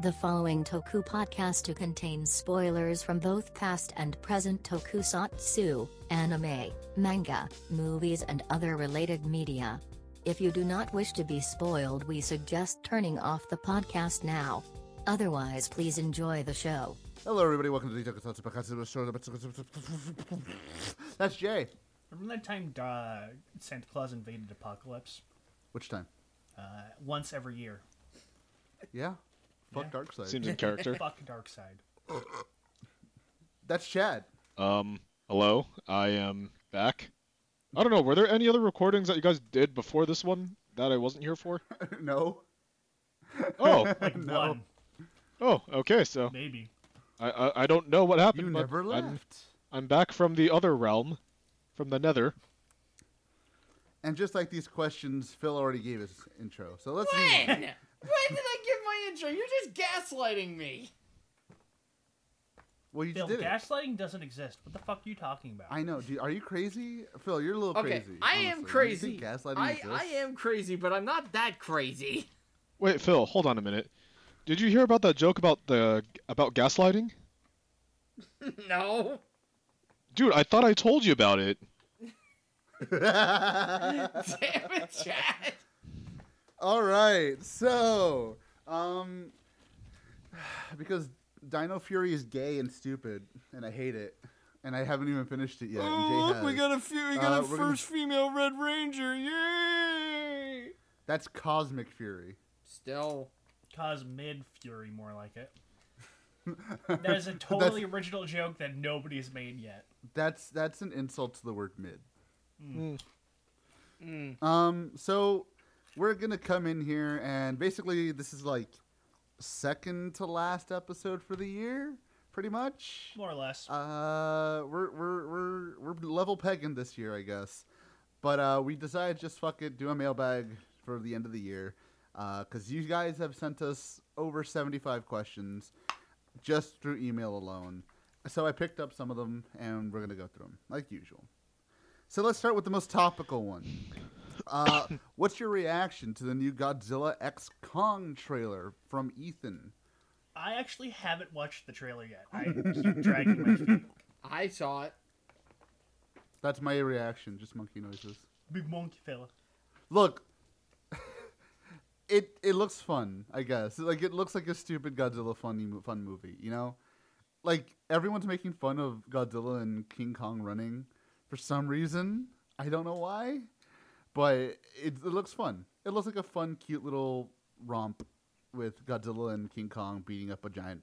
The following Toku Podcastu contains spoilers from both past and present tokusatsu, anime, manga, movies, and other related media. If you do not wish to be spoiled, we suggest turning off the podcast now. Otherwise, please enjoy the show. Hello, everybody. Welcome to the Tokusatsu Podcast. That's Jay. Remember that time uh, Santa Claus invaded Apokolips? Which time? Uh, once every year. Yeah. Fuck Yeah. Darkseid. Seems in character. Fuck Darkseid. That's Chad. Um, hello, I am back. I don't know. Were there any other recordings that you guys did before this one that I wasn't here for? no. Oh, Like No. one, oh, okay. So maybe. I I, I don't know what happened. You but never I'm, left. I'm back from the other realm, from the Nether. And just like these questions, Phil already gave his intro. So let's move When? On. when did I give my intro? You're just gaslighting me. Well, you Phil, just did it. gaslighting doesn't exist. What the fuck are you talking about? I know. Do, are you crazy? Phil, you're a little Okay, crazy. I honestly. am You crazy. think gaslighting I, exists? I am crazy, but I'm not that crazy. Wait, Phil, hold on a minute. Did you hear about that joke about the about gaslighting? no. Dude, I thought I told you about it. Damn it, Chad. All right. So, um, because Dino Fury is gay and stupid, and I hate it, and I haven't even finished it yet. and Jay has. a few. We Uh, we're gonna- female Red Ranger. Yay! That's Cosmic Fury. Still, Cause mid fury, more like it. That is a totally original joke that nobody's made yet. That's that's an insult to the word mid. mm, Um, so we're gonna come in here and basically this is like second to last episode for the year, pretty much. More or less. Uh, we're we're we're we're level pegging this year, I guess. But uh, we decided just fuck it, do a mailbag for the end of the year, because you guys have sent us over seventy five questions just through email alone. So I picked up some of them, and we're gonna go through them like usual. So let's start with the most topical one. Uh, what's your reaction to the new Godzilla X Kong trailer from Ethan? I actually haven't watched the trailer yet. I keep dragging my feet. I saw it. That's my reaction. Just monkey noises. Big monkey fella. Look, it it looks fun. I guess like it looks like a stupid Godzilla funny fun movie. You know, like everyone's making fun of Godzilla and King Kong running for some reason. I don't know why, but it, it looks fun. It looks like a fun, cute little romp with Godzilla and King Kong beating up a giant,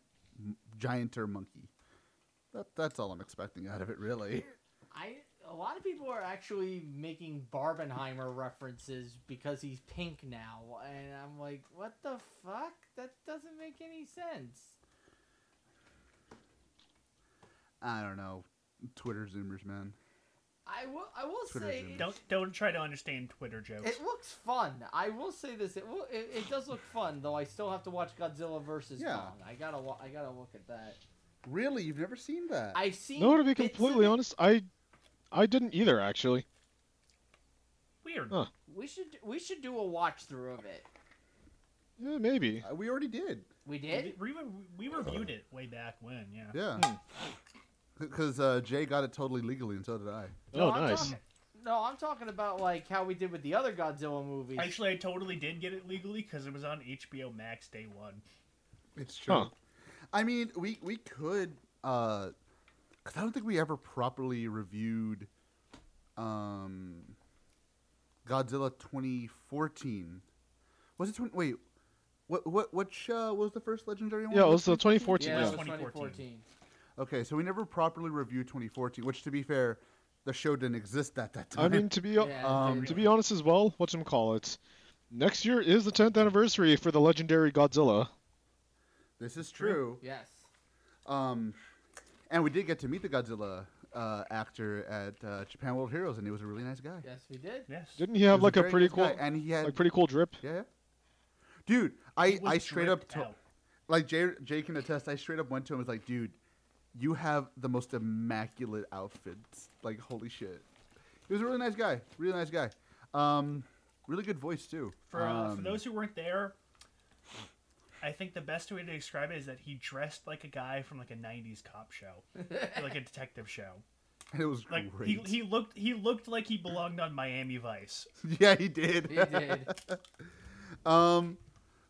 gianter monkey. That, that's all I'm expecting out of it, really. I. A lot of people are actually making Barbenheimer references because he's pink now, and I'm like, what the fuck? That doesn't make any sense. I don't know. Twitter Zoomers, man. I will. I will Twitter say. Zoomers. Don't don't try to understand Twitter jokes. It looks fun. I will say this. It will. It, it does look fun, though. I still have to watch Godzilla versus Yeah. Kong. I gotta. I gotta look at that. Really, you've never seen that? I've seen. No, to be completely honest, I I didn't either actually. Weird. Huh. We should. We should do a watch through of it. Yeah, maybe. Uh, we already did. We We, did. we, we reviewed it way back when, yeah. Yeah. Hmm. Because uh, Jay got it totally legally, and so did I. Oh, I'm nice. talking- no, I'm talking about like how we did with the other Godzilla movies. Actually, I totally did get it legally because it was on HBO Max day one. It's true. Huh. I mean, we we could, because I don't think we ever properly reviewed um, Godzilla 2014. Was it 20? Wait, what what which uh, was the first legendary one? Yeah, it was the 2014. yeah, Yeah. it was 2014. 2014. Okay, so we never properly reviewed 2014. Which, to be fair, the show didn't exist at that time. I mean, to be Yeah, Um, to be honest as well, what's him call it? Next year is the 10th anniversary for the legendary Godzilla. this is true. yes. Um, and we did get to meet the Godzilla uh, actor at uh, Japan World Heroes, and he was a really nice guy. Yes, we did. Yes. Didn't he He have was like a very pretty nice cool, guy, and he had like pretty cool drip? yeah, yeah. Dude, I I straight up dripped to, out. like Jay Jay can attest. I straight up went to him and was like, dude, you have the most immaculate outfits. Like, holy shit. He was a really nice guy. Really nice guy. Um, really good voice too. For, uh, Um, for those who weren't there, I think the best way to describe it is that he dressed like a guy from like a '90s cop show, like a detective show. And it was Like he, great. he looked he looked like he belonged on Miami Vice. yeah, he did. He did. Um,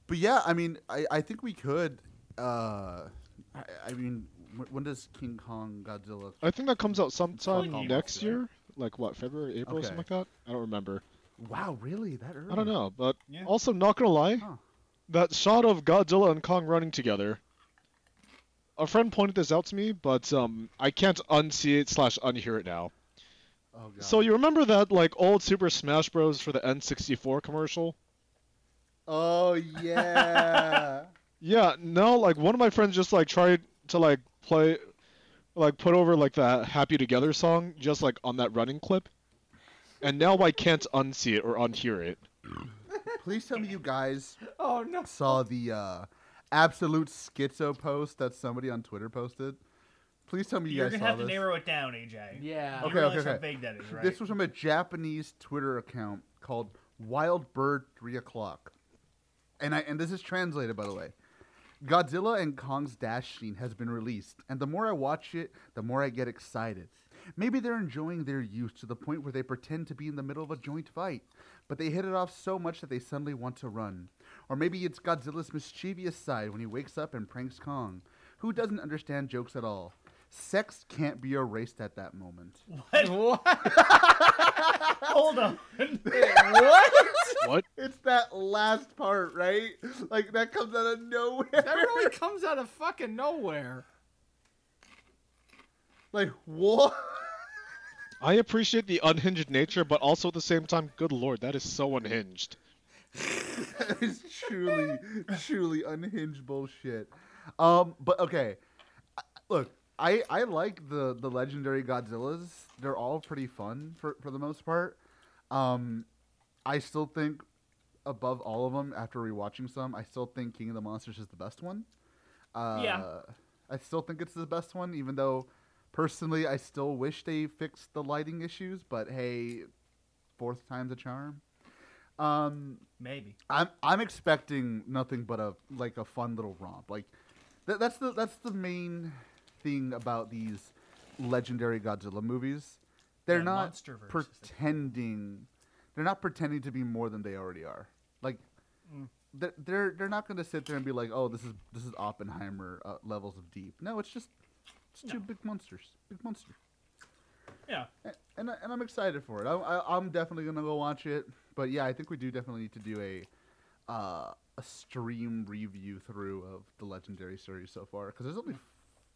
but yeah, I mean, I, I think we could. Uh, I, I mean, when, when does King Kong Godzilla? I think that comes out sometime Like next April, right? year, like what February, April, Okay. something like that. I don't remember. Wow, really? That early? I don't know, but Yeah. also not gonna lie, Huh. that shot of Godzilla and Kong running together. A friend pointed this out to me, but um, I can't unsee it slash unhear it now. Oh god. So you remember that like old Super Smash Bros. for the N64 commercial? Oh yeah. Yeah, no, like one of my friends just like tried to like play, like put over like that "Happy Together" song just like on that running clip, and now I can't unsee it or unhear it. Please tell me you guys oh no. saw the uh, absolute schizo post that somebody on Twitter posted. Please tell me you You're guys gonna saw have this. to narrow it down, AJ. Yeah. You Okay, realize okay, how okay. big that is, right? This was from a Japanese Twitter account called Wild Bird Three O'clock, and I and this is translated by the way. Godzilla and Kong's dash scene has been released, and the more I watch it, the more I get excited. Maybe they're enjoying their youth to the point where they pretend to be in the middle of a joint fight, but they hit it off so much that they suddenly want to run. Or maybe it's Godzilla's mischievous side when he wakes up and pranks Kong. Who doesn't understand jokes at all? Sex can't be erased at that moment. What? What? Hold on. what? What? It's that last part, right? Like that comes out of nowhere. That really comes out of fucking nowhere. like what? I appreciate the unhinged nature, but also at the same time, good lord, that is so unhinged. that is truly, truly unhinged bullshit. Um, but okay, look, I I like the the legendary Godzillas. They're all pretty fun for for the most part. Um, I still think above all of them after rewatching some, I still think King of the Monsters is the best one. Uh, Yeah. I still think it's the best one, even though personally I still wish they fixed the lighting issues. But hey, fourth time's a charm. Um, Maybe. I'm I'm expecting nothing but a like a fun little romp. Like that, that's the that's the main thing about these legendary Godzilla movies. They're not pretending. They're not pretending to be more than they already are. Like Mm. they're they're, they're not going to sit there and be like, oh, this is this is Oppenheimer uh, levels of deep. No, it's just it's two No. big monsters, big monster. Yeah. A- and I, and I'm excited for it. I, I, I'm definitely gonna go watch it. But yeah, I think we do definitely need to do a uh, a stream review through of the legendary series so far because there's only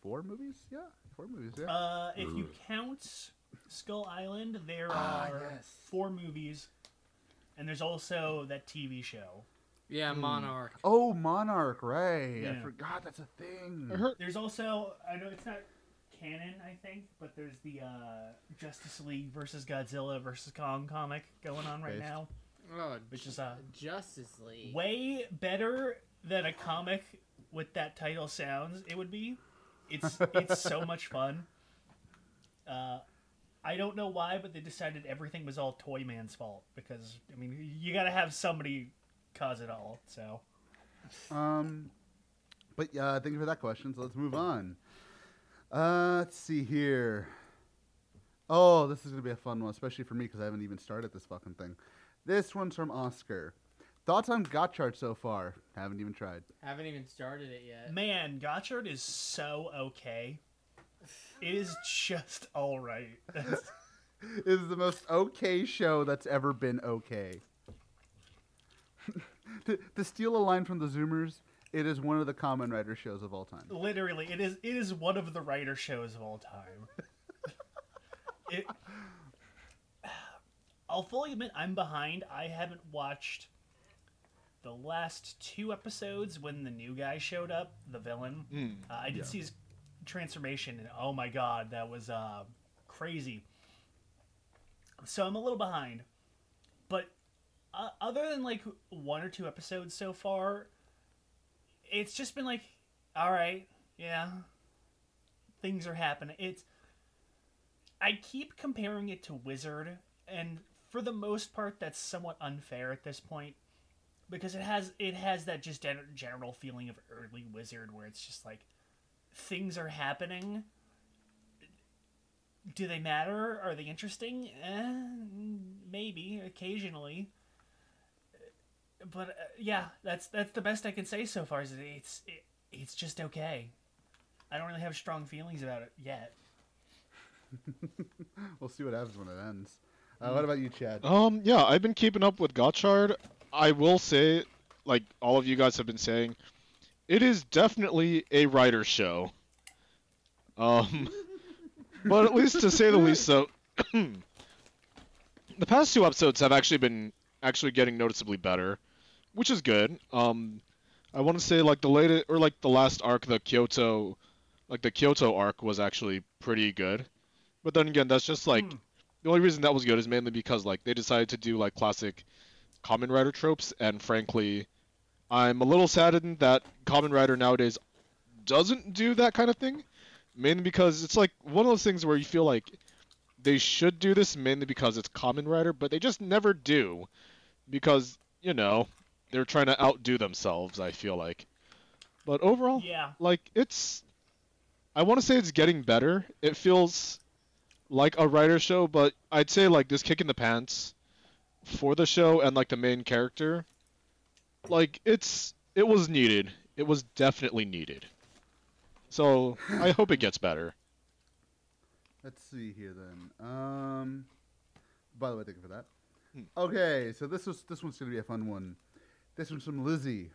four movies. Yeah, four movies. Yeah. Uh, if you count Skull Island, there Ah, are yes. four movies, and there's also that TV show. Yeah, Hmm. Monarch. oh, Monarch, right? I Yeah. forgot that's a thing. I heard. There's also I know it's not canon, I think, but there's the uh, Justice League versus Godzilla versus Kong comic going on right Based. now, Oh, which is uh, Justice League. way better than a comic with that title sounds. It would be. It's it's so much fun. Uh, I don't know why, but they decided everything was all Toy Man's fault because I mean you got to have somebody cause it all. So Um, but yeah, thank you for that question. So let's move on. Uh, let's see here. Oh, this is gonna be a fun one, especially for me because I haven't even started this fucking thing. This one's from Oscar. Thoughts on Gotchard so far? Haven't even tried. Haven't even started it yet. man, Gotchard is so okay. It is just all right. That's- It is the most okay show that's ever been okay. to, to steal a line from the Zoomers, it is one of the Kamen Rider shows of all time. literally it is it is one of the Rider shows of all time it i'll fully admit i'm behind i haven't watched the last two episodes when the new guy showed up the villain Mm. uh, i did Yeah. see his transformation and oh my god that was uh, crazy so i'm a little behind but uh, other than like one or two episodes so far it's just been like all right yeah things are happening it's i keep comparing it to wizard and for the most part that's somewhat unfair at this point because it has it has that just gen- feeling of early Wizard where it's just like things are happening. Do they matter? Are they interesting? Eh, maybe occasionally. But uh, yeah, that's that's the best I can say so far. Is that it's it, it's just okay. I don't really have strong feelings about it yet. We'll see what happens when it ends. Uh, what about you, Chad? Um, yeah, I've been keeping up with Gotchard. I will say, like all of you guys have been saying, it is definitely a Rider show. Um, but at least to say the least, so the past two episodes have actually been actually getting noticeably better, which is good. Um, I want to say like the latest or like the last arc, the Kyoto, like the Kyoto arc was actually pretty good. But then again, that's just like Hmm. the only reason that was good is mainly because like they decided to do like classic Kamen Rider tropes, and frankly, I'm a little saddened that Kamen Rider nowadays doesn't do that kind of thing. Mainly because it's like one of those things where you feel like they should do this mainly because it's Kamen Rider, but they just never do because you know they're trying to outdo themselves. I feel like, but overall, Yeah. like it's I want to say it's getting better. It feels like a Rider show, but I'd say like this kick in the pants for the show and like the main character like it's it was needed. It was definitely needed. So, I hope it gets better. Let's see here then. Um, by the way, thank you for that. Hmm. Okay, so this was this one's gonna be a fun one. This one's from Lizzie.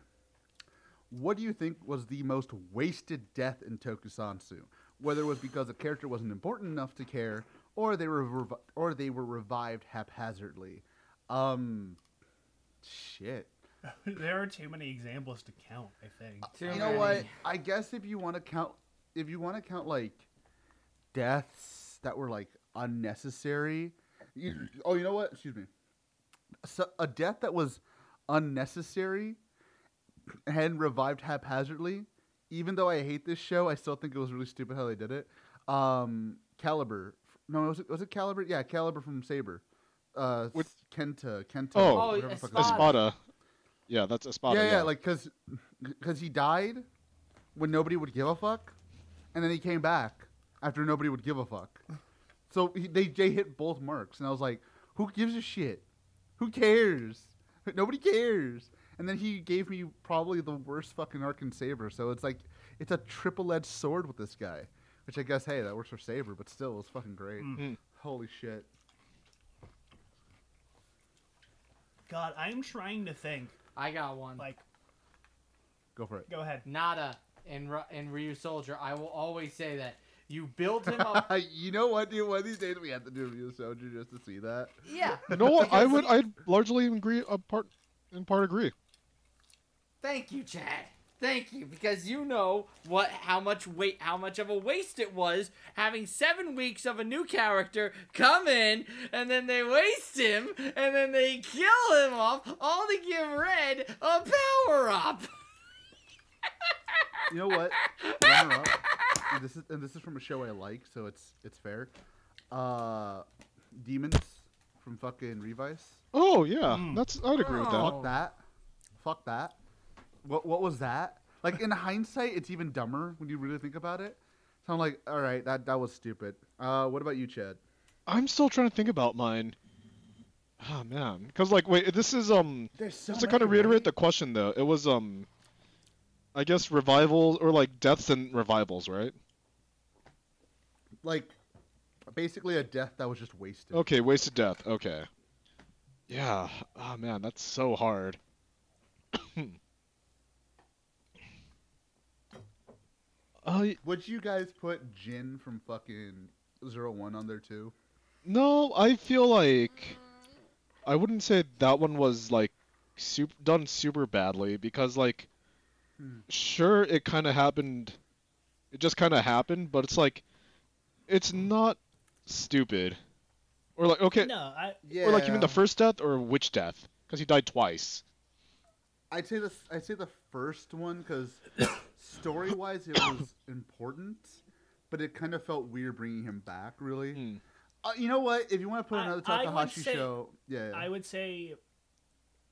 What do you think was the most wasted death in Tokusatsu? Whether it was because the character wasn't important enough to care, or they were revi- or they were revived haphazardly. Um, shit. there are too many examples to count. I think. Too you know what? I guess if you want to count, if you want to count like deaths that were like unnecessary. You, oh, you know what? Excuse me. So, a death that was unnecessary and revived haphazardly. Even though I hate this show, I still think it was really stupid how they did it. Um, Caliber. No, was it was it Caliber? Yeah, Caliber from Saber. Uh, With- Kenta. Kenta. Oh, Oh, whatever the fuck his Espada. Espada. Yeah, that's Espada. yeah, yeah, like because because he died when nobody would give a fuck, and then he came back after nobody would give a fuck. So he, they they hit both marks, and I was like, who gives a shit? Who cares? Nobody cares. And then he gave me probably the worst fucking arc in Saber. So it's like it's a triple edged sword with this guy, which I guess hey that works for Saber, but still it was fucking great. Mm. Holy shit. God, I'm trying to think. I got one. Like, Go for it. go ahead. Nada in Ru- in Ryusoulger. I will always say that you build him up. you know what, dude? One of these days we have to do a soldier just to see that. yeah. No. I would I'd largely agree a part in part agree. Thank you, Chad. Thank you, because you know what, how much weight, how much of a waste it was having seven weeks of a new character come in, and then they waste him, and then they kill him off, all to give Red a power up. You know what? Up. And this is and this is from a show I like, so it's it's fair. Uh, Demons from fucking Revice. Oh yeah, Mm. that's I'd agree with that. Oh. Fuck that. Fuck that. What what was that? Like in hindsight, it's even dumber when you really think about it. So I'm like, all right, that that was stupid. Uh, what about you, Chad? I'm still trying to think about mine. Oh man, because like wait, this is um There's so just to kind of reiterate the question though, it was um, I guess revivals or like deaths and revivals, right? like basically a death that was just wasted. Okay, wasted death. Okay. Yeah. Oh man, that's so hard. uh, Would you guys put Jin from fucking Zero One on there too? no, I feel like I wouldn't say that one was like super, done super badly because like Hmm. sure it kind of happened it just kind of happened but it's like it's not stupid or like okay No, I. Yeah. or like you mean the first death or which death because he died twice I'd say the I'd say the first one because story wise it was important, but it kind of felt weird bringing him back. Really, Hmm. uh, you know what? If you want to put another I would Takahashi say- show, yeah, yeah. I would say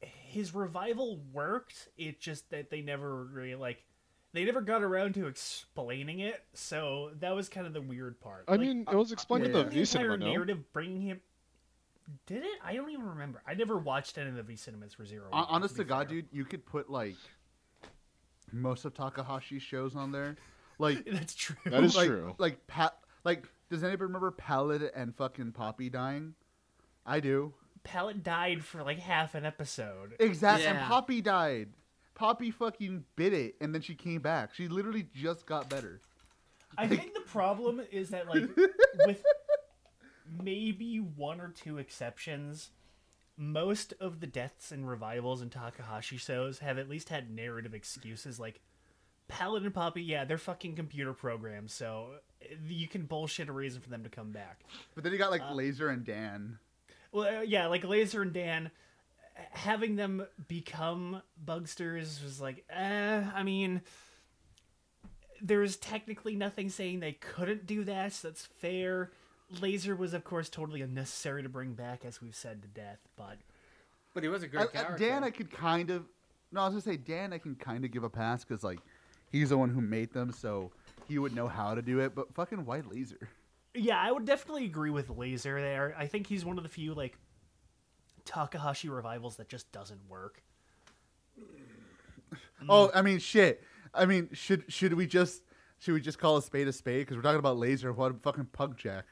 his revival worked. It just that they never really like they never got around to explaining it. So that was kind of the weird part. I Like, mean, it was explained in yeah. the the V entire cinema, no? narrative bringing him. Did it? I don't even remember. I never watched any of the V cinemas for Zero. Hon- Honest to God, fair. dude, you could put like most of Takahashi's shows on there. Like That's true. That is like, true. Like pa- like does anybody remember Parad and fucking Poppy dying? I do. Parad died for like half an episode. Exactly. And Poppy died. Poppy fucking bit it and then she came back. She literally just got better. I think the problem is that like with maybe one or two exceptions, most of the deaths and revivals in Takahashi shows have at least had narrative excuses like Paladin and Poppy, yeah, they're fucking computer programs, so uh, you can bullshit a reason for them to come back. But then you got like Laser and Dan. Well, uh, yeah, like Laser and Dan, uh, having them become bugsters was like, eh, I mean, there's technically nothing saying they couldn't do that, so that's fair. Laser was, of course, totally unnecessary to bring back, as we've said to death, but But he was a great I- character. Dan, I could kind of. No, I was gonna say Dan. I can kind of give a pass because like he's the one who made them, so he would know how to do it. But fucking White Laser. yeah, I would definitely agree with Laser there. I think he's one of the few, like, Takahashi revivals that just doesn't work. Oh, I mean, shit. I mean, should should we just should we just call a spade a spade? Because we're talking about Laser. What fucking Punk Jack?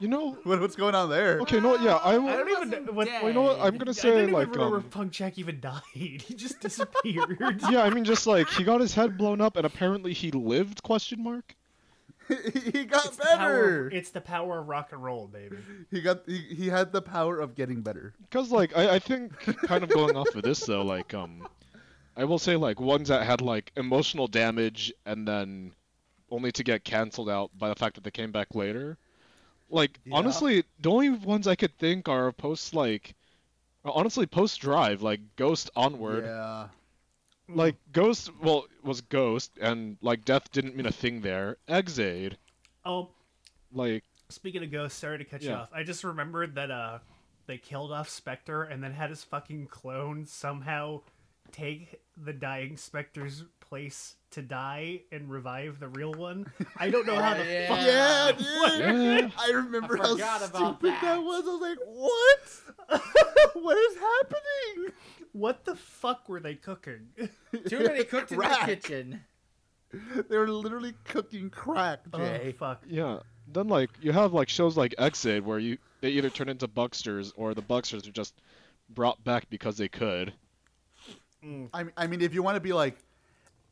You know, What, what's going on there? okay, no, yeah, I, I don't even know what. dead. Well, you know what? I'm gonna don't say even like, remember um, Punk Jack even died. He just disappeared. yeah, I mean, just like he got his head blown up, and apparently he lived? Question mark. he got It's the, power, better. it's the power of rock and roll, baby. He got he, he had the power of getting better. Because like I, I think kind of going off of this though, like um, I will say like ones that had like emotional damage and then only to get canceled out by the fact that they came back later. Like Yeah. honestly, the only ones I could think are post like, honestly post Drive like Ghost Onward. Yeah. Like Ghost, well was Ghost and like Death didn't mean a thing there. Ex-Aid, Oh, like speaking of Ghost, sorry to cut you off. I just remembered that uh, they killed off Spectre and then had his fucking clone somehow take the dying Spectre's place to die and revive the real one. I don't know how the Yeah. fuck. Yeah, that dude. Yeah. I remember I how stupid that. that. was. I was like, what? what is happening? What the fuck were they cooking? Too many cooked in the kitchen. They were literally cooking crack, oh Jay. fuck. Yeah. Then like you have like shows like Ex-Aid where you they either turn into Bugsters or the Bugsters are just brought back because they could. Mm. I mean, I mean, if you want to be like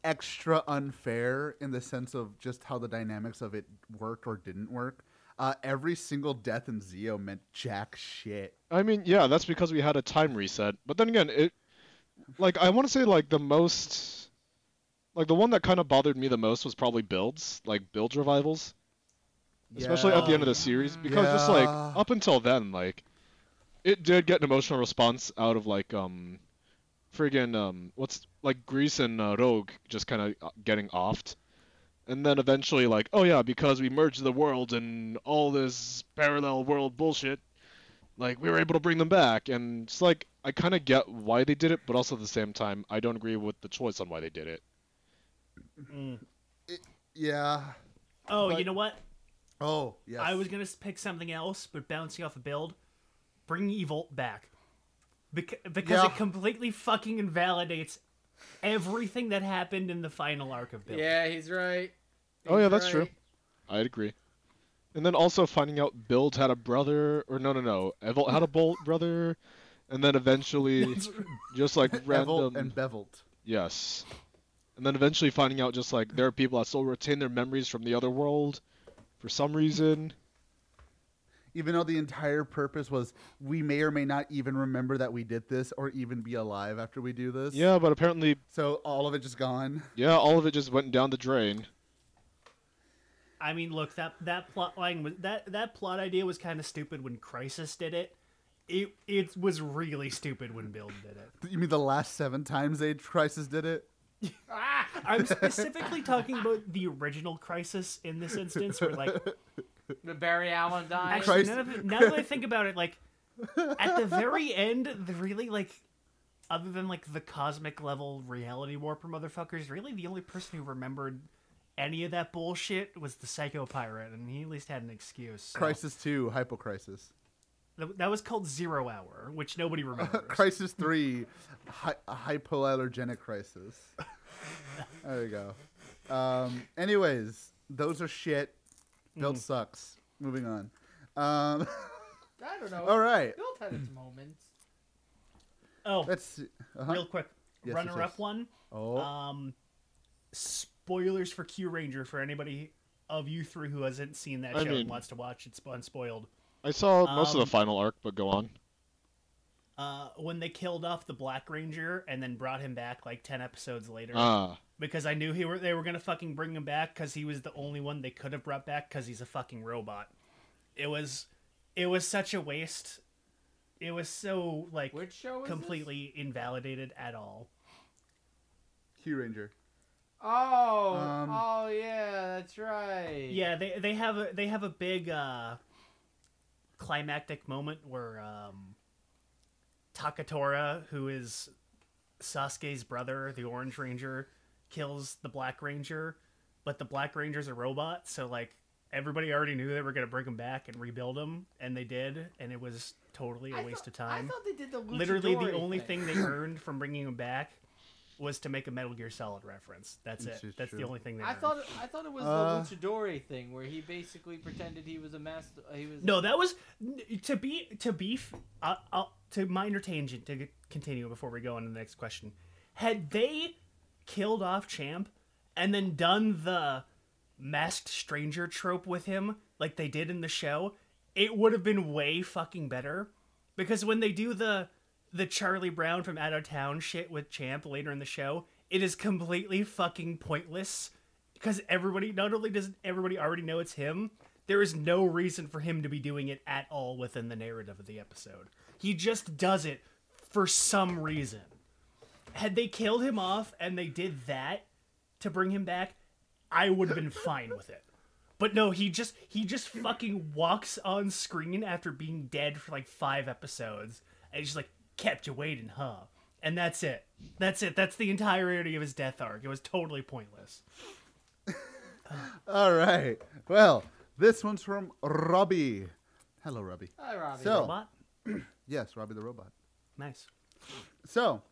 extra unfair in the sense of just how the dynamics of it worked or didn't work, uh, every single death in Zeo meant jack shit. I mean, yeah, that's because we had a time reset. But then again, it like I want to say like the most like the one that kind of bothered me the most was probably builds, like build revivals, especially at the end of the series because just like up until then like it did get an emotional response out of like um friggin' um what's like Grease and uh, Rogue just kind of getting offed. And then eventually, like, oh yeah, because we merged the world and all this parallel world bullshit, like we were able to bring them back. And it's like I kind of get why they did it, but also at the same time, I don't agree with the choice on why they did it. Mm. Yeah. Oh, But- you know what? Oh, yes. I was gonna pick something else, but bouncing off a build, bring Evolt back, Bec- because Yeah. it completely fucking invalidates everything that happened in the final arc of build. Yeah, he's right. Oh, yeah, He's that's true. I'd agree. And then also finding out Build had a brother, or no, no, no, Evolt had a Bolt brother, and then eventually, just like random, Bevel and Bevelt. yes, and then eventually finding out just like there are people that still retain their memories from the other world, for some reason. Even though the entire purpose was we may or may not even remember that we did this or even be alive after we do this. Yeah, but apparently, So all of it just gone. yeah, all of it just went down the drain. I mean, look that that plot line was that that plot idea was kind of stupid when Crisis did it. It it was really stupid when Build did it. You mean the last seven times Age Crisis did it? I'm specifically talking about the original Crisis in this instance, where like The Barry Allen died. Actually, Christ- now that, now that I think about it, like at the very end, the really like other than like the cosmic level reality warper motherfuckers, really the only person who remembered any of that bullshit was the psycho pirate, and he at least had an excuse. so- Crisis Two, Hypo Crisis. Th- That was called Zero Hour, which nobody remembers. Crisis Three, hy- Hypoallergenic Crisis. there you go. Um, anyways, those are shit. Build Mm. sucks. Moving on. Um, I don't know. all right. Built had its moments. oh, Let's. Uh-huh. real quick, Yes, yes, runner-up one. Oh, Um, spoilers for Kyuranger for anybody of you three who hasn't seen that I show mean- and wants to watch It's unspoiled. I saw most of Um, the final arc, but go on. Uh, when they killed off the Black Ranger and then brought him back like ten episodes later, Ah, because I knew he were they were gonna fucking bring him back because he was the only one they could have brought back because he's a fucking robot. It was, it was such a waste. It was so like Which show is completely invalidated at all. Kyuranger. Oh, Um, oh yeah, that's right. Yeah, they they have a they have a big uh climactic moment where um Takatora, who is Sasuke's brother, the Orange Ranger, kills the Black Ranger, but the Black Ranger's a robot, so like everybody already knew they were gonna bring him back and rebuild him, and they did, and it was totally a I waste thought- of time. I thought they did the Literally, the only thing. thing they earned from bringing him back was to make a Metal Gear Solid reference. That's This it. is That's the only thing they. I earned. thought I thought it was Uh, the luchadori thing where he basically pretended he was a master. He was No, that was to be to be f- uh, uh, to minor tangent to continue before we go on to the next question. Had they killed off Champ and then done the masked stranger trope with him like they did in the show, it would have been way fucking better. Because when they do the the Charlie Brown from Out of Town shit with Champ later in the show, it is completely fucking pointless. Because everybody, not only does everybody already know it's him, there is no reason for him to be doing it at all within the narrative of the episode. He just does it for some reason. Had they killed him off and they did that to bring him back, I would have been fine with it. But no, he just he just fucking walks on screen after being dead for like five episodes, and he's just like kept you waiting, huh? And that's it. That's it. That's the entirety of his death arc. It was totally pointless. All right. Well, this one's from Robbie. Hello, Robbie. Hi, Robbie. So- Robot, Yes, Robbie the robot. nice. So,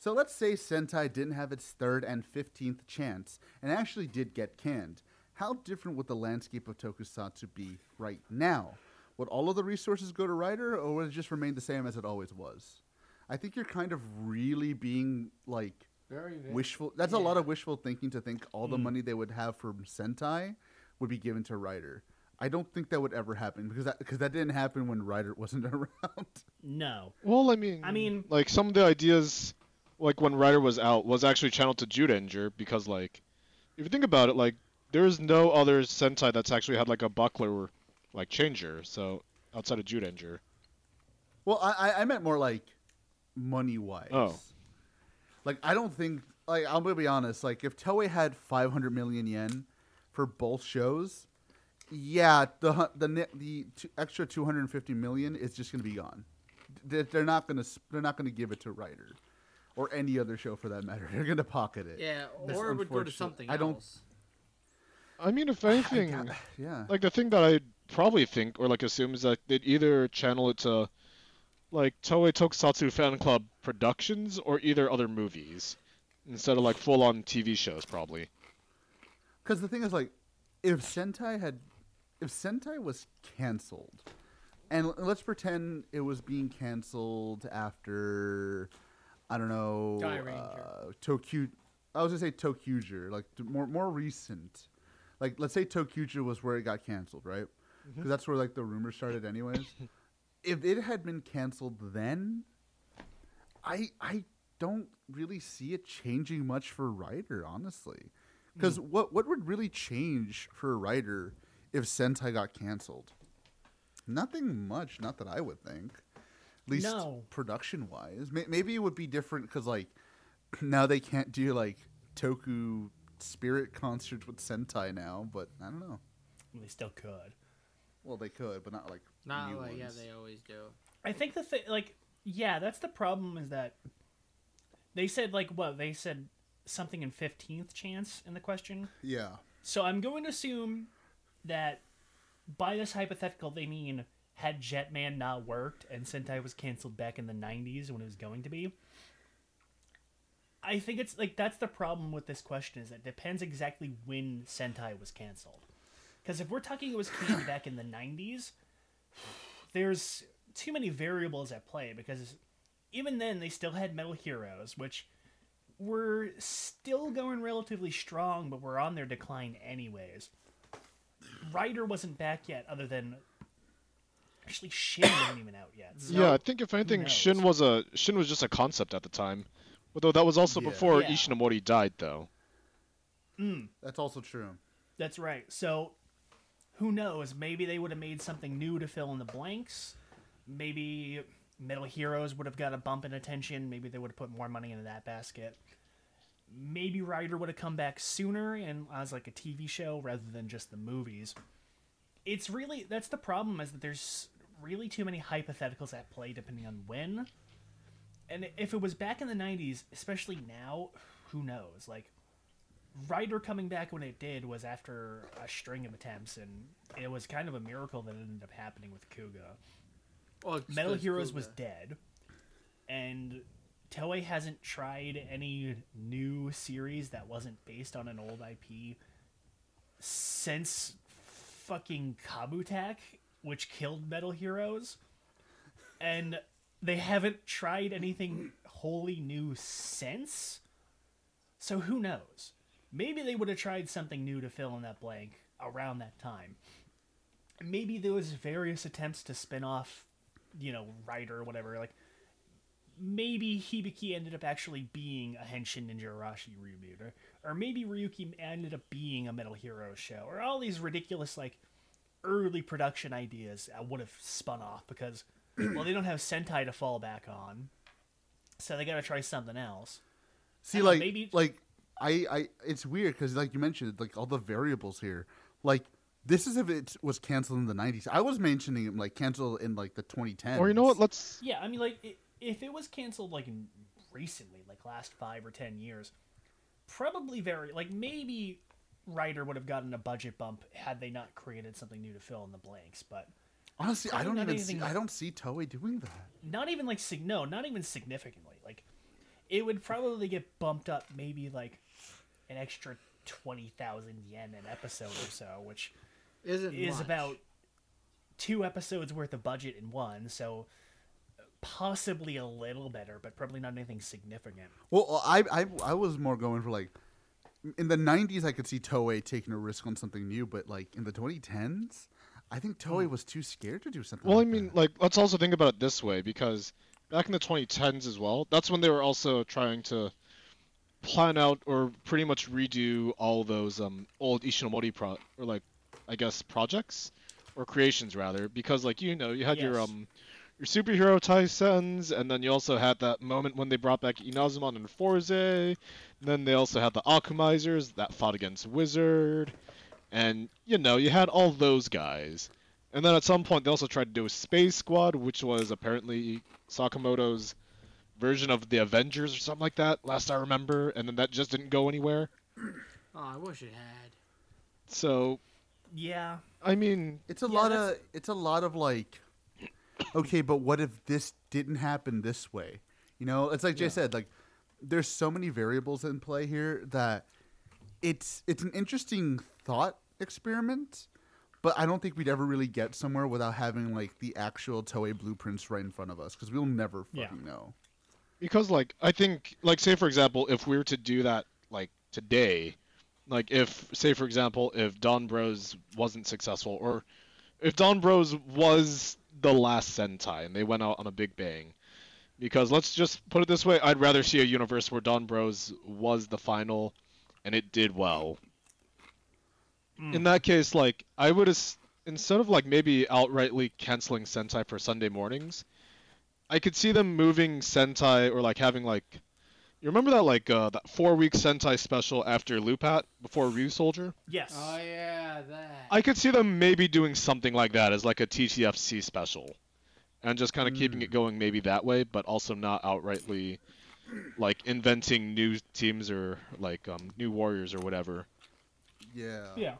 so let's say Sentai didn't have its third and fifteenth chance and actually did get canned. How different would the landscape of Tokusatsu be right now? Would all of the resources go to Rider, or would it just remain the same as it always was? I think you're kind of really being like very, very wishful. That's a lot of wishful thinking to think all the mm. money they would have from Sentai would be given to Rider. I don't think that would ever happen because that because that didn't happen when Rider wasn't around. No. well, I mean, I mean- like some of the ideas, like when Rider was out, was actually channeled to Zyuranger because, like, if you think about it, like, there's no other Sentai that's actually had like a buckler, like changer. So outside of Zyuranger. Well, I I- meant more like money wise. Oh. Like I don't think like I'm gonna be honest. Like if Toei had 500 million yen for both shows, yeah, the the the extra 250 million is just gonna be gone. They- They're not gonna they're not gonna give it to Rider or any other show for that matter. They're gonna pocket it. Yeah, or it would go to unfortunate. something I don't- else. I mean, if anything, Yeah. like the thing that I probably think or like assume is that they'd either channel it to like Toei Tokusatsu Fan Club Productions or either other movies instead of like full on TV shows probably. Because the thing is, like, if Sentai had, if Sentai was canceled, and let's pretend it was being canceled after, I don't know, Ranger. uh, Tokyo. I was gonna say ToQger, like more more recent. Like, let's say ToQger was where it got canceled, right? Because that's where like the rumor started, anyways. if it had been canceled then, I I don't really see it changing much for Rider, honestly. Because what what would really change for a Rider if Sentai got canceled? Nothing much, not that I would think. At least No. production wise, maybe it would be different because like now they can't do like Toku spirit concerts with Sentai now. But I don't know. They still could. Well, they could, but not like Not new like yeah, they always do. I think the thing, like, yeah, that's the problem is that They said like what? They said something in fifteenth chance in the question. Yeah. So I'm going to assume that by this hypothetical they mean had Jetman not worked and Sentai was canceled back in the 90s when it was going to be. I think it's like that's the problem with this question is it depends exactly when Sentai was canceled. Because if we're talking it was canceled back in the 90s, there's too many variables at play because even then they still had Metal Heroes, which were still going relatively strong, but were on their decline anyways. Rider wasn't back yet, other than actually Shin wasn't even out yet. So yeah, I think if anything. Shin was a Shin was just a concept at the time. Although that was also Yeah. before Yeah. Ishinomori died, though. Hmm. That's also true. That's right. So, who knows? Maybe they would have made something new to fill in the blanks. Maybe Metal Heroes would have got a bump in attention. Maybe they would have put more money into that basket. Maybe Rider would have come back sooner and as like a TV show rather than just the movies. It's really that's the problem is that there's really too many hypotheticals at play depending on when. And if it was back in the 90s, especially now, who knows? Like Rider coming back when it did was after a string of attempts, and it was kind of a miracle that it ended up happening with Kuuga. Well, Metal Heroes Kuuga. was dead, and Toei hasn't tried any new series that wasn't based on an old IP since fucking Kabutack, which killed Metal Heroes, and they haven't tried anything wholly new since. So who knows? Maybe they would have tried something new to fill in that blank around that time. Maybe there was various attempts to spin off, you know, Rider or whatever. Like maybe Hibiki ended up actually being a Henshin Ninja Arashi reboot, or, or maybe Ryuki ended up being a Metal Hero show, or all these ridiculous like early production ideas that would have spun off because well they don't have Sentai to fall back on, so they got to try something else. See, I know, like, maybe- like I, I, it's weird because, like you mentioned, like all the variables here. Like, this is if it was canceled in the '90s. I was mentioning it like canceled in like the 2010s. Or you know what? Let's Yeah, I mean, like, i if it was canceled, like, recently, like, last five or ten years, probably very, like, maybe Rider would have gotten a budget bump had they not created something new to fill in the blanks, but Honestly, I don't even anything- see. I don't see Toei doing that. not even, like, no, not even significantly. Like, it would probably get bumped up maybe, like, an extra 20,000 yen an episode or so, which Isn't is much. about two episodes worth of budget in one, so possibly a little better, but probably not anything significant. Well, I, I, I was more going for like in the '90s. I could see Toei taking a risk on something new, but like in the 2010s, I think Toei was too scared to do something. Well, I mean, that. like, let's also think about it this way because back in the 2010s as well, that's when they were also trying to plan out or pretty much redo all those um old Ishinomori pro or like I guess projects or creations rather because like you know you had your um your superhero Taisens and then you also had that moment when they brought back Inazuman and Fourze and then they also had the Akumaizers that fought against Wizard and you know you had all those guys and then at some point they also tried to do a Space Squad, which was apparently Sakamoto's version of the Avengers or something like that, last I remember, and then that just didn't go anywhere. Oh, I wish it had. So, Yeah, I mean, it's a yeah, lot that's- of it's a lot of like, okay, but what if this didn't happen this way? You know, it's like Jay Yeah. said, like there's so many variables in play here that it's it's an interesting thought experiment, but I don't think we'd ever really get somewhere without having like the actual Toei blueprints right in front of us because we'll never Yeah. fucking know. because like I think like say for example, if we were to do that like today, like if say for example, if Don Bros wasn't successful or if Don Bros was the last Sentai and they went out on a big bang. Because let's just put it this way, I'd rather see a universe where Don Bros was the final and it did well. Hmm. In that case, like I would as- instead of like maybe outrightly canceling Sentai for Sunday mornings, I could see them moving Sentai or like having like you remember that like uh, that four week Sentai special after Lupat before Ryusoulger? yes. Oh yeah, that. I could see them maybe doing something like that as like a TTFC special, and just kind of keeping Mm. it going maybe that way, but also not outrightly like inventing new teams or like um, new warriors or whatever. Yeah. Yeah.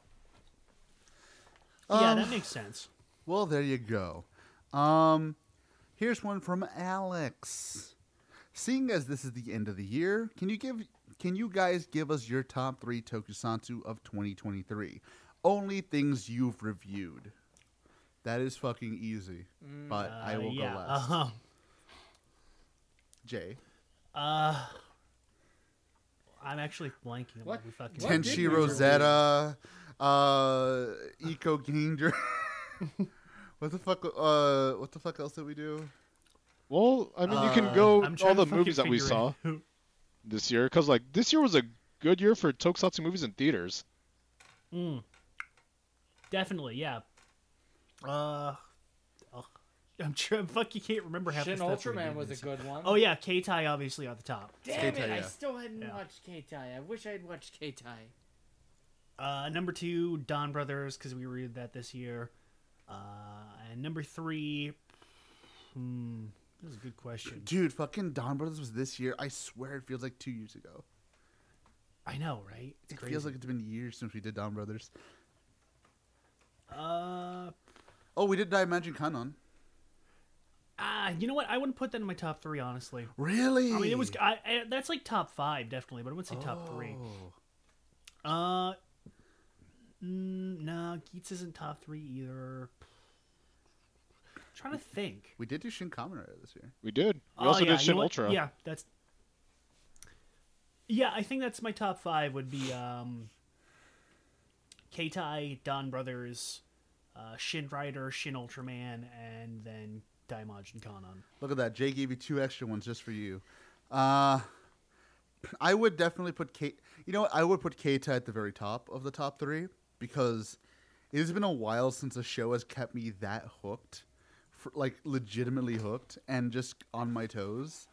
yeah, Um, that makes sense. Well, there you go. Um, here's one from Alex. Seeing as this is the end of the year, can you give can you guys give us your top three tokusatsu of 2023? Only things you've reviewed. That is fucking easy, but I Uh, will yeah. go last. Uh-huh. Jay, Uh, I'm actually blanking. on What- we fucking what did Tenshi we? Rosetta, uh, Eco Ganger. what the fuck? Uh, what the fuck else did we do? Well, I mean, you can Uh, go all the movies that we saw it out. this year, because like this year was a good year for tokusatsu movies in theaters. Mm. Definitely, yeah. Uh, ugh. I'm sure. Fuck, you can't remember half Shin the stuff Ultraman was a good one. Oh yeah, K-Tai obviously on the top. Damn K-Tai, it! I still hadn't Yeah. watched K-Tai. I wish I'd watched K-Tai. Uh, number two, Don Brothers, because we read that this year. Uh, and number three, hmm, this is a good question. Dude, fucking Don Brothers was this year. I swear it feels like two years ago. I know, right? It's It crazy. feels like it's been years since we did Don Brothers. Uh, Oh, we did Daimajin Kanon. ah, you know what? I wouldn't put that in my top three, honestly. Really? I mean, it was I, I, that's like top five, definitely, but I wouldn't say top three. Oh. Uh, mm, no, Geats isn't top three either. Trying to think. We did do Shin Kamen Rider this year. We did. We Oh, also yeah, did you Shin know what? Ultra. Yeah, that's. Yeah, I think that's my top five. Would be um, Keitai, Don Brothers, uh, Shin Rider, Shin Ultraman, and then Daimajin Kanon. Look at that. Jay gave you two extra ones just for you. Uh, I would definitely put K. You know what? I would put Keita at the very top of the top three because it has been a while since a show has kept me that hooked, for, like legitimately hooked and just on my toes.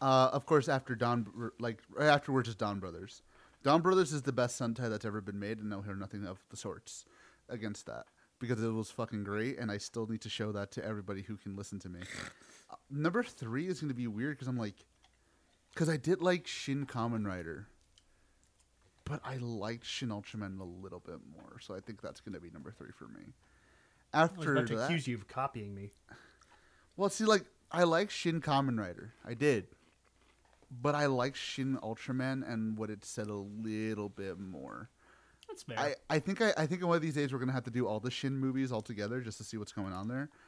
Uh, of course, after Don, like afterwards is Don Brothers. Don Brothers is the best Sentai that's ever been made, and I'll hear nothing of the sorts against that because it was fucking great, and I still need to show that to everybody who can listen to me. Uh, number three is going to be weird because I'm like, because I did like Shin Kamen Rider, but I liked Shin Ultraman a little bit more, so I think that's going to be number three for me. I was After about to that, accuse you of copying me. well, see, like I like Shin Kamen Rider, I did, but I like Shin Ultraman and what it said a little bit more. That's fair. I, I think I, I think one of these days we're gonna have to do all the Shin movies all together just to see what's going on there.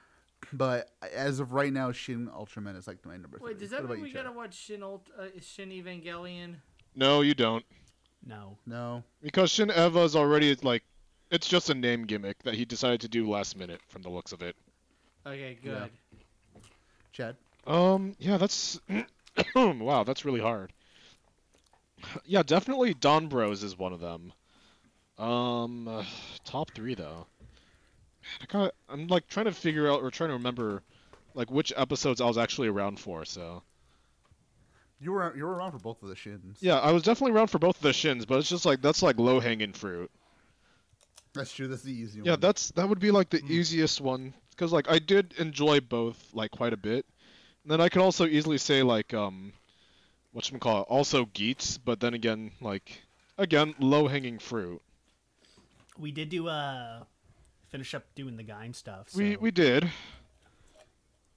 But as of right now, Shin Ultraman is like my number three. Wait, does What that about mean we you, Chad? gotta watch Shin Ult- uh, Shin Evangelion? No, you don't, no. No. because Shin Eva is already like, it's just a name gimmick that he decided to do last minute from the looks of it. Okay, Yeah. good. Chad. Um, yeah, that's wow, that's really hard. Yeah, definitely Don Bros is one of them. Um, uh, top three though. Man, I got, I'm like trying to figure out or trying to remember, like which episodes I was actually around for. So You were you were around for both of the Shins. yeah, I was definitely around for both of the shins, but it's just like that's like low hanging fruit. That's true. That's the easy Yeah, one. that's that would be like the easiest one because like I did enjoy both like quite a bit. And then I could also easily say like um, what call it? Also Geats, but then again like again low hanging fruit. We did do uh finish up doing the Gaim stuff. So We we did.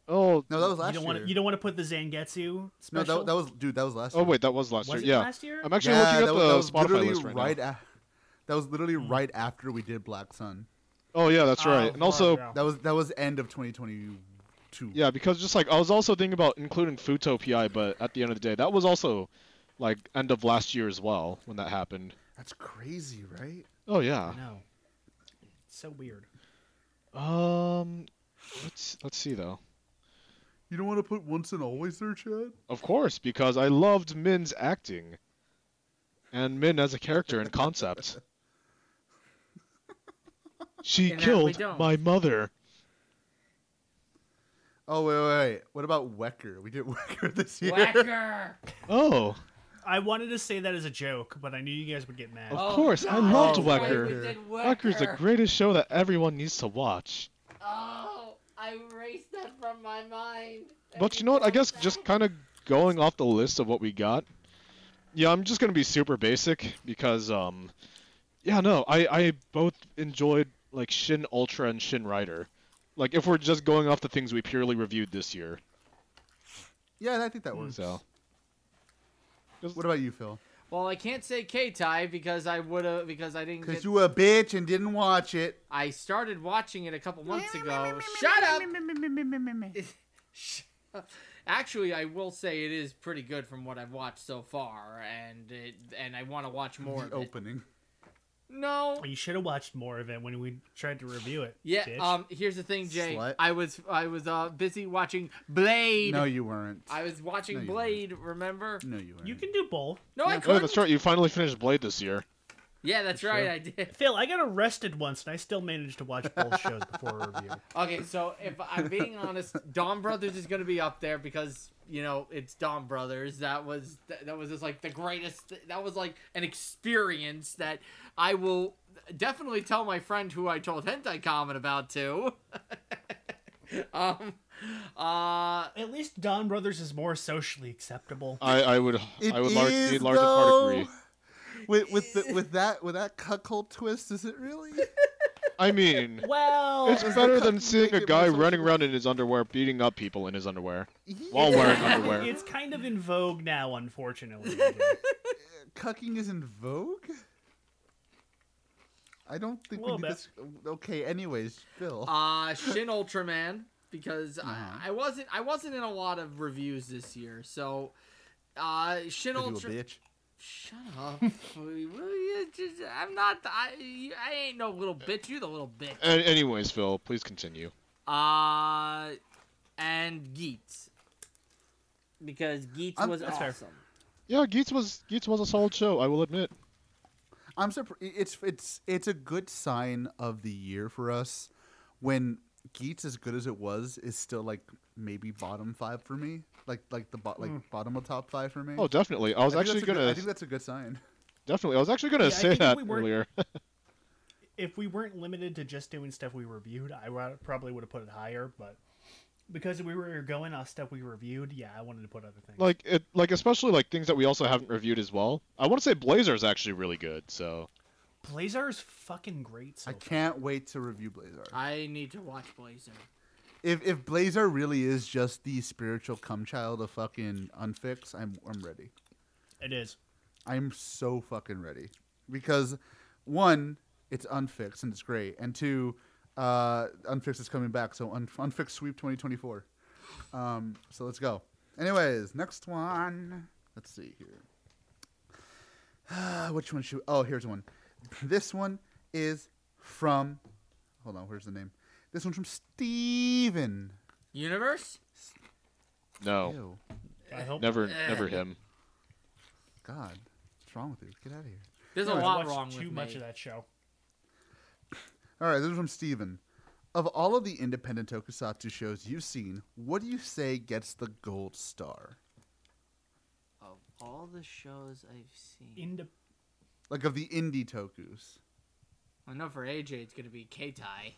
Oh No, that was you last don't year. want to you don't want to put the Zangetsu special. no, special. that, that was dude. That was last. oh year. wait, that was last was year. it Yeah, last year? I'm actually yeah, looking at that, the was, that was Spotify list right right. now. A, that was literally right after we did Black Sun. Oh yeah, that's right. Oh, and also right, That was that was end of 2022. yeah, because just like I was also thinking about including Fuuto PI, but at the end of the day, that was also like end of last year as well when that happened. That's crazy, right? Oh yeah. I know. It's so weird. Um, let's let's see though. You don't want to put once and always there, Chad? Of course, because I loved Minh's acting, and Min as a character and concept. She And killed my mother. Oh wait, wait, wait. What about Wecker? We did Wecker this year. Wecker. Oh, I wanted to say that as a joke, but I knew you guys would get mad. Of Oh, course, I loved that's right, Wecker. we did Wrecker's the greatest show that everyone needs to watch. Oh, I erased that from my mind. But you know what? I guess just kind of going off the list of what we got, yeah, I'm just gonna be super basic because um, yeah, no, I I both enjoyed like Shin Ultra and Shin Rider. Like if we're just going off the things we purely reviewed this year, Yeah, I think that hmm. works. so. 'Cause- What about you, Phil? Well, I can't say K-Tai because I would have because I didn't Because get. you a bitch and didn't watch it. I started watching it a couple months ago. Shut up. Actually, I will say it is pretty good from what I've watched so far, and it, and I want to watch more The of it. Opening. No. You should have watched more of it when we tried to review it. Yeah. bitch. Um. Here's the thing, Jay. Slut. I was I was uh busy watching Blade. No, you weren't. I was watching No, you Blade. Remember? No, you weren't. you can do both. No, I Yeah. Oh, couldn't. that's right. You finally finished Blade this year. Yeah, that's Sure. right. I did. Phil, I got arrested once, and I still managed to watch both shows before a review. Okay, so if I'm being honest, Don Brothers is gonna be up there because you know it's Don Brothers. That was that, that was just like the greatest. That was like an experience that I will definitely tell my friend who I told Hentai Comment about too. um, uh, At least Don Brothers is more socially acceptable. I I would It I would lar- is, large in part though. agree. With with the, with that with that cuckold twist, is it really? I mean, Well, it's better than seeing a guy running social? around in his underwear beating up people in his underwear while wearing underwear. it's kind of in vogue now, unfortunately. Cucking is in vogue. I don't think we Little need bit. this. Okay, anyways, Phil. uh, Shin Ultraman because Uh-huh. I, I wasn't I wasn't in a lot of reviews this year, so uh, Shin 'Cause you a Ultra. bitch. Shut up. Will you just- I'm not. I, I ain't no little bitch. You the little bitch. A- anyways, Phil, please continue. Uh, and Geats. Because Geats I'm- was That's fair. awesome. Yeah, Geats was Geats was a solid show. I will admit. I'm surprised. It's it's it's a good sign of the year for us when Geats, as good as it was, is still like maybe bottom five for me. Like like the bo- like hmm. bottom of top five for me. Oh, definitely. I was I actually that's a good- gonna I think that's a good sign. definitely. I was actually gonna Yeah, say think that we earlier. if we weren't limited to just doing stuff we reviewed, I probably would have put it higher. But because we were going off stuff we reviewed, yeah, I wanted to put other things. like it, like especially like things that we also haven't reviewed as well. I want to say Blazar is actually really good. So Blazar is fucking great. So I far. can't wait to review Blazar. I need to watch Blazar. If if Blazar really is just the spiritual cum child of fucking Unfix, I'm I'm ready. It is. I'm so fucking ready because one, it's Unfix and it's great, and two, uh, Unfix is coming back, so Un- Unfix Sweep 2024. Um, so let's go. Anyways, next one. Let's see here. Which one should? Oh, here's one. This one is from. Hold on, where's the name? This one's from Steven. Universe? no, Ew. I hope never, Eh. never him. God, what's wrong with you? Get out of here. There's No, a I lot watched wrong too with much of that show. All right, this is from Steven. Of all of the independent tokusatsu shows you've seen, what do you say gets the gold star? Of all the shows I've seen, Inde- Like of the indie tokus. I know for AJ it's gonna be K-Tai.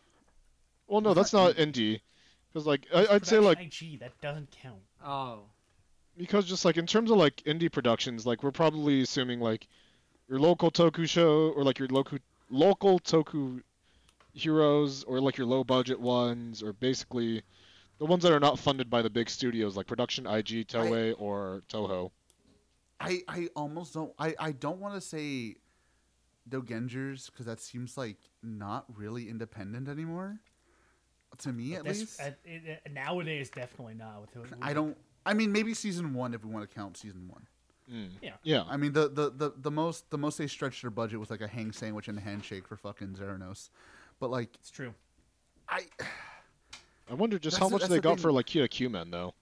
Well, no, that's not indie. Because like I, I'd say like Production IG, that doesn't count. Oh, because just like in terms of like indie productions, like we're probably assuming like your local toku show or like your local local toku heroes or like your low budget ones or basically the ones that are not funded by the big studios like Production IG, Toei, or Toho. I, I almost don't I, I don't want to say Dogengers because that seems like not really independent anymore. To me, at least. at- it- it- nowadays, definitely not. With who- I don't. I mean, maybe season one if we want to count season one. Mm. Yeah. Yeah. I mean, the, the, the, the most the most they stretched their budget was like a hang sandwich and a handshake for fucking Zeranos. But like, It's true. I I wonder just how much that's they the got thing. for like Kira Q-Men though.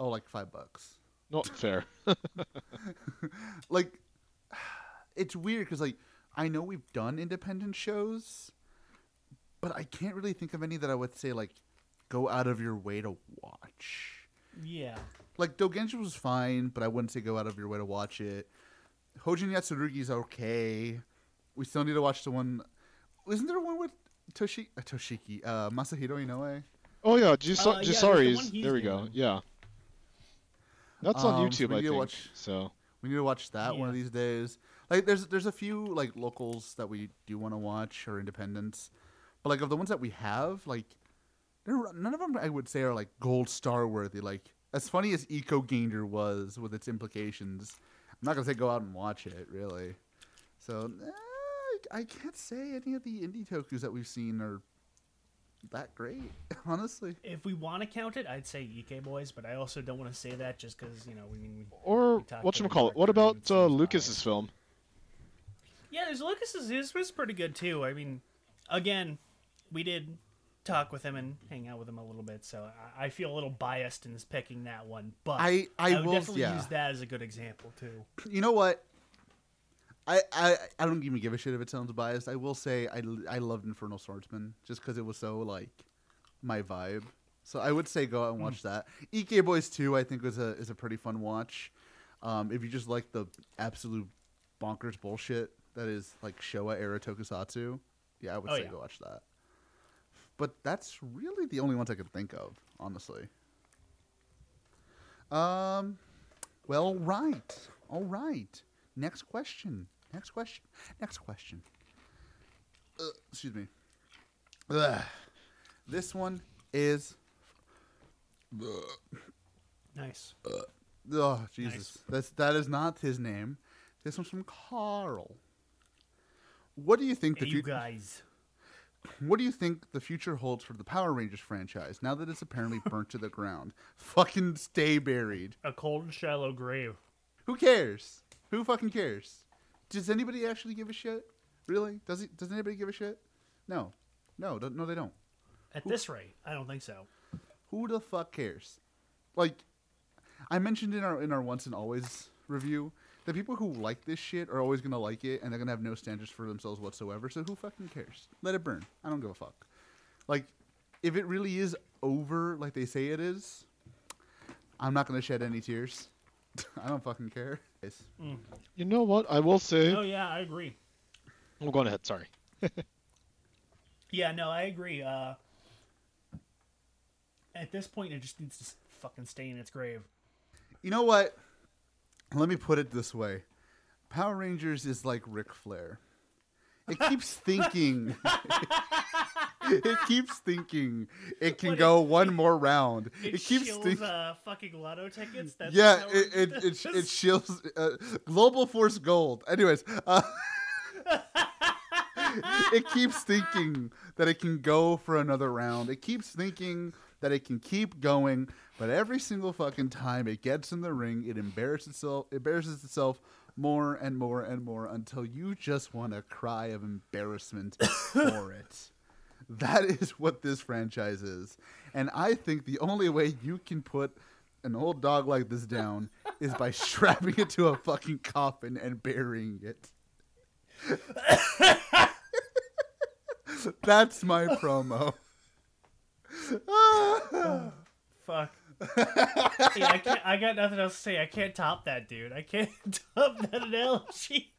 oh like five bucks. Not fair. like it's weird because like I know we've done independent shows, but I can't really think of any that I would say like go out of your way to watch. Yeah. Like Dogenshin was fine, but I wouldn't say go out of your way to watch it. Hojin is okay. We still need to watch the one. Isn't there one with Toshi uh, Toshiki uh, Masahiro Inoue? oh yeah, Jis- Uh, yeah, the Jisari's. there we go. Yeah. That's Um, on so YouTube, we I think. watch- So We need to watch that one of these days. Like, there's there's a few like locals that we do want to watch or independents, but like of the ones that we have, like, none of them I would say are like gold star worthy. Like, as funny as Eco Gainer was with its implications, I'm not gonna say go out and watch it really. So eh, I can't say any of the indie tokus that we've seen are that great, honestly. If we want to count it, I'd say EK Boys, but I also don't want to say that just because you know we mean. We... or We what to you call it? What about uh, Lucas's film? Yeah, there's Lucas's. His was pretty good too. I mean, again, we did talk with him and hang out with him a little bit, so I, I feel a little biased in picking that one. But I- I would will- definitely yeah. use that as a good example too. you know what? I, I I don't even give a shit if it sounds biased. I will say I, I loved Infernal Swordsman just because it was so like my vibe. So I would say go out and watch that. EK Boys 2 I think was a is a pretty fun watch. Um, if you just like the absolute bonkers bullshit that is like Showa era Tokusatsu, yeah, I would Oh, say yeah. go watch that. But that's really the only ones I could think of, honestly. Um, well, right, all right. Next question. Next question. Next question. Uh, excuse me. Ugh. This one is. Nice. Oh Jesus! That's that is not his name. This one's from Carl. What do you think the Hey, you future? guys. What do you think the future holds for the Power Rangers franchise now that it's apparently burnt to the ground? Fucking stay buried. A cold and shallow grave. Who cares? Who fucking cares? Does anybody actually give a shit? Really? Does it? Does anybody give a shit? No, no, no, they don't. At this rate, I don't think so. Who the fuck cares? Like, I mentioned in our in our once and always review, the people who like this shit are always gonna like it, and they're gonna have no standards for themselves whatsoever. So who fucking cares? Let it burn. I don't give a fuck. Like, if it really is over, like they say it is, I'm not gonna shed any tears. I don't fucking care. Yes. You know what? I will say. Oh yeah, I agree. Go going ahead. Sorry. Yeah, no, I agree. Uh, at this point, it just needs to fucking stay in its grave. You know what? Let me put it this way: Power Rangers is like Ric Flair. It keeps thinking. it keeps thinking it can What, go it- one more round. It, It, keeps shills thinking. uh, fucking lotto tickets. That's yeah, it it it, it shills uh, Global Force Gold. Anyways, uh, it keeps thinking that it can go for another round. It keeps thinking that it can keep going, but every single fucking time it gets in the ring, it embarrasses itself. Embarrasses itself more and more and more until you just want to cry of embarrassment for it. That is what this franchise is. And I think the only way you can put an old dog like this down is by strapping it to a fucking coffin and burying it. That's my promo. Fuck. yeah, I can't. I got nothing else to say. I can't top that, dude. I can't top that analogy.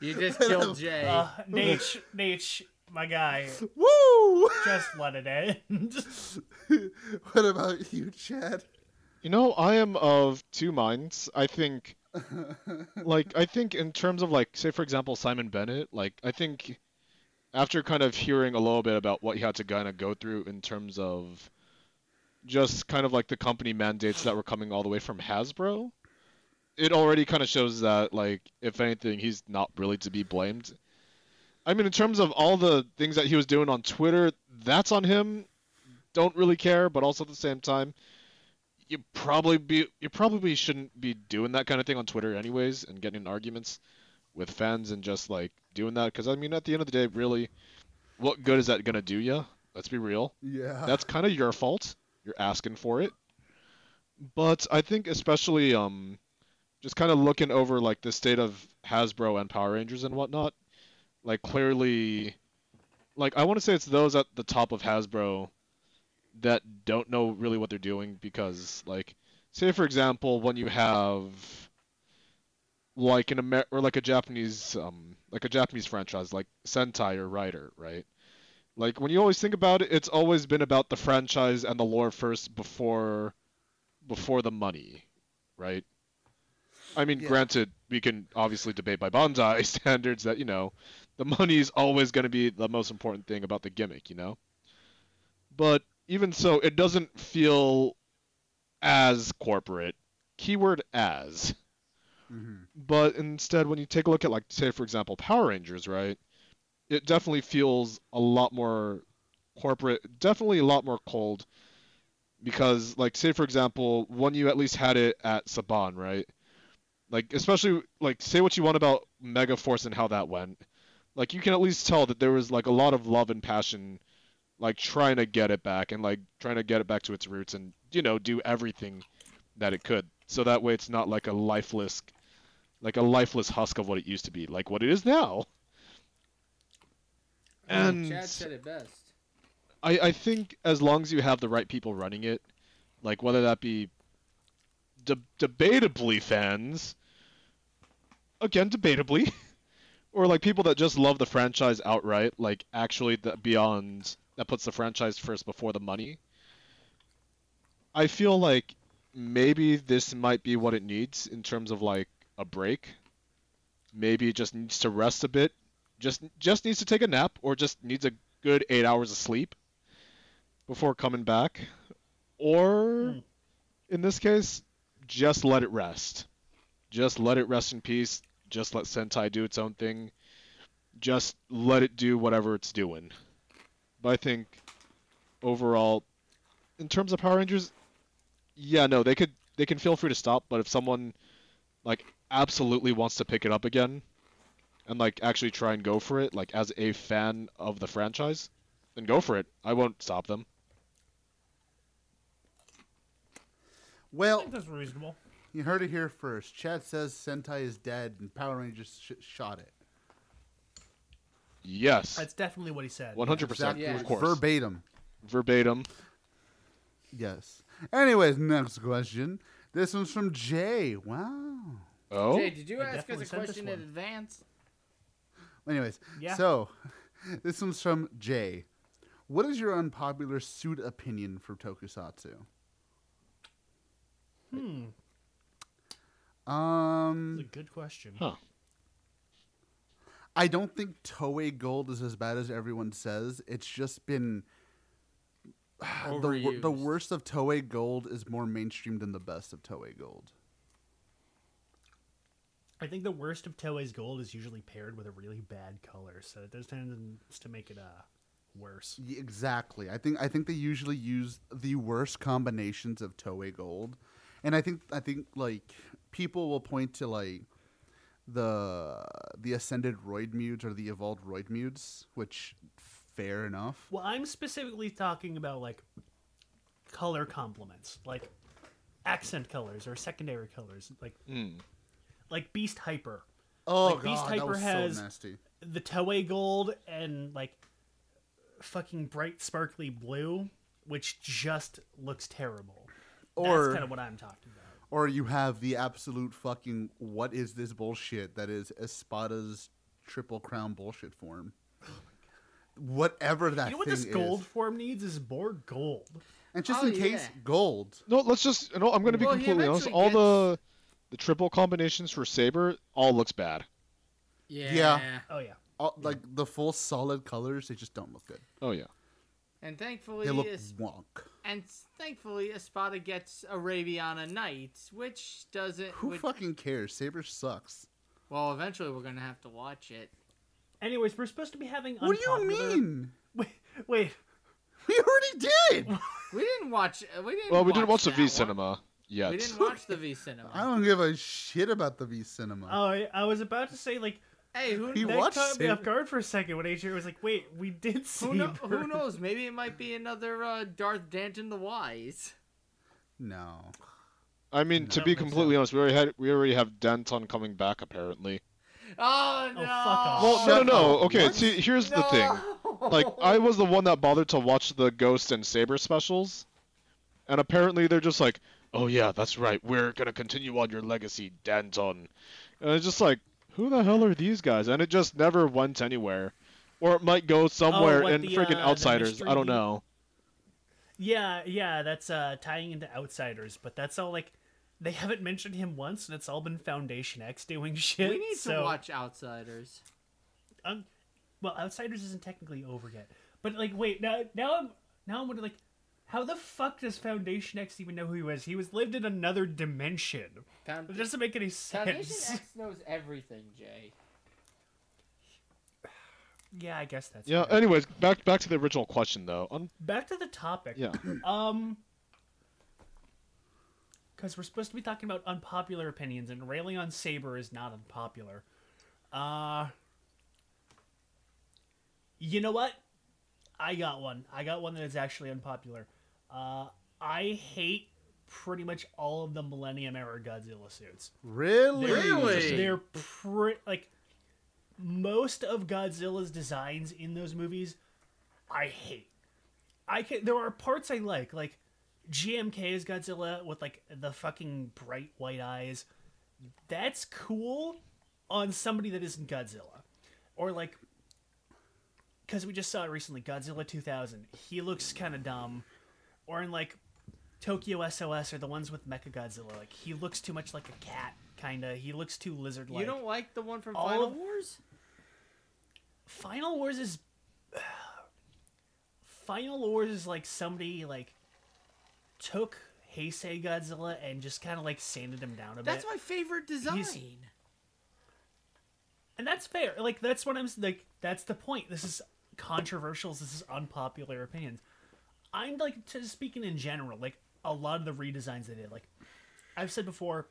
You just killed Jay. Uh, Nate, Nate, my guy, Woo! just let it end. what about you, Chad? You know, I am of two minds. I think, like, I think in terms of like, say for example, Simon Bennett. Like, I think after kind of hearing a little bit about what he had to kind of go through in terms of just kind of like the company mandates that were coming all the way from Hasbro, it already kind of shows that like, if anything, he's not really to be blamed. I mean, in terms of all the things that he was doing on Twitter, that's on him. Don't really care, but also at the same time you probably be you probably shouldn't be doing that kind of thing on Twitter anyways and getting in arguments with fans and just like doing that because I mean at the end of the day really what good is that gonna do you let's be real. Yeah. that's kind of your fault. You're asking for it. But I think especially um just kind of looking over like the state of Hasbro and Power Rangers and whatnot like clearly like I want to say it's those at the top of Hasbro that don't know really what they're doing because like say for example when you have like an Amer- or like a Japanese um like a Japanese franchise like Sentai or Rider right Like when you always think about it, it's always been about the franchise and the lore first before before the money, right? I mean, Yeah. granted, we can obviously debate by Bandai standards that, you know, the money is always going to be the most important thing about the gimmick, you know? But even so, it doesn't feel as corporate. Keyword as. Mhm. But instead, when you take a look at, like, say, for example, Power Rangers, right? It definitely feels a lot more corporate, definitely a lot more cold. Because, like, say, for example, when you at least had it at Saban, right? Like, especially, like, say what you want about Mega Force and how that went. Like, you can at least tell that there was, like, a lot of love and passion, like, trying to get it back and, like, trying to get it back to its roots and, you know, do everything that it could. So that way it's not like a lifeless like a lifeless husk of what it used to be, like what it is now. And Chad said it best. I, I think as long as you have the right people running it, like whether that be de- debatably fans, again debatably, or like people that just love the franchise outright, like actually the beyond that puts the franchise first before the money. I feel like maybe this might be what it needs in terms of like a break. Maybe it just needs to rest a bit. Just just needs to take a nap or just needs a good 8 hours of sleep before coming back. Or Hmm. in this case, just let it rest. Just let it rest in peace. Just let Sentai do its own thing. Just let it do whatever it's doing. But I think overall, in terms of Power Rangers, yeah, no, they could they can feel free to stop. But if someone like absolutely wants to pick it up again and like actually try and go for it, like as a fan of the franchise, then go for it. I won't stop them. I Well, think that's reasonable. you heard it here first. Chad says Sentai is dead and Power Rangers sh- shot it. Yes, That's definitely what he said. 100%, Exactly. Yeah. of course, Verbatim. verbatim. Yes. Anyways, next question. This one's from Jay. Wow. Oh, Jay, did you I ask us a question in advance? Anyways, Yeah. so this one's from Jay. What is your unpopular suit opinion for Tokusatsu? Hmm. That's Um, a good question. Huh. I don't think Toei Gold is as bad as everyone says. It's just been the the worst of Toei Gold is more mainstream than the best of Toei Gold. I think the worst of Toei's gold is usually paired with a really bad color, so it does tends to make it uh worse. Y- Exactly. I think I think they usually use the worst combinations of Toei Gold, and I think I think like people will point to like the the ascended Roid Mudes or the evolved Roid Mudes, which fair enough. Well, I'm specifically talking about like color complements, like accent colors or secondary colors, like Hmm. like Beast Hyper. Oh Like, Beast god, that Hyper was has- so nasty. the Toei Gold and like fucking bright sparkly blue, which just looks terrible. Or That's kind of what I'm talking about. Or you have the absolute fucking what is this bullshit that is Espada's triple crown bullshit form. Whatever that You know what this gold is, form needs is more gold. and just Oh, in case, yeah. gold. No, let's just. No, I'm gonna be Well, completely honest. eventually All the the triple combinations for Saber all looks bad. Yeah. Oh yeah. All, like the full solid colors, they just don't look good. Oh yeah. And thankfully, They look Es- wonk. and thankfully, Espada gets Arabiana Nights, which doesn't. Who which, fucking cares? Saber sucks. well, eventually, we're gonna have to watch it. Anyways, we're supposed to be having. What do you mean? Wait, wait. We already did. We didn't watch. uh, We didn't. Well, we didn't watch the V one. cinema yet. We didn't watch the V cinema. I don't give a shit about the V Cinema. Oh, I, I was about to say like Hey, who, He that watched caught me Saber. off guard for a second when HR was like, "Wait, we did see." who, know, who knows? Maybe it might be another uh, Darth Danton the Wise. no. I mean, to be don't completely honest, we already had we already have Danton coming back apparently. Oh no! fuck off. Well, no, no, no. Okay, What? see, here's the thing. Like, I was the one that bothered to watch the Ghost and Saber specials, and apparently they're just like, "Oh yeah, that's right. We're gonna continue on your legacy, Danton." And it's just like, who the hell are these guys? And it just never went anywhere. or it might go somewhere what in the, friggin' uh, Outsiders. I don't know. Yeah, yeah, that's uh tying into Outsiders, but that's all like they haven't mentioned him once, and it's all been Foundation X doing shit. We need so, to watch Outsiders. Um, well, Outsiders isn't technically over yet, but like, wait, now, now I'm now I'm wondering like, how the fuck does Foundation X even know who he was? He was lived in another dimension. Found- It doesn't make any sense. Foundation sense. X knows everything, Jay. Yeah, I guess that's Yeah. fair. Anyways, back back to the original question though. Un- Back to the topic. yeah. Um, because we're supposed to be talking about unpopular opinions, and railing on Saber is not unpopular. Uh, you know what? I got one. I got one that is actually unpopular. Uh, I hate pretty much all of the Millennium era Godzilla suits. Really? Really? They're pretty like most of Godzilla's designs in those movies. I hate. I can. There are parts I like, like GMK's Godzilla with like the fucking bright white eyes. That's cool on somebody that isn't Godzilla, or like because we just saw it recently, Godzilla 2000. He looks kind of dumb, or in like Tokyo SOS or the ones with Mecha Godzilla. Like he looks too much like a cat, kind of. He looks too lizard like. you don't like the one from all Final Wars? Final Wars is Final Wars is like somebody like took Heisei Godzilla and just kind of like sanded him down a That's bit. That's my favorite design. He's- and that's fair. Like that's what I'm like. That's the point. This is controversial. This is unpopular opinions. I'm like just speaking in general. Like a lot of the redesigns they did. Like I've said before,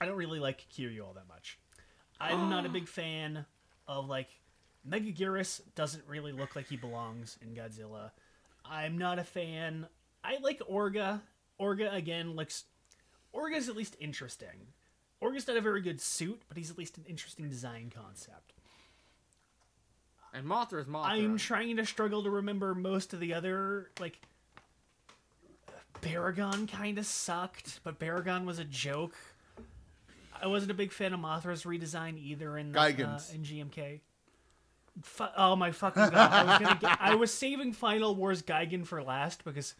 I don't really like Kiryu all that much. I'm not a big fan of like Mega Megaguirus. Doesn't really look like he belongs in Godzilla. I'm not a fan. I like Orga. Orga again looks. Orga's at least interesting. Orga's not a very good suit, but he's at least an interesting design concept. And Mothra's Mothra. I'm trying to struggle to remember most of the other like. Baragon kind of sucked, but Baragon was a joke. I wasn't a big fan of Mothra's redesign either in the, uh, in GMK. Fu- oh my fucking god! I was, gonna get, I was saving Final Wars Gigan for last because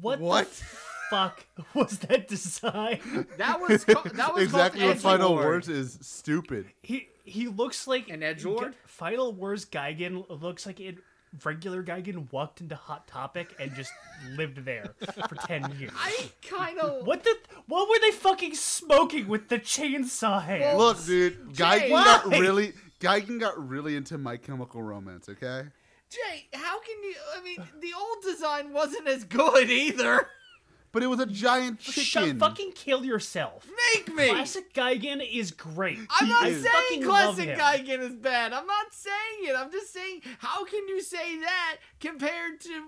what, What? the fuck was that design? that was co- that was exactly what Final Edgelord. Wars is. Stupid. He he looks like An edgelord? Final Wars Gigan looks like it. Regular Gigan walked into Hot Topic and just lived there for ten years. I kind of What the? What were they fucking smoking with the chainsaw hand? Look, dude, Gigan got really Gigan got really into My Chemical Romance. Okay, Jay. How can you? I mean, the old design wasn't as good either. But it was a giant Shut, chicken. fucking kill yourself. Make me. Classic Gigan is great. I'm not is. saying classic him. Gigan is bad. I'm not saying it. I'm just saying how can you say that compared to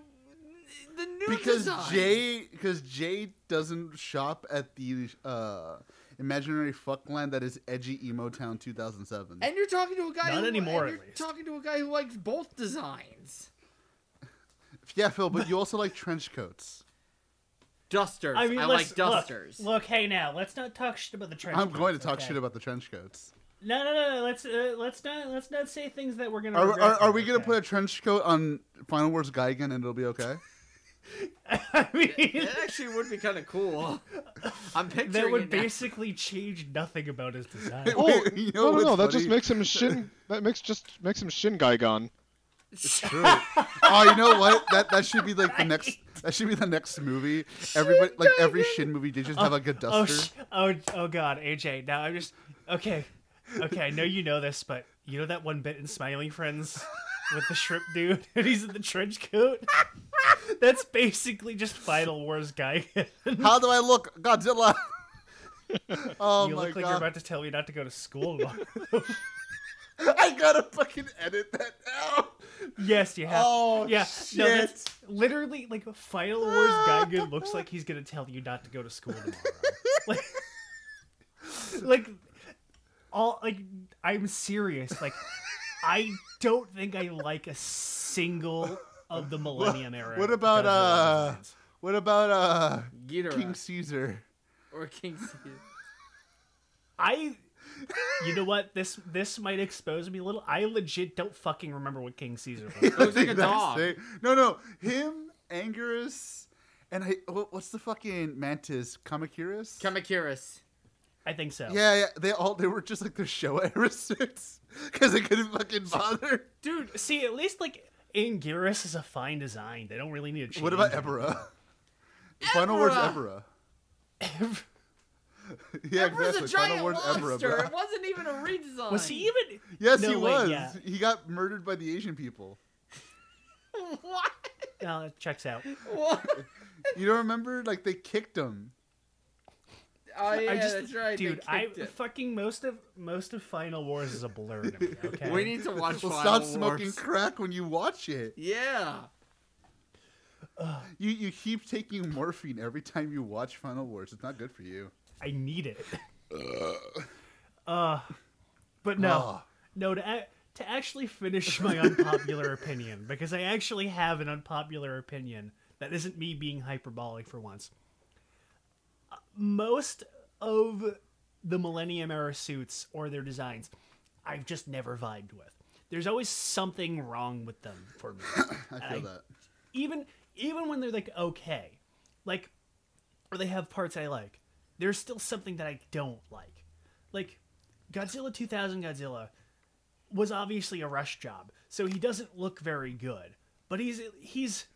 the new because design? Jay because Jay doesn't shop at the uh, imaginary fuckland that is edgy emo town 2007. And you're talking to a guy Not who, anymore, at you're least. talking to a guy who likes both designs. yeah, Phil, but you also like trench coats. Dusters. I, I mean, like let's- dusters. Look, look, hey now, let's not talk shit about the trench. I'm going to talk okay? shit about the trench coats. No, no, no, no. Let's uh, let's not let's not say things that we're gonna. Are, are, are we later, gonna put a trench coat on Final Wars Gigan and it'll be okay? I mean, it actually would be kind of cool. I'm picturing that would it now. basically change nothing about his design. Oh, you no, know no, no. what's That just makes him shin. That makes just makes him shin Gigan. True. oh, you know what? That that should be like the next. That should be the next movie. Everybody, like every Shin movie, they just oh, have like a Oh, duster. sh- oh, oh, God, AJ. Now I'm just okay. Okay, I know you know this, but you know that one bit in Smiling Friends with the shrimp dude, and he's in the trench coat. That's basically just Final Wars guy. How do I look, Godzilla? oh you my look like you're about to tell me not to go to school. Tomorrow. I gotta fucking edit that now. yes, you have. Oh yeah, shit! no, that's literally like Final Wars Gigan looks like he's gonna tell you not to go to school tomorrow. like, like all like I'm serious. Like I don't think I like a single of the Millennium era. what about, uh, designs. What about uh Ghidorah King Caesar? or King Caesar. I You know what? This this might expose me a little. I legit don't fucking remember what King Caesar was. looks like a dog. it. No, no, him, Anguirus, and I. What's the fucking mantis? Kamakiris. Kamakiris. I think so. yeah, yeah. They all they were just like the show era because they couldn't fucking bother. Dude, see, at least like Anguirus is a fine design. They don't really need to change. What about it. Ebirah? Final Wars, Ebirah. Ebirah. yeah, Ebirah's exactly. a giant Final Wars, Ebirah, monster. bro. It wasn't even a redesign. Was he even? Yes, No, he wait, was. yeah. He got murdered by the Asian people. what? No, it checks out. What? You don't remember? Like they kicked him. Oh yeah, I just, that's right. they dude. I it. fucking most of most of Final Wars is a blur to me. Okay. We need to watch Well, Final stop smoking crack when you watch it. Yeah. You you keep taking morphine every time you watch Final Wars. It's not good for you. I need it. uh, but no, Ugh. no. To a- to actually finish my unpopular opinion, because I actually have an unpopular opinion that isn't me being hyperbolic for once. Uh, Most of the Millennium era suits or their designs, I've just never vibed with. There's always something wrong with them for me. I I- feel that. even even when they're like okay, like or they have parts I like, there's still something that I don't like. Like Godzilla 2000 Godzilla was obviously a rush job, so he doesn't look very good, but he's he's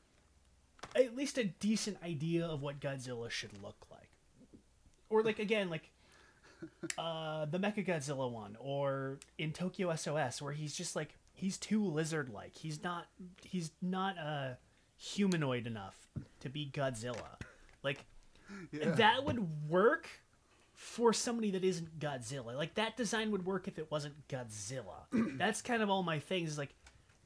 at least a decent idea of what Godzilla should look like. Or like again, like uh the Mecha Godzilla one or in Tokyo SOS where he's just like he's too lizard like. He's not he's not uh humanoid enough to be Godzilla. Like Yeah. that would work for somebody that isn't Godzilla. Like that design would work if it wasn't Godzilla. That's kind of all my things. Like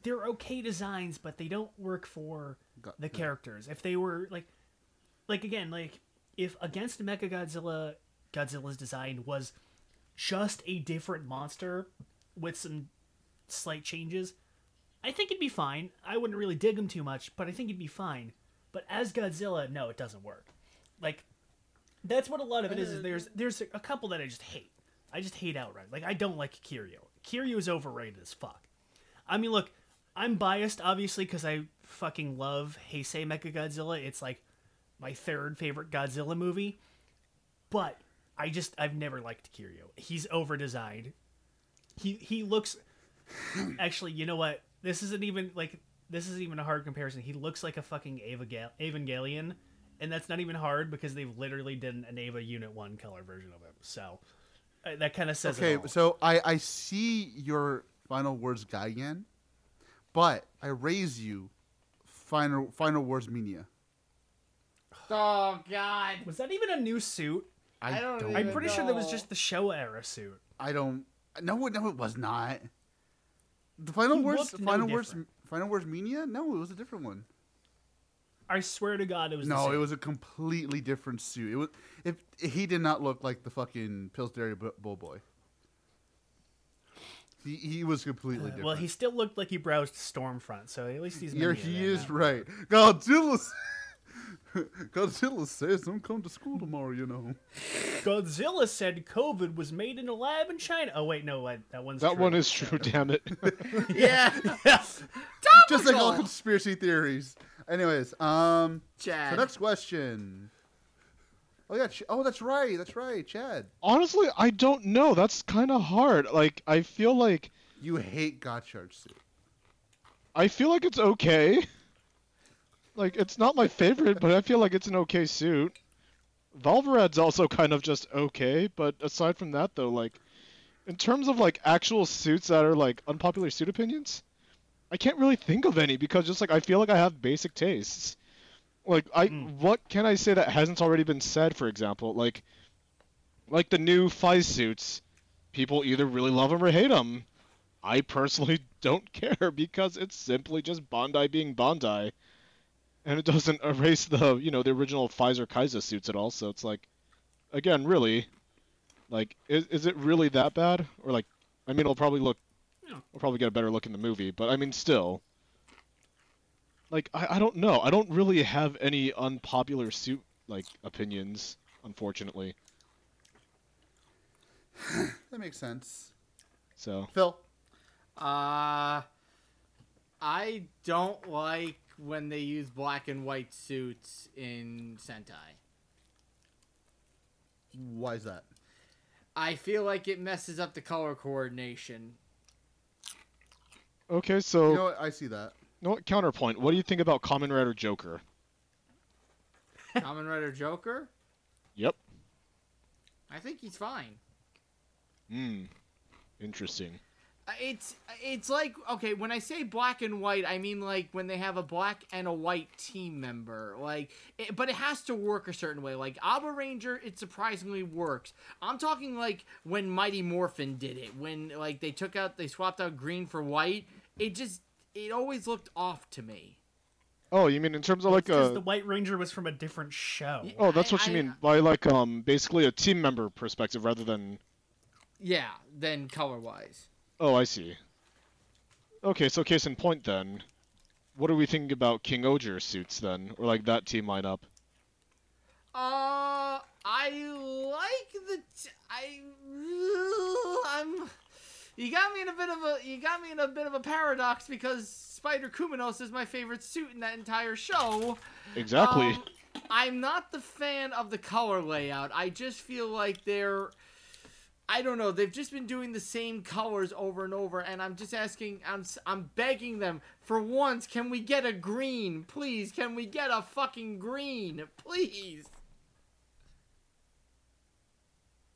they're okay designs, but they don't work for Go- the characters. If they were like, like again, like if against Mecha Godzilla, Godzilla's design was just a different monster with some slight changes, I think it'd be fine. I wouldn't really dig him too much, but I think it'd be fine. But as Godzilla, no, it doesn't work. Like that's what a lot of it is. is uh, there's there's a couple that I just hate. I just hate outright. Like I don't like Kiryu. Kiryu is overrated as fuck. I mean, look, I'm biased obviously because I fucking love Heisei Mechagodzilla. It's like my third favorite Godzilla movie. But I just I've never liked Kiryu. He's over designed. He he looks actually, you know what? This isn't even like this isn't even a hard comparison. He looks like a fucking Eva Evangelion, and that's not even hard because they've literally done an Eva Unit One color version of him. So uh, that kind of says Okay, it all. so I I see your Final Wars Gigan, but I raise you Final Final Wars Minya. Oh God. was that even a new suit? I don't I'm even pretty sure that was just the Showa era suit. I don't. No, it- no, it was not. The Final He Words, looked no Final Wars, different. Final Wars Minya. No, it was a different one. I swear to God, it was the No, same. it was a completely different suit. It was if he did not look like the fucking Pillsbury Bu- Bull Boy. He he was completely different. Well, he still looked like he browsed Stormfront, so at least he's. You're, he is now. right. Godzilla. Godzilla says, "Don't come to school tomorrow." You know. Godzilla said COVID was made in a lab in China. Oh wait, no, I, that one's That true. one is true. Damn it. Yeah. Just like all conspiracy theories. Anyways, um, Chad. so next question. Oh yeah. Oh, that's right. That's right, Chad. Honestly, I don't know. That's kind of hard. Like, I feel like You hate Gotchard's suit. I feel like it's okay. Like, it's not my favorite, but I feel like it's an okay suit. Valvarad's also kind of just okay, but aside from that, though, like, in terms of like actual suits that are like unpopular suit opinions, I can't really think of any because just like I feel like I have basic tastes. Like, I Mm. what can I say that hasn't already been said? For example, like, like the new Faiz suits, people either really love them or hate them. I personally don't care because it's simply just Bandai being Bandai, and it doesn't erase the you know the original Pfizer Kaixa suits at all. So it's like, again, really, like, is is it really that bad? Or like, I mean, it'll probably look. We'll probably get a better look in the movie, but I mean, still. Like I, I don't know. I don't really have any unpopular suit like opinions, unfortunately. That makes sense. So Phil, Uh, I don't like when they use black and white suits in Sentai. why is that? I feel like it messes up the color coordination. Okay, so You know what? I see that. you know what? Counterpoint. What do you think about Kamen Rider Joker? Kamen Rider Joker, Yep. I think he's fine. Hmm. Interesting. Uh, It's it's like okay when I say black and white I mean like when they have a black and a white team member like it, but it has to work a certain way like Abaranger it surprisingly works I'm talking like when Mighty Morphin did it when like they took out they swapped out green for white it just it always looked off to me Oh, you mean in terms of like a the White Ranger was from a different show. Oh, that's I- what you I- mean by like um basically a team member perspective rather than yeah then color wise Oh, I see. Okay, so case in point then. What are we thinking about King-Ohger suits then? Or like that team lineup? Uh, I like the. T- I. I'm. You got me in a bit of a. You got me in a bit of a paradox because Spider Kumonos is my favorite suit in that entire show. Exactly. Um, I'm not the fan of the color layout. I just feel like they're. I don't know. They've just been doing the same colors over and over, and I'm just asking. I'm s- I'm begging them for once. Can we get a green, please? Can we get a fucking green, please?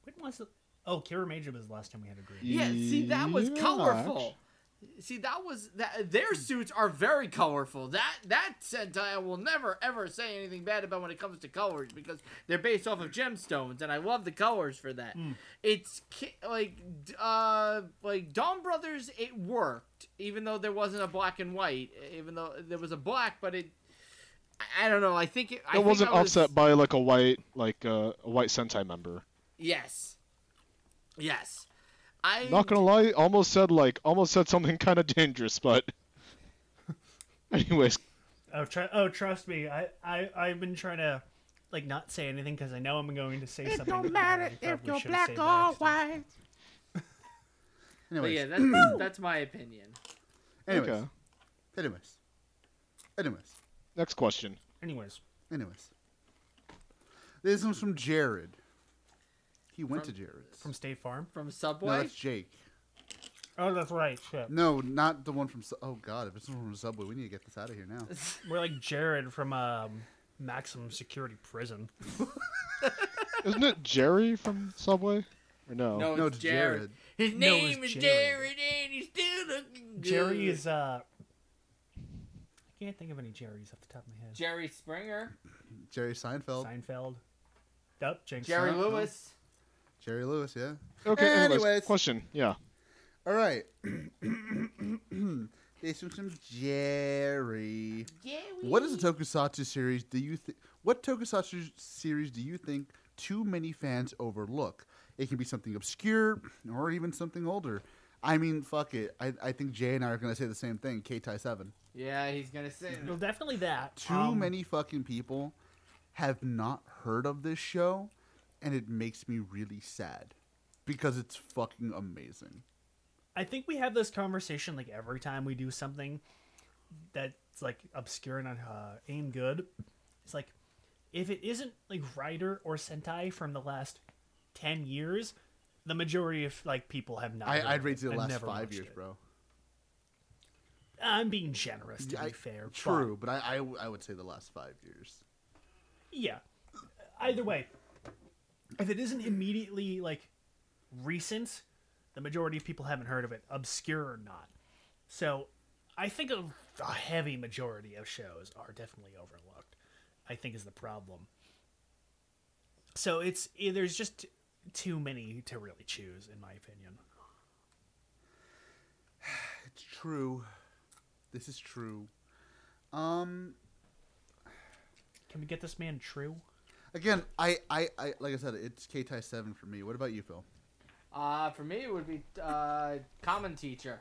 When was it? Oh, Kiramager was the last time we had a green. Yeah, see that was Yeah, colorful. See that was that their suits are very colorful. That that Sentai I will never ever say anything bad about when it comes to colors because they're based off of gemstones and I love the colors for that. It's like uh like Don Brothers it worked even though there wasn't a black and white even though there was a black but it I, I don't know. I think it, I it wasn't I was- offset by like a white like uh, a white Sentai member. Yes. Yes. I Not gonna lie, almost said like almost said something kind of dangerous, but anyways, Oh, tr- oh, trust me. I, I, I've been trying to, like, not say anything because I know I'm going to say something. that I probably shouldn't say by accident. But Anyways, yeah, that's that's my opinion. anyways, okay. anyways, anyways, Next question. Anyways, anyways. This one's from Jared. He went From- to Jared's. from State Farm. From Subway. no, Subway. that's Jake. Oh, that's right. Shit. No, not the one from. Su- Oh God, if it's the one from Subway, we need to get this out of here now. We're like Jared from um, Maximum Security Prison. Isn't it Jerry from Subway? Or no? no, no, it's it's Jared. Jared. His No, name is Jared. Jared, and he's still looking good. Jerry is uh. I can't think of any Jerrys off the top of my head. Jerry Springer. Jerry Seinfeld. Seinfeld. Yup, Jinx. Jerry Huh? Lewis. Jerry Lewis, yeah. Okay. Anyways, Anyways. question. Yeah. All right. this one's from Jerry. Jerry. What is a tokusatsu series do you think? What tokusatsu series do you think too many fans overlook? It can be something obscure or even something older. I mean, fuck it. I, I think Jay and I are gonna say the same thing. K-Tai Seven. Yeah, he's gonna say. Well, definitely that. Too Um, many fucking people have not heard of this show, and it makes me really sad because it's fucking amazing. I think we have this conversation like every time we do something that's like obscure and uh, ain't good. It's like if it isn't like Rider or Sentai from the last ten years, the majority of like people have not. I, I'd rate it the last five years, it. bro. I'm being generous to I- be fair. but- True, but, I, I I would say the last five years. yeah. Either way, if it isn't immediately like recent, the majority of people haven't heard of it, obscure or not. So, I think a, a heavy majority of shows are definitely overlooked. I think is the problem. So it's eh, there's just too many to really choose, in my opinion. It's true. This is true. Um, Can we get this man true? Again, I, I, I like I said, it's K Tai Seven for me. What about you, Phil? Uh, for me, it would be uh, Kamen Teacher.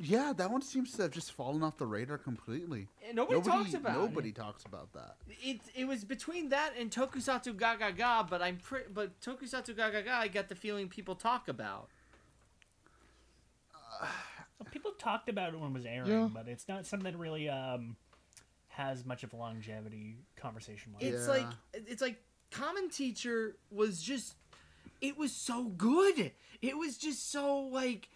Yeah, that one seems to have just fallen off the radar completely. And nobody, talks about nobody it. talks about that. It it was between that and Tokusatsu Ga Ga Ga, but I'm pre- but Tokusatsu Ga Ga Ga, I got the feeling people talk about. Well, people talked about it when it was airing, Yeah. but it's not something that really um, has much of a longevity conversation wise. It's Yeah. like it's like Kamen Teacher was just it was so good. It was just so like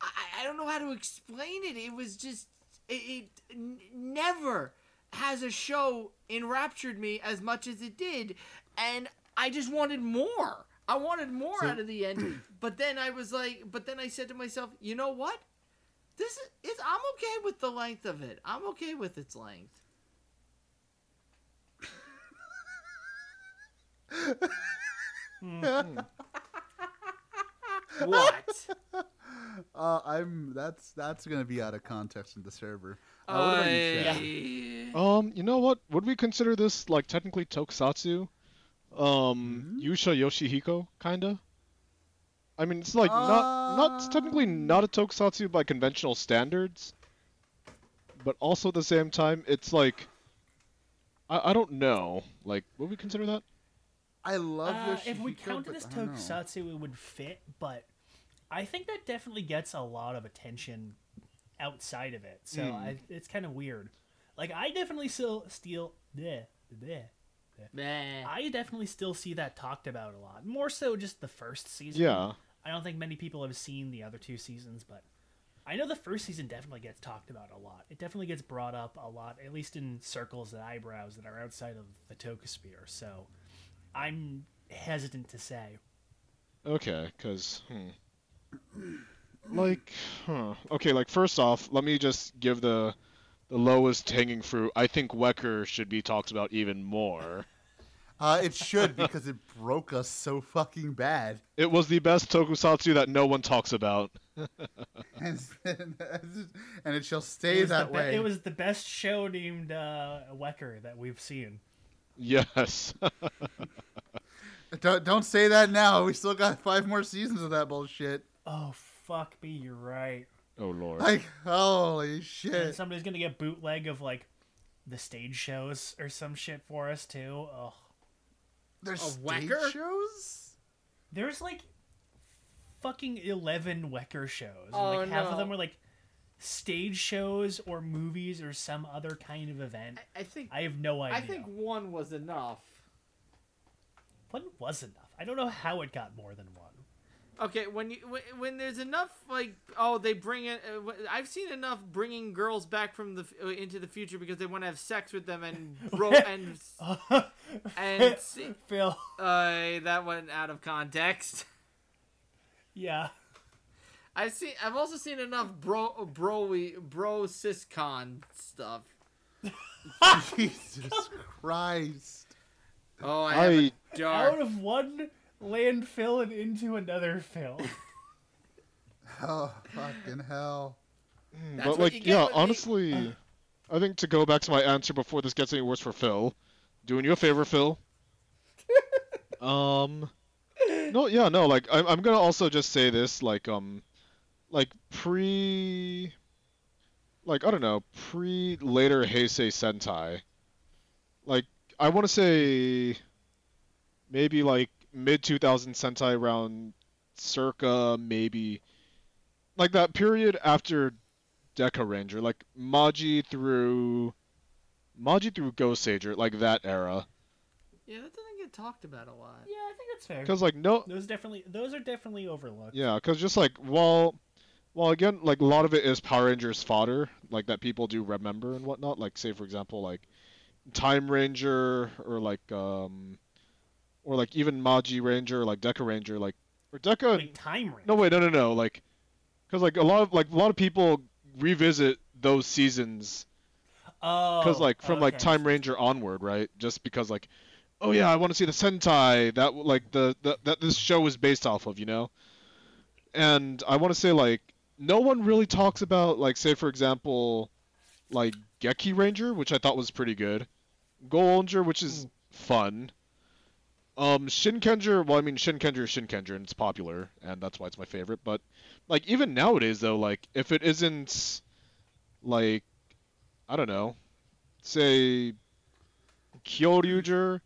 I, I don't know how to explain it. It was just it, it n- never has a show enraptured me as much as it did, and I just wanted more. I wanted more So- out of the end, but then I was like, but then I said to myself, you know what? This is it's, I'm okay with the length of it. I'm okay with its length. What? Uh, I'm that's that's gonna be out of context in the server. Uh, what about you, Chad? Uh, Um, you know what? Would we consider this like technically tokusatsu? Um, Mhm. Yusha Yoshihiko, kinda. I mean, it's like not not technically not a tokusatsu by conventional standards, but also at the same time, it's like I, I don't know. Like, would we consider that? I love Uh, if we counted but as know. tokusatsu, it would fit, but I think that definitely gets a lot of attention outside of it. So Hmm. I, it's kind of weird. Like I definitely still steal. Bleh, bleh. Meh. I definitely still see that talked about a lot. More so just the first season. Yeah. I don't think many people have seen the other two seasons, but I know the first season definitely gets talked about a lot. It definitely gets brought up a lot, at least in circles and eyebrows that are outside of the Tokusphere. So I'm hesitant to say. Okay, because, hmm. Like, huh. Okay, like, first off, let me just give the the lowest hanging fruit. I think Wecker should be talked about even more. Uh, it should because it broke us so fucking bad, It was the best tokusatsu that no one talks about. and, and it shall stay was, the that be- way. it was the best show named uh, Wecker that we've seen. Yes. Don't don't say that now. We still got five more seasons of that bullshit. Oh fuck me, you're right. oh lord. Like holy And shit. somebody's gonna get bootleg of like the stage shows or some shit for us too. Oh. There's A stage Wecker? shows. There's like fucking eleven Wecker shows. and, Oh, like half of them are like stage shows or movies or some other kind of event. I, I think I have no idea. I think one was enough. one was enough. I don't know how it got more than one. Okay, when you when, when there's enough like oh they bring it. Uh, I've seen enough bringing girls back from the uh, into the future because they want to have sex with them and bro and and Phil. uh, that went out of context. Yeah. I've seen. I've also seen enough bro broy bro siscon stuff. Jesus Christ. Oh, I, have I a dark. Out of one landfill and into another fill. Oh fucking hell. That's but like yeah, with me. honestly, I think to go back to my answer before this gets any worse for Phil, doing you a favor, Phil. um, no, yeah, no, like I'm I'm gonna also just say this, like um, like pre, like I don't know, pre later Heisei Sentai, like I want to say, maybe like mid 2000 Sentai around circa maybe like that period after Dekaranger, like Maji through Maji through Ghost Sager, like that era. Yeah, that doesn't get talked about a lot. yeah, I think that's fair. Cause like no, Those definitely those are definitely overlooked. yeah, cause just like while, while again like a lot of it is Power Rangers fodder, like that people do remember and whatnot. Like say for example like Timeranger or like um, or like even Magiranger, like Dekaranger, like or Deca. Wait, time range. No, wait, no, no, no. Like, because like a lot of like a lot of people revisit those seasons Oh, because like from like. Timeranger onward, right? Just because like, oh yeah, I want to see the Sentai that like the, the that this show is based off of, you know. And I want to say like no one really talks about like say for example, like Gekiranger, which I thought was pretty good, Gold which is fun. Um, Shinkenger. Well, I mean, Shinkenger is Shinkenger, and it's popular, and that's why it's my favorite. But like even nowadays, though, like if it isn't like I don't know, say Kyoryuger.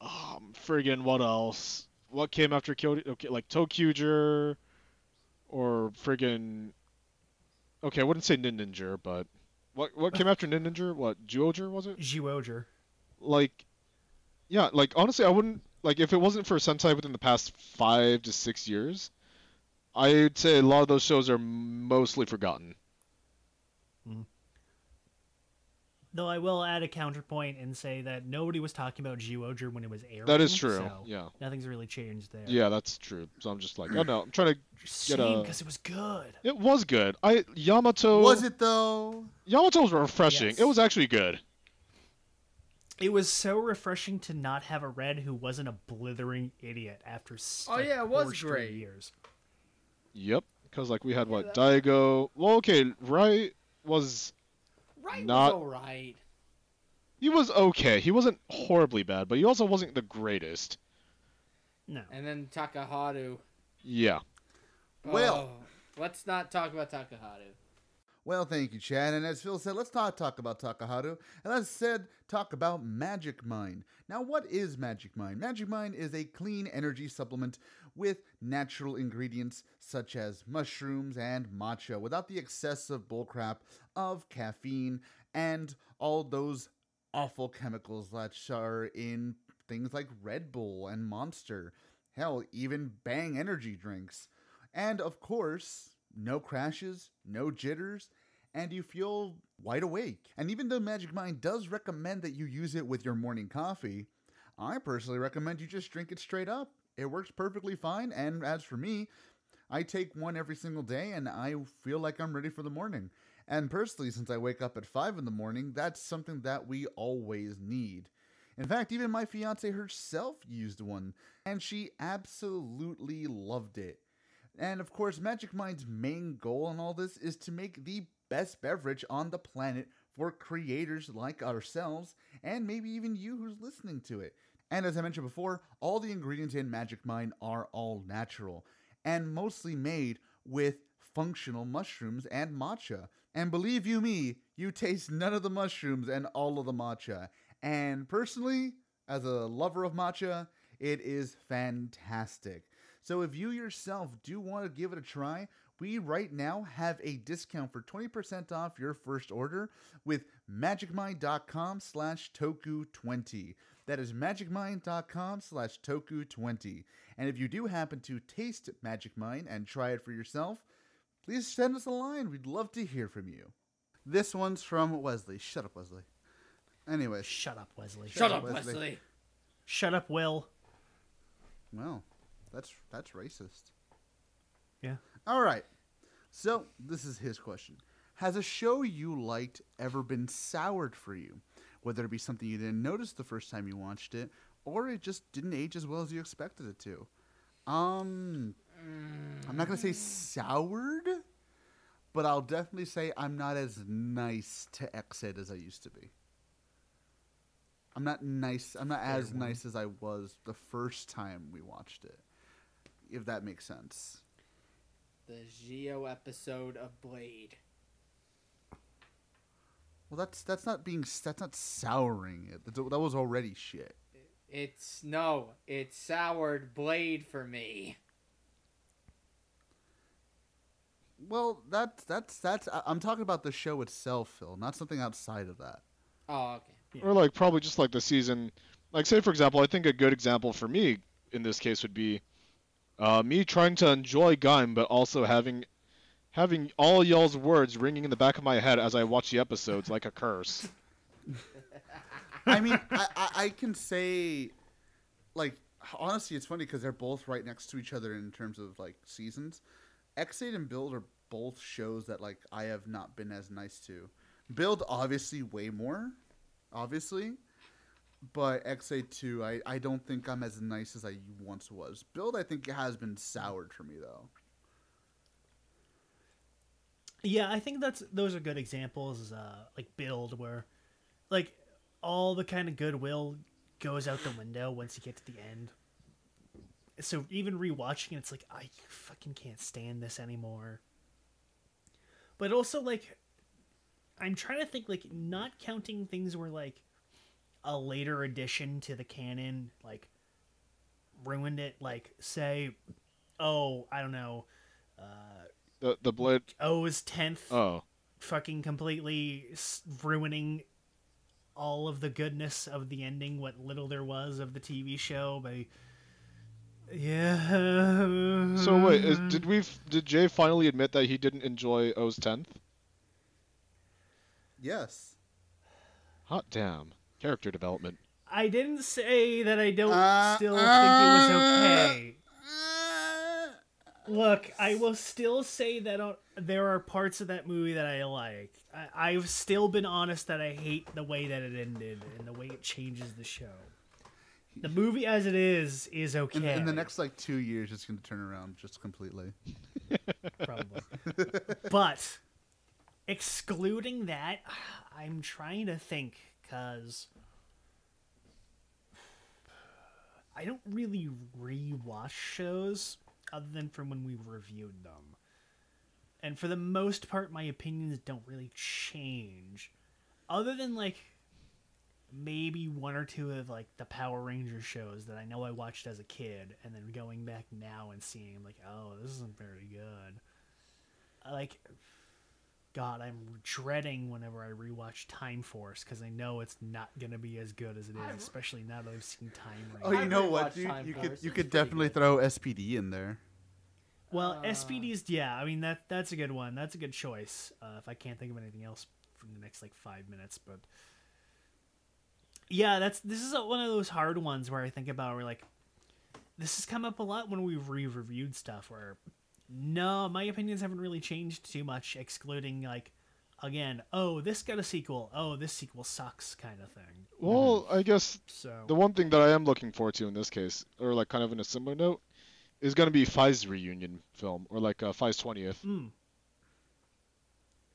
Um, friggin' what else? What came after Kyoryu? Okay, like ToQger, or friggin' Okay, I wouldn't say Ninninger, but what what came after Ninninger? What Zyuohger was it? Zyuohger. Like, yeah, like honestly, I wouldn't like if it wasn't for Sentai within the past five to six years. I'd say a lot of those shows are mostly forgotten. Hmm. Though I will add a counterpoint and say that nobody was talking about Zyuohger when it was airing. That is true. so Yeah, Nothing's really changed there. yeah, that's true. So I'm just like, oh no, I'm trying to. Get a- because it was good. It was good. I Yamato. Was it though? Yamato was refreshing. Yes. It was actually good. It was so refreshing to not have a red who wasn't a blithering idiot after s- Oh, like, yeah, it was four great. years. Yep, because like we had what Daigo. Well, okay, right was Right Not- was alright. he was okay. He wasn't horribly bad, but he also wasn't the greatest. No. And then Takaharu. Yeah. Oh, well- Oh, let's not talk about Takaharu. Well, thank you, Chad. And as Phil said, let's not talk about Takaharu. And as said, talk about Magic Mind. Now, what is Magic Mind? Magic Mind is a clean energy supplement with natural ingredients such as mushrooms and matcha without the excessive bullcrap of caffeine and all those awful chemicals that are in things like Red Bull and Monster. Hell, even Bang energy drinks. And of course, no crashes, no jitters, and you feel wide awake. And even though Magic Mind does recommend that you use it with your morning coffee, I personally recommend you just drink it straight up. It works perfectly fine, and as for me, I take one every single day and I feel like I'm ready for the morning. And personally, since I wake up at 5 in the morning, that's something that we always need. In fact, even my fiance herself used one, and she absolutely loved it. And of course, Magic Mind's main goal in all this is to make the best beverage on the planet for creators like ourselves, and maybe even you who's listening to it. And as I mentioned before, all the ingredients in Magic Mind are all natural and mostly made with functional mushrooms and matcha. And believe you me, you taste none of the mushrooms and all of the matcha. And personally, as a lover of matcha, it is fantastic. So if you yourself do want to give it a try, we right now have a discount for 20% off your first order with magicmind.com slash toku20. That is magicmind.com slash toku20. And if you do happen to taste Magic Mind and try it for yourself, please send us a line. We'd love to hear from you. This one's from Wesley. Shut up, Wesley. Anyway. Shut up, Wesley. Shut up, up, Wesley. Wesley. Shut up, Will. well, that's that's racist. Yeah. All right. So, this is his question. Has a show you liked ever been soured for you? Whether it be something you didn't notice the first time you watched it, or it just didn't age as well as you expected it to. Um, I'm not going to say soured, but I'll definitely say I'm not as nice to Ex-Aid as I used to be. I'm not nice. I'm not as nice as I was the first time we watched it. If that makes sense. The Geo episode of Blade. Well, that's that's not being that's not souring it. That that was already shit. It's no, it's soured Blade for me. Well, that's that's that's I- I'm talking about the show itself, Phil, not something outside of that. Oh, okay. Yeah. Or like probably just like the season. Like say for example, I think a good example for me in this case would be uh, me trying to enjoy Gaim, but also having having all y'all's words ringing in the back of my head as I watch the episodes like a curse. I mean, I, I I can say, like honestly, it's funny because they're both right next to each other in terms of like seasons. Ex-Aid and Build are both shows that like I have not been as nice to. Build obviously way more, obviously, but Ex-Aid 2 I I don't think I'm as nice as I once was. Build I think has been soured for me though. Yeah, I think that's those are good examples. Uh, like build where, like, all the kind of goodwill goes out the window once you get to the end. So even rewatching it, it's like I fucking can't stand this anymore. But also like, I'm trying to think like not counting things where like a later addition to the canon like ruined it. Like say, oh I don't know, uh, The the blade. OOO's tenth Oh, fucking completely ruining all of the goodness of the ending, what little there was of the TV show by. Yeah. so wait, is, did we? Did Jay finally admit that he didn't enjoy OOO's tenth? Yes. Hot damn, character development. I didn't say that I don't Uh, still uh, think it was okay. Look, I will still say that uh, there are parts of that movie that I like. I, I've still been honest that I hate the way that it ended and the way it changes the show. The movie as it is is okay. In, in the next like two years, it's going to turn around just completely. probably. but excluding that, I'm trying to think because I don't really rewatch shows other than from when we reviewed them. And for the most part, my opinions don't really change. Other than like maybe one or two of like the Power Ranger shows that I know I watched as a kid, and then going back now and seeing like, oh, this isn't very good. Like, God, I'm dreading whenever I rewatch Time Force because I know it's not gonna be as good as it is, especially now that I've seen Time Oh, you know what? dude? You Force. could you could definitely good. throw SPD in there. Well, Uh, SPD's yeah, I mean that that's a good one. That's a good choice. Uh, if I can't think of anything else from the next like five minutes, but yeah, that's this is a, one of those hard ones where I think about where like this has come up a lot when we've re-reviewed stuff. Where no, my opinions haven't really changed too much, excluding like again, oh this got a sequel, oh this sequel sucks kind of thing. Well, I guess So the one thing that I am looking forward to in this case, or like kind of in a similar note, is going to be Faiz reunion film, or like uh, Faiz twentieth, mm,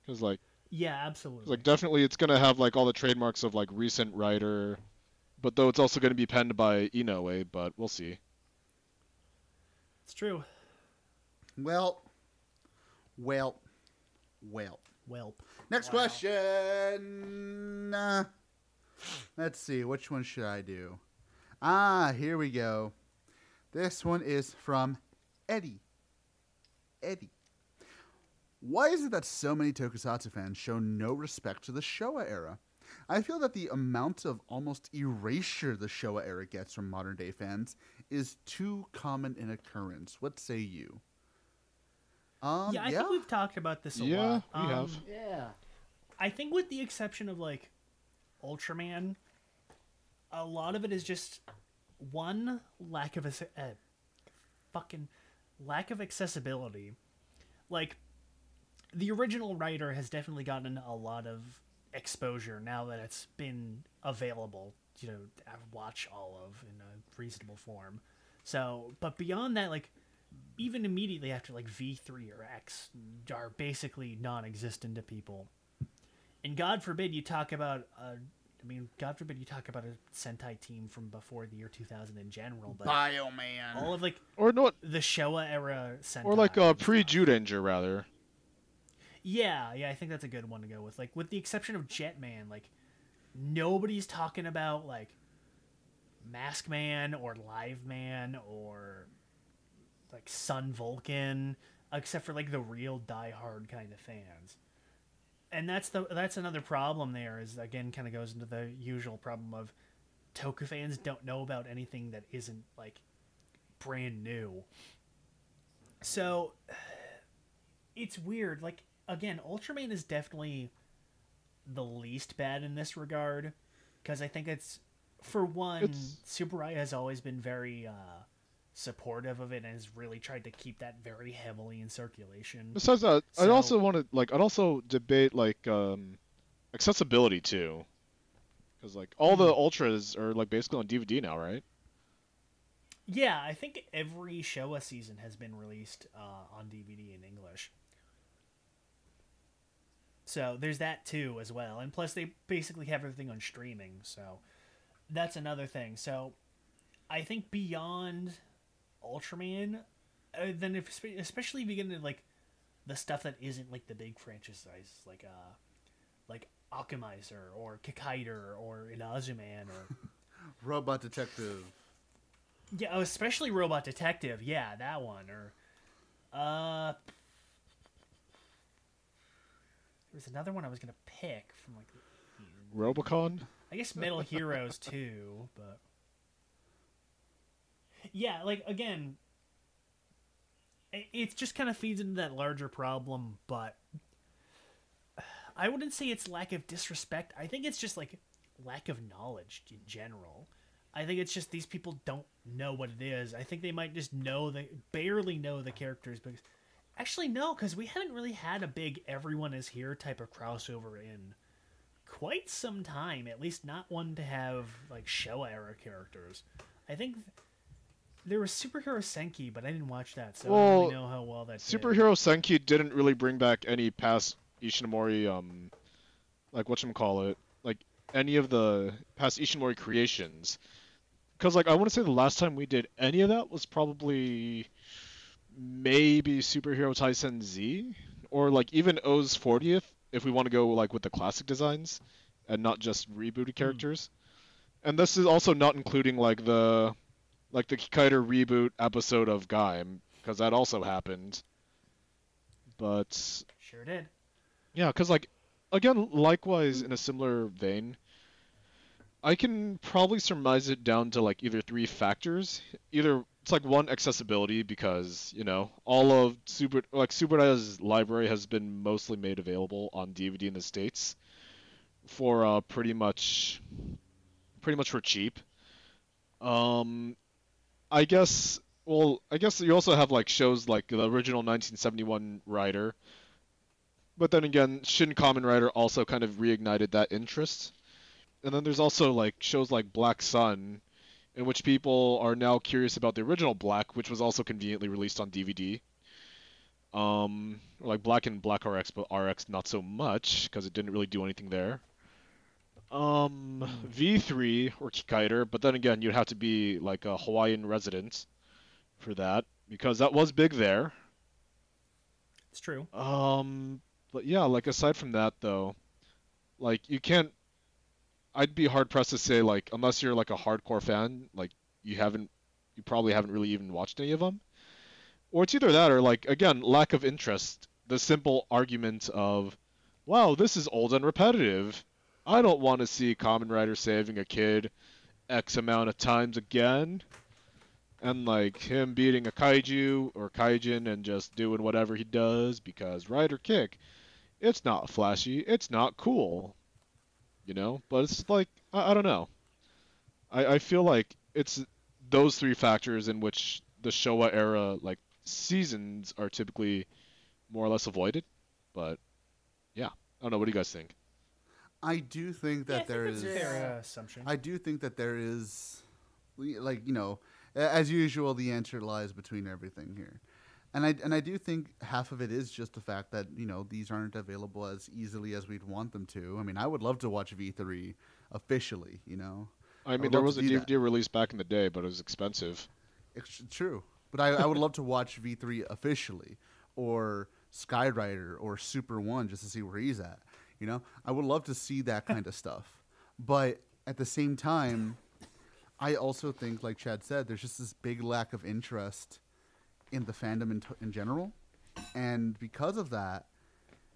because like yeah, absolutely. like definitely it's going to have like all the trademarks of like recent Rider, but though it's also going to be penned by Inoue, but we'll see. it's true. Well, well, well. Well. Next Wow. question. Uh, let's see, which one should I do? Ah, here we go. This one is from Eddie. Eddie. Why is it that so many tokusatsu fans show no respect to the Showa era? I feel that the amount of almost erasure the Showa era gets from modern day fans is too common an occurrence. What say you? Um, yeah, I think we've talked about this a Yeah, lot. we Um, have. Yeah. I think with the exception of like Ultraman, a lot of it is just one lack of a uh, fucking lack of accessibility. Like the original Rider has definitely gotten a lot of exposure now that it's been available, you know, to watch all of in a reasonable form. So, but beyond that, like even immediately after like V3 or X are basically non-existent to people. And God forbid you talk about uh, I mean, God forbid you talk about a Sentai team from before the year 2000 in general, but Bioman. all of like Or not, the Showa era Sentai. or like a pre stuff. Judanger rather. Yeah, yeah, I think that's a good one to go with. Like with the exception of Jetman, like nobody's talking about like Mask Man or Live Man or like Sun Vulcan, except for like the real diehard kind of fans. And that's the that's another problem there is again kind of goes into the usual problem of Toku fans don't know about anything that isn't like brand new. So it's weird. Like again, Ultraman is definitely the least bad in this regard because I think it's for one, It's- Tsuburaya has always been very uh, supportive of it and has really tried to keep that very heavily in circulation. Besides that, I'd also want to like I'd also debate like um, accessibility too, because like all the Hmm. ultras are like basically on DVD now, right? Yeah, I think every Showa season has been released uh, on DVD in English. So there's that too as well, and plus they basically have everything on streaming. So that's another thing. So, I think beyond Ultraman, uh, then if especially if you get into like the stuff that isn't like the big franchises, like uh, like Akumaizer or Kikaider or Inazuman or Robot Detective. yeah, oh, especially Robot Detective. Yeah, that one or uh. There was another one I was gonna pick from like Robocon. I guess Metal Heroes too, but yeah, like again, i- it just kind of feeds into that larger problem. But I wouldn't say it's lack of disrespect. I think it's just like lack of knowledge in general. I think it's just these people don't know what it is. I think they might just know the barely know the characters because actually no, because we haven't really had a big everyone is here type of crossover in quite some time. At least not one to have like Showa era characters. I think th- there was Superhero Senki, but I didn't watch that, so I don't really know how well that. did. Superhero Senki didn't really bring back any past Ishinomori, um, like what call it like any of the past Ishinomori creations. Because, like, I want to say the last time we did any of that was probably maybe Superhero Taisen Z, or like even O's 40th, if we want to go like with the classic designs and not just rebooted characters. And this is also not including like the like the Kikaider reboot episode of Gaim, because that also happened. But Sure did. yeah, because like again, likewise in a similar vein, I can probably surmise it down to like either three factors. Either it's like one accessibility because you know all of Super like Superdata's library has been mostly made available on DVD in the states for uh, pretty much pretty much for cheap. Um, I guess. Well, I guess you also have like shows like the original 1971 Rider, but then again, Shin Kamen Rider also kind of reignited that interest. And then there's also like shows like Black Sun, in which people are now curious about the original Black, which was also conveniently released on DVD. Um, like Black and Black RX, but RX not so much because it didn't really do anything there. Um, V3 or Kikaider, but then again, you'd have to be like a Hawaiian resident for that because that was big there. It's true. Um, but yeah, like aside from that though, like you can't. I'd be hard pressed to say like unless you're like a hardcore fan, like you haven't, you probably haven't really even watched any of them, or it's either that or like again lack of interest. The simple argument of, wow, this is old and repetitive. I don't want to see Kamen Rider saving a kid X amount of times again and like him beating a kaiju or kaijin and just doing whatever he does because Rider Kick, it's not flashy, it's not cool, you know. But it's like I, I don't know. I I feel like it's those three factors in which the Showa era like seasons are typically more or less avoided. But yeah, I don't know. What do you guys think? I do think Yeah, that there think is. fair uh, assumption. I do think that there is, like you know, as usual, the answer lies between everything here, and I and I do think half of it is just the fact that you know these aren't available as easily as we'd want them to. I mean, I would love to watch V three officially. You know, I would mean, there was a do that. DVD release back in the day, but it was expensive. it's true, but I, I would love to watch V three officially, or Skyrider or Super One just to see where he's at. You know, I would love to see that kind of stuff, but at the same time. I also think, like Chad said, there's just this big lack of interest in the fandom in, t- in general, and because of that,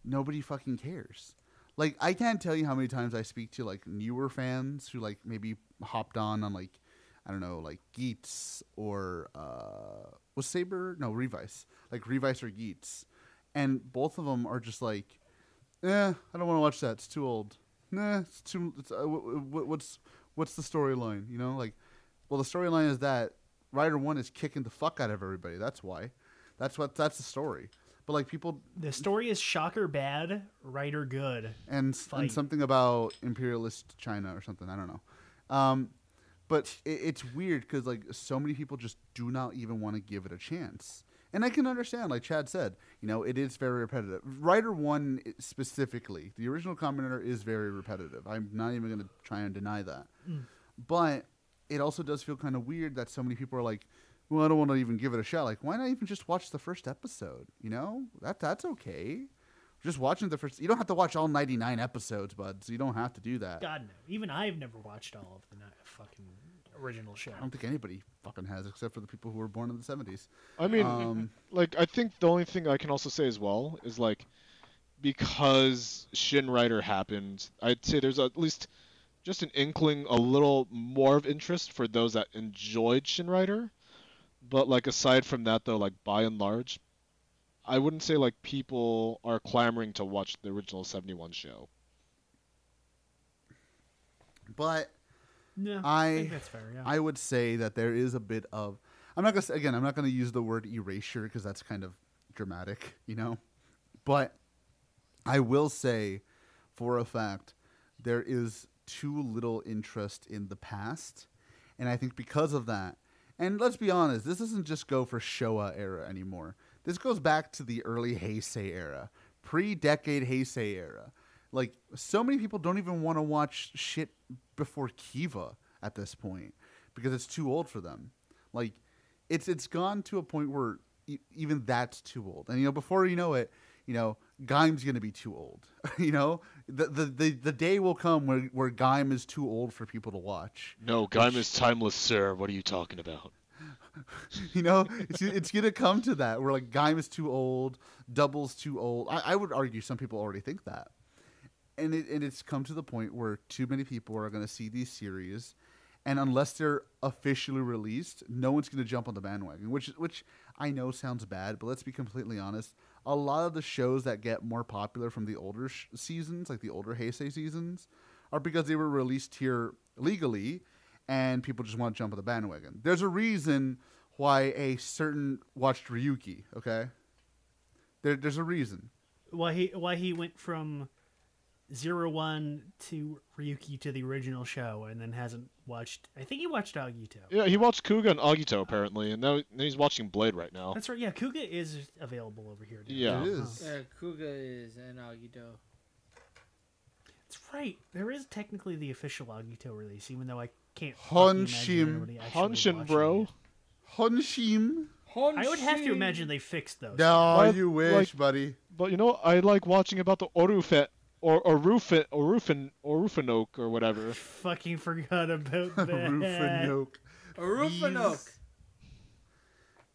nobody fucking cares. Like, I can't tell you how many times I speak to like newer fans who like maybe hopped on on like I don't know, like Geats or uh, was Saber? No Revice, like Revice or Geats, and both of them are just like, eh, I don't want to watch that. It's too old. Nah, it's too. It's, uh, w- w- what's what's the storyline? You know, like, well, the storyline is that Rider One is kicking the fuck out of everybody. That's why. That's what. That's the story. But like people the story is shocker bad, Rider good. and, Fight. and something about imperialist China or something. I don't know. Um, but it, it's weird because like so many people just do not even want to give it a chance. And I can understand, like Chad said, you know, it is very repetitive. Rider One specifically, the original Kamen Rider is very repetitive. I'm not even going to try and deny that. Mm. but it also does feel kind of weird that so many people are like, "Well, I don't want to even give it a shot." Like, why not even just watch the first episode? You know, that that's okay. Just watching the first. You don't have to watch all ninety nine episodes, bud. So you don't have to do that. God no. Even I've never watched all of the fucking original show. I don't think anybody fucking has, except for the people who were born in the seventies. I mean, Um, like I think the only thing I can also say as well is like because Shin Rider happened, I'd say there's at least just an inkling, a little more of interest for those that enjoyed Shin Rider. But like aside from that, though, like by and large, I wouldn't say like people are clamoring to watch the original '71 show. but No, I- I think that's fair. Yeah. I would say that there is a bit of. I'm not gonna say, again. I'm not gonna use the word erasure because that's kind of dramatic, you know. But I will say, for a fact, there is too little interest in the past, and I think because of that. And let's be honest, this doesn't just go for Showa era anymore. This goes back to the early Heisei era, pre-decade Heisei era. Like so many people don't even want to watch shit before Kiva at this point because it's too old for them. Like it's it's gone to a point where e- even that's too old. And you know, before you know it, you know, Gaim's gonna be too old. you know, the, the the the day will come where where Gaim is too old for people to watch. No, Gaim is timeless, sir. What are you talking about? You know, it's it's gonna come to that where like Gaim is too old, Double's too old. I, I would argue some people already think that. And it and it's come to the point where too many people are gonna see these series and unless they're officially released, no one's going to jump on the bandwagon. Which, which I know sounds bad, but let's be completely honest. A lot of the shows that get more popular from the older sh- seasons, like the older Heisei seasons, are because they were released here legally, and people just want to jump on the bandwagon. There's a reason why a certain watched Ryuki. Okay, there, there's a reason. why he why he went from zero one to Ryuki to the original show and then hasn't watched. I think he watched Agito. Yeah, he watched Kuuga and Agito apparently, and now now he's watching Blade right now. That's right. Yeah, Kuuga is available over here. now. Yeah. It is. Uh-huh. Yeah, Kuuga is and Agito. That's right. There is technically the official Agito release, even though I can't. fucking imagine Honshim. anybody Honshin, bro. it. Honshim. I would have to imagine they fixed those. No, But, you wish, like- buddy. But you know, I like watching about the Orufet or or Rufin or Rufin or Rufinoke or whatever. Fucking forgot about that. Rufinoke. Rufinoke.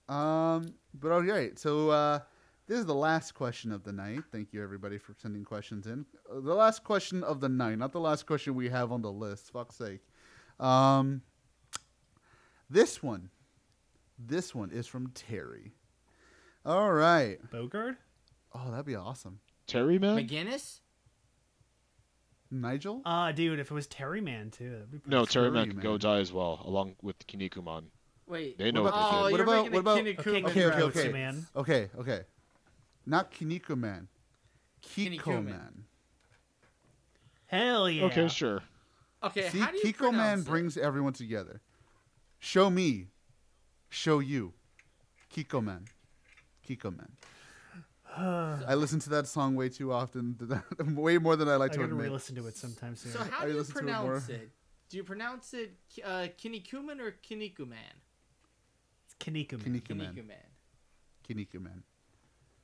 Um, but all right. So uh, this is the last question of the night. Thank you everybody for sending questions in. Uh, the last question of the night, not the last question we have on the list. Fuck's sake. Um, this one, this one is from Terry. All right. Bogard? Oh, that'd be awesome. Terry man? McGinnis? Nigel. Ah, dude, if it was Terry Man too, that'd be No, sweet. Terry man Terry go die as well, along with Kinikuman. Wait. They know What what, about- they Oh, did. What about- making what about- a Kinnikuman Okay, Okay, okay, okay. man. Okay, okay. Not Kiniko Man. Kiko Kinnikuman. Man. Hell yeah. Okay, sure. Okay, See, how do you Kiko Man pronounce it? brings everyone together. Show me. Show you. Kiko Man. Kiko Man. I listen to that song way too often, way more than I like I to gotta re-listen to it sometime soon. So how I do you listen to it pronounce it? Do you pronounce it uh, Kinnikuman or Kinnikuman? it's Kinikuman. Kiniko Man. Kinnikuman.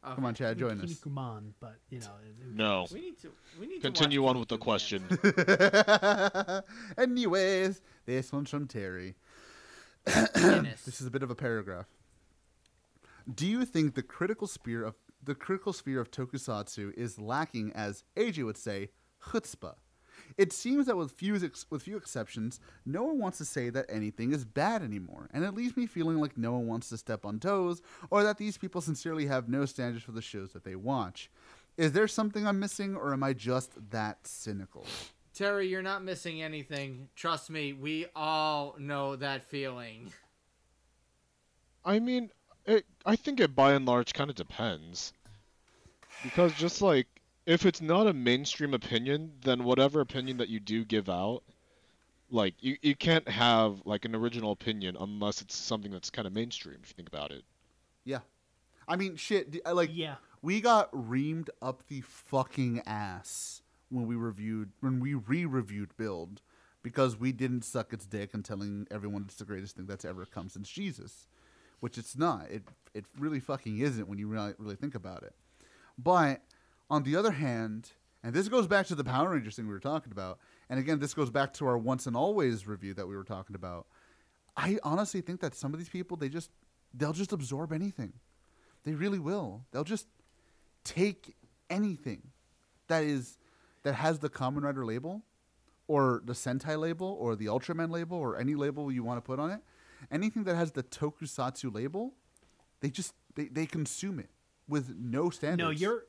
Okay. Come on, Chad, join us. Kinikuman, but you know. it- No. We need to. We need Continue to watch on with the question. Anyways, this one's from Terry. This is a bit of a paragraph. Do you think the critical sphere of the critical sphere of tokusatsu is lacking, as AJ would say, chutzpah? It seems that with few ex- with few exceptions, no one wants to say that anything is bad anymore, and it leaves me feeling like no one wants to step on toes, or that these people sincerely have no standards for the shows that they watch. Is there something I'm missing, or am I just that cynical? Terry, you're not missing anything. Trust me, we all know that feeling. I mean, it, I think it by and large kind of depends. Because just like, if it's not a mainstream opinion, then whatever opinion that you do give out, like, you, you can't have, like, an original opinion unless it's something that's kind of mainstream, if you think about it. Yeah, I mean, shit. Uh, like, yeah. we got reamed up the fucking ass when we reviewed when we re-reviewed build because we didn't suck its dick and telling everyone it's the greatest thing that's ever come since Jesus, which it's not. It it really fucking isn't when you really really think about it. But on the other hand, and this goes back to the Power Rangers thing we were talking about, and again, this goes back to our once and always review that we were talking about. I honestly think that some of these people they just they'll just absorb anything. They really will. They'll just take anything that is that has the Kamen Rider label or the Sentai label or the Ultraman label or any label you want to put on it. Anything that has the Tokusatsu label, they just they, they consume it with no standards. No, you're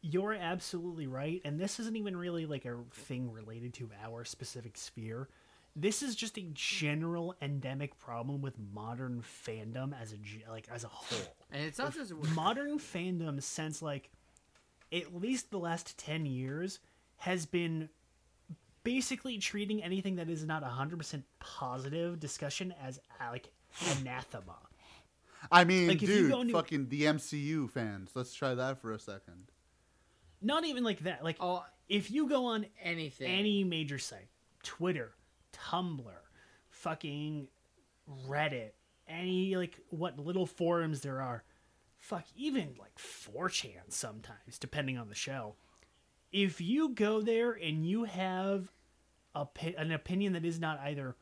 you're absolutely right, and this isn't even really like a thing related to our specific sphere. This is just a general endemic problem with modern fandom as a like as a whole. And it's not just modern fandom since like at least the last 10 years has been basically treating anything that is not 100% positive discussion as uh, like anathema I mean, Like, if you dude, go into- fucking the MCU fans. Let's try that for a second. not even like that like oh, if you go on anything. any major site twitter tumblr fucking reddit any like what little forums there are fuck even like 4chan sometimes depending on the show if you go there and you have a, pi- an opinion that is not either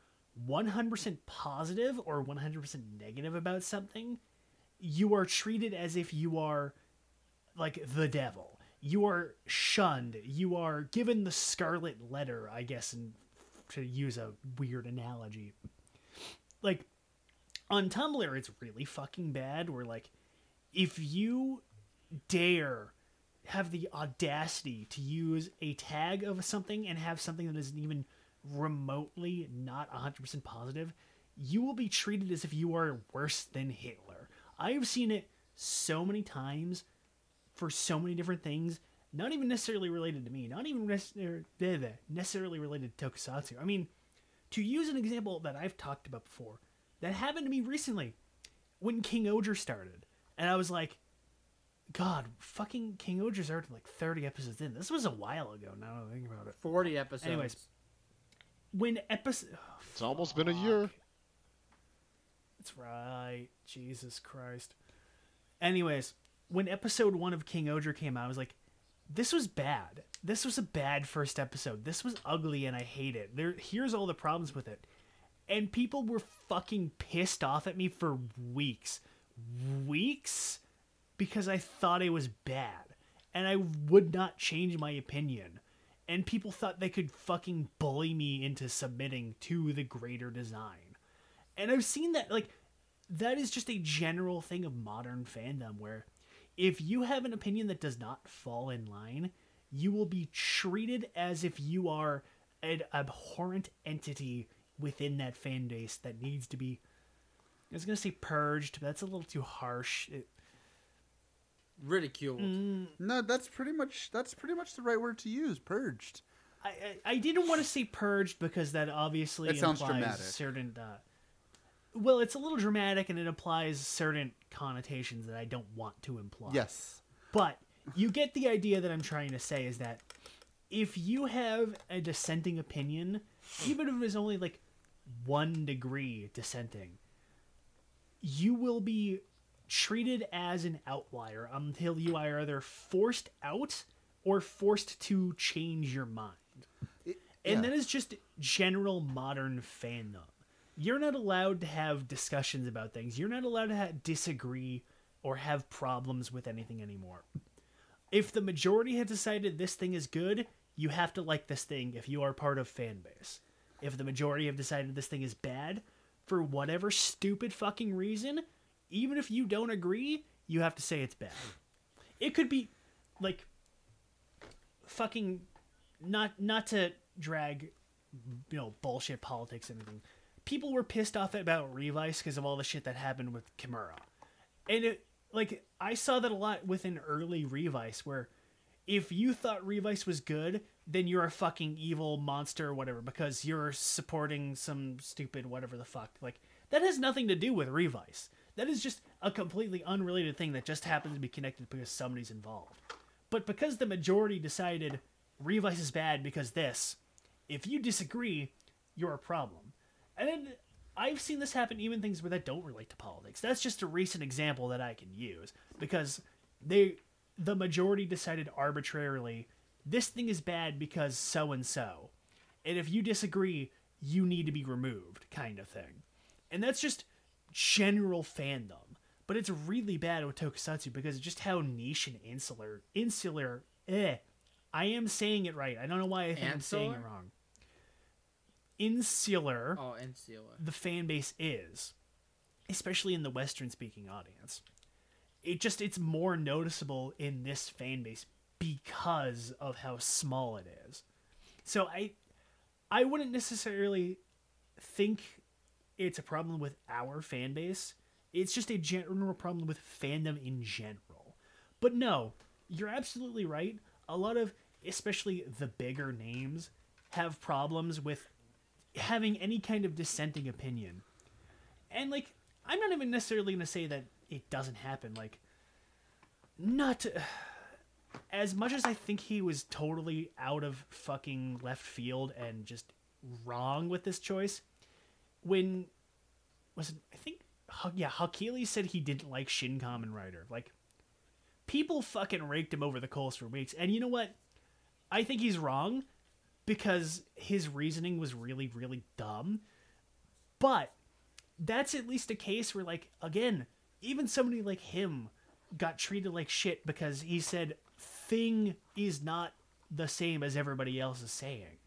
100% positive or 100% negative about something you are treated as if you are like the devil. You are shunned. You are given the scarlet letter, I guess, and to use a weird analogy. Like on Tumblr, it's really fucking bad. Where like, if you dare have the audacity to use a tag of something and have something that isn't even remotely not 100% positive, you will be treated as if you are worse than Hitler. I have seen it so many times for so many different things, not even necessarily related to me, not even necessarily related to Tokusatsu. I mean, to use an example that I've talked about before, that happened to me recently when King-Ohger started. And I was like, God, fucking King-Ohger started like 30 episodes in. This was a while ago now that I think about it. 40 episodes. Anyways. When episode. Oh, it's almost been a year. That's right. Jesus Christ. Anyways, when episode one of King-Ohger came out, I was like, this was bad. This was a bad first episode. This was ugly and I hate it. There here's all the problems with it. And people were fucking pissed off at me for weeks. Weeks because I thought it was bad. And I would not change my opinion. And people thought they could fucking bully me into submitting to the greater design. And I've seen that like that is just a general thing of modern fandom where if you have an opinion that does not fall in line, you will be treated as if you are an abhorrent entity within that fan base that needs to be I was gonna say purged, but that's a little too harsh. It- Ridiculed. No, that's pretty much that's pretty much the right word to use. Purged. I, I I didn't want to say purged because that obviously It implies dramatic. certain. Uh, well, it's a little dramatic and it implies certain connotations that I don't want to imply. Yes. But you get the idea that I'm trying to say is that if you have a dissenting opinion, even if it is only like one degree dissenting, you will be treated as an outlier until you are either forced out or forced to change your mind. It- And yeah. that is just general modern fandom. You're not allowed to have discussions about things. You're not allowed to ha- disagree or have problems with anything anymore. If the majority have decided this thing is good, you have to like this thing if you are part of fan base. If the majority have decided this thing is bad, for whatever stupid fucking reason, even if you don't agree, you have to say it's bad. It could be like fucking not not to drag you know bullshit politics and everything. People were pissed off about Revice because of all the shit that happened with Kimura. And it like I saw that a lot with an early Revice where if you thought Revice was good, then you're a fucking evil monster or whatever because you're supporting some stupid whatever the fuck. Like that has nothing to do with Revice. That is just a completely unrelated thing that just happens to be connected because somebody's involved. But because the majority decided Revice is bad because this, if you disagree, you're a problem. And then I've seen this happen even things where that don't relate to politics. That's just a recent example that I can use because they the majority decided arbitrarily this thing is bad because so and so. And if you disagree, you need to be removed kind of thing. And that's just general fandom. But it's really bad with tokusatsu because just how niche and insular insular eh. I am saying it right. I don't know why I think I'm saying it wrong. Insular Oh, Sealer. the fan base is, especially in the Western speaking audience. It just it's more noticeable in this fan base because of how small it is. So I I wouldn't necessarily think it's a problem with our fan base. It's just a general problem with fandom in general. But no, you're absolutely right. A lot of especially the bigger names have problems with having any kind of dissenting opinion. And like I'm not even necessarily going to say that it doesn't happen like not as much as I think he was totally out of fucking left field and just wrong with this choice when was it I think yeah Hakili said he didn't like Shin Kamen Rider like people fucking raked him over the coals for weeks. And you know what? I think he's wrong because his reasoning was really really dumb. But that's at least a case where like again even somebody like him got treated like shit because he said thing is not the same as everybody else is saying.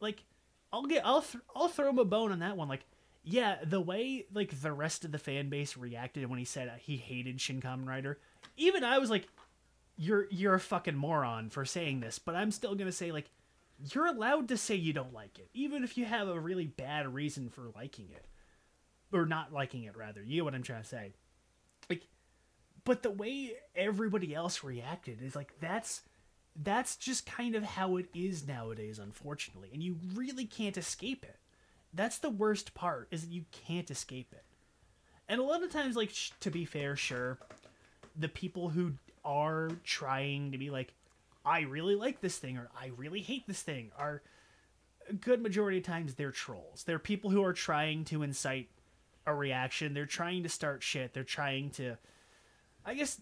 Like i'll get i'll th- i'll throw him a bone on that one. Like yeah the way like the rest of the fan base reacted when he said he hated shin kamen rider even i was like you're you're a fucking moron for saying this but i'm still gonna say like you're allowed to say you don't like it even if you have a really bad reason for liking it. Or not liking it rather. You know what i'm trying to say. Like but the way everybody else reacted is like that's that's just kind of how it is nowadays unfortunately and you really can't escape it. That's the worst part is that you can't escape it. And a lot of times like sh- to be fair sure the people who are trying to be like i really like this thing or i really hate this thing are a good majority of times they're trolls. They're people who are trying to incite a reaction. They're trying to start shit. They're trying to i guess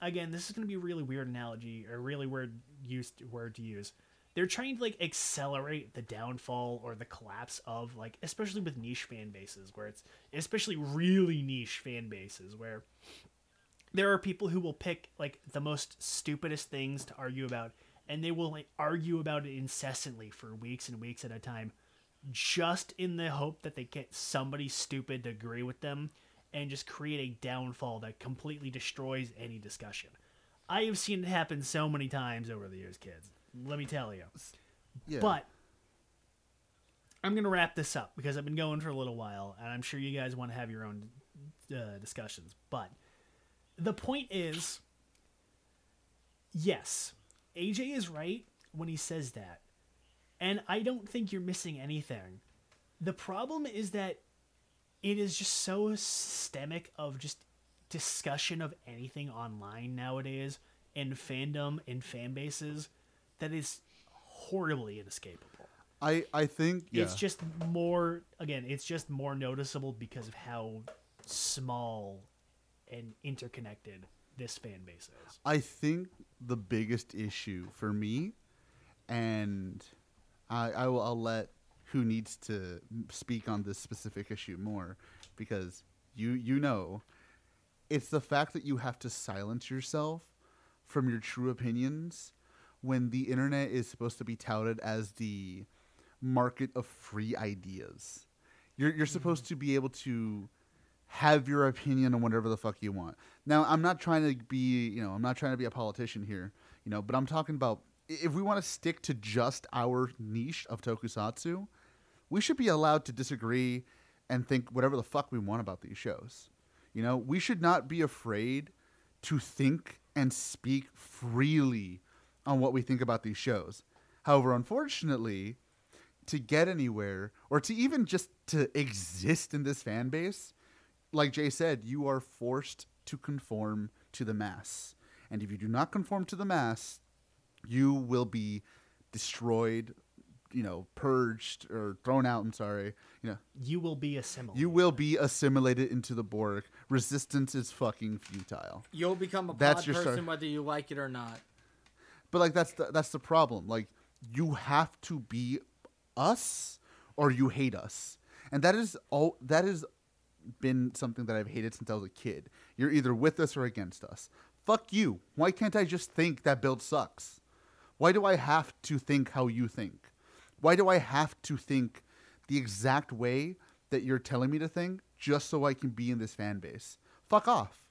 again this is going to be a really weird analogy or really weird used word to use. They're trying to like accelerate the downfall or the collapse of like especially with niche fan bases where it's especially really niche fan bases where there are people who will pick like the most stupidest things to argue about and they will like, argue about it incessantly for weeks and weeks at a time just in the hope that they get somebody stupid to agree with them and just create a downfall that completely destroys any discussion. I have seen it happen so many times over the years, kids. Let me tell you. Yeah. But I'm going to wrap this up because I've been going for a little while and I'm sure you guys want to have your own uh, discussions. But the point is yes, AJ is right when he says that. And I don't think you're missing anything. The problem is that it is just so systemic of just discussion of anything online nowadays in fandom and fan bases that is horribly inescapable. I I think yeah. It's just more again, it's just more noticeable because of how small and interconnected this fan base is. I think the biggest issue for me, and I, I will I'll let who needs to speak on this specific issue more, because you you know, it's the fact that you have to silence yourself from your true opinions when the internet is supposed to be touted as the market of free ideas. You're you're supposed mm. to be able to have your opinion on whatever the fuck you want. Now, I'm not trying to be, you know, I'm not trying to be a politician here, you know, but I'm talking about if we want to stick to just our niche of tokusatsu, we should be allowed to disagree and think whatever the fuck we want about these shows. You know, we should not be afraid to think and speak freely on what we think about these shows. However, unfortunately, to get anywhere or to even just to exist in this fan base, like Jay said, you are forced to conform to the mass. And if you do not conform to the mass, you will be destroyed you know, purged or thrown out. I'm sorry. You know, You will be assimilated. you will be assimilated into the Borg. Resistance is fucking futile. You'll become a pod That's your person start. whether you like it or not. But like that's the, that's the problem. Like you have to be us or you hate us. And that is all that has been something that I've hated since I was a kid. You're either with us or against us. Fuck you. Why can't I just think that build sucks? Why do I have to think how you think? Why do I have to think the exact way that you're telling me to think just so I can be in this fan base? Fuck off.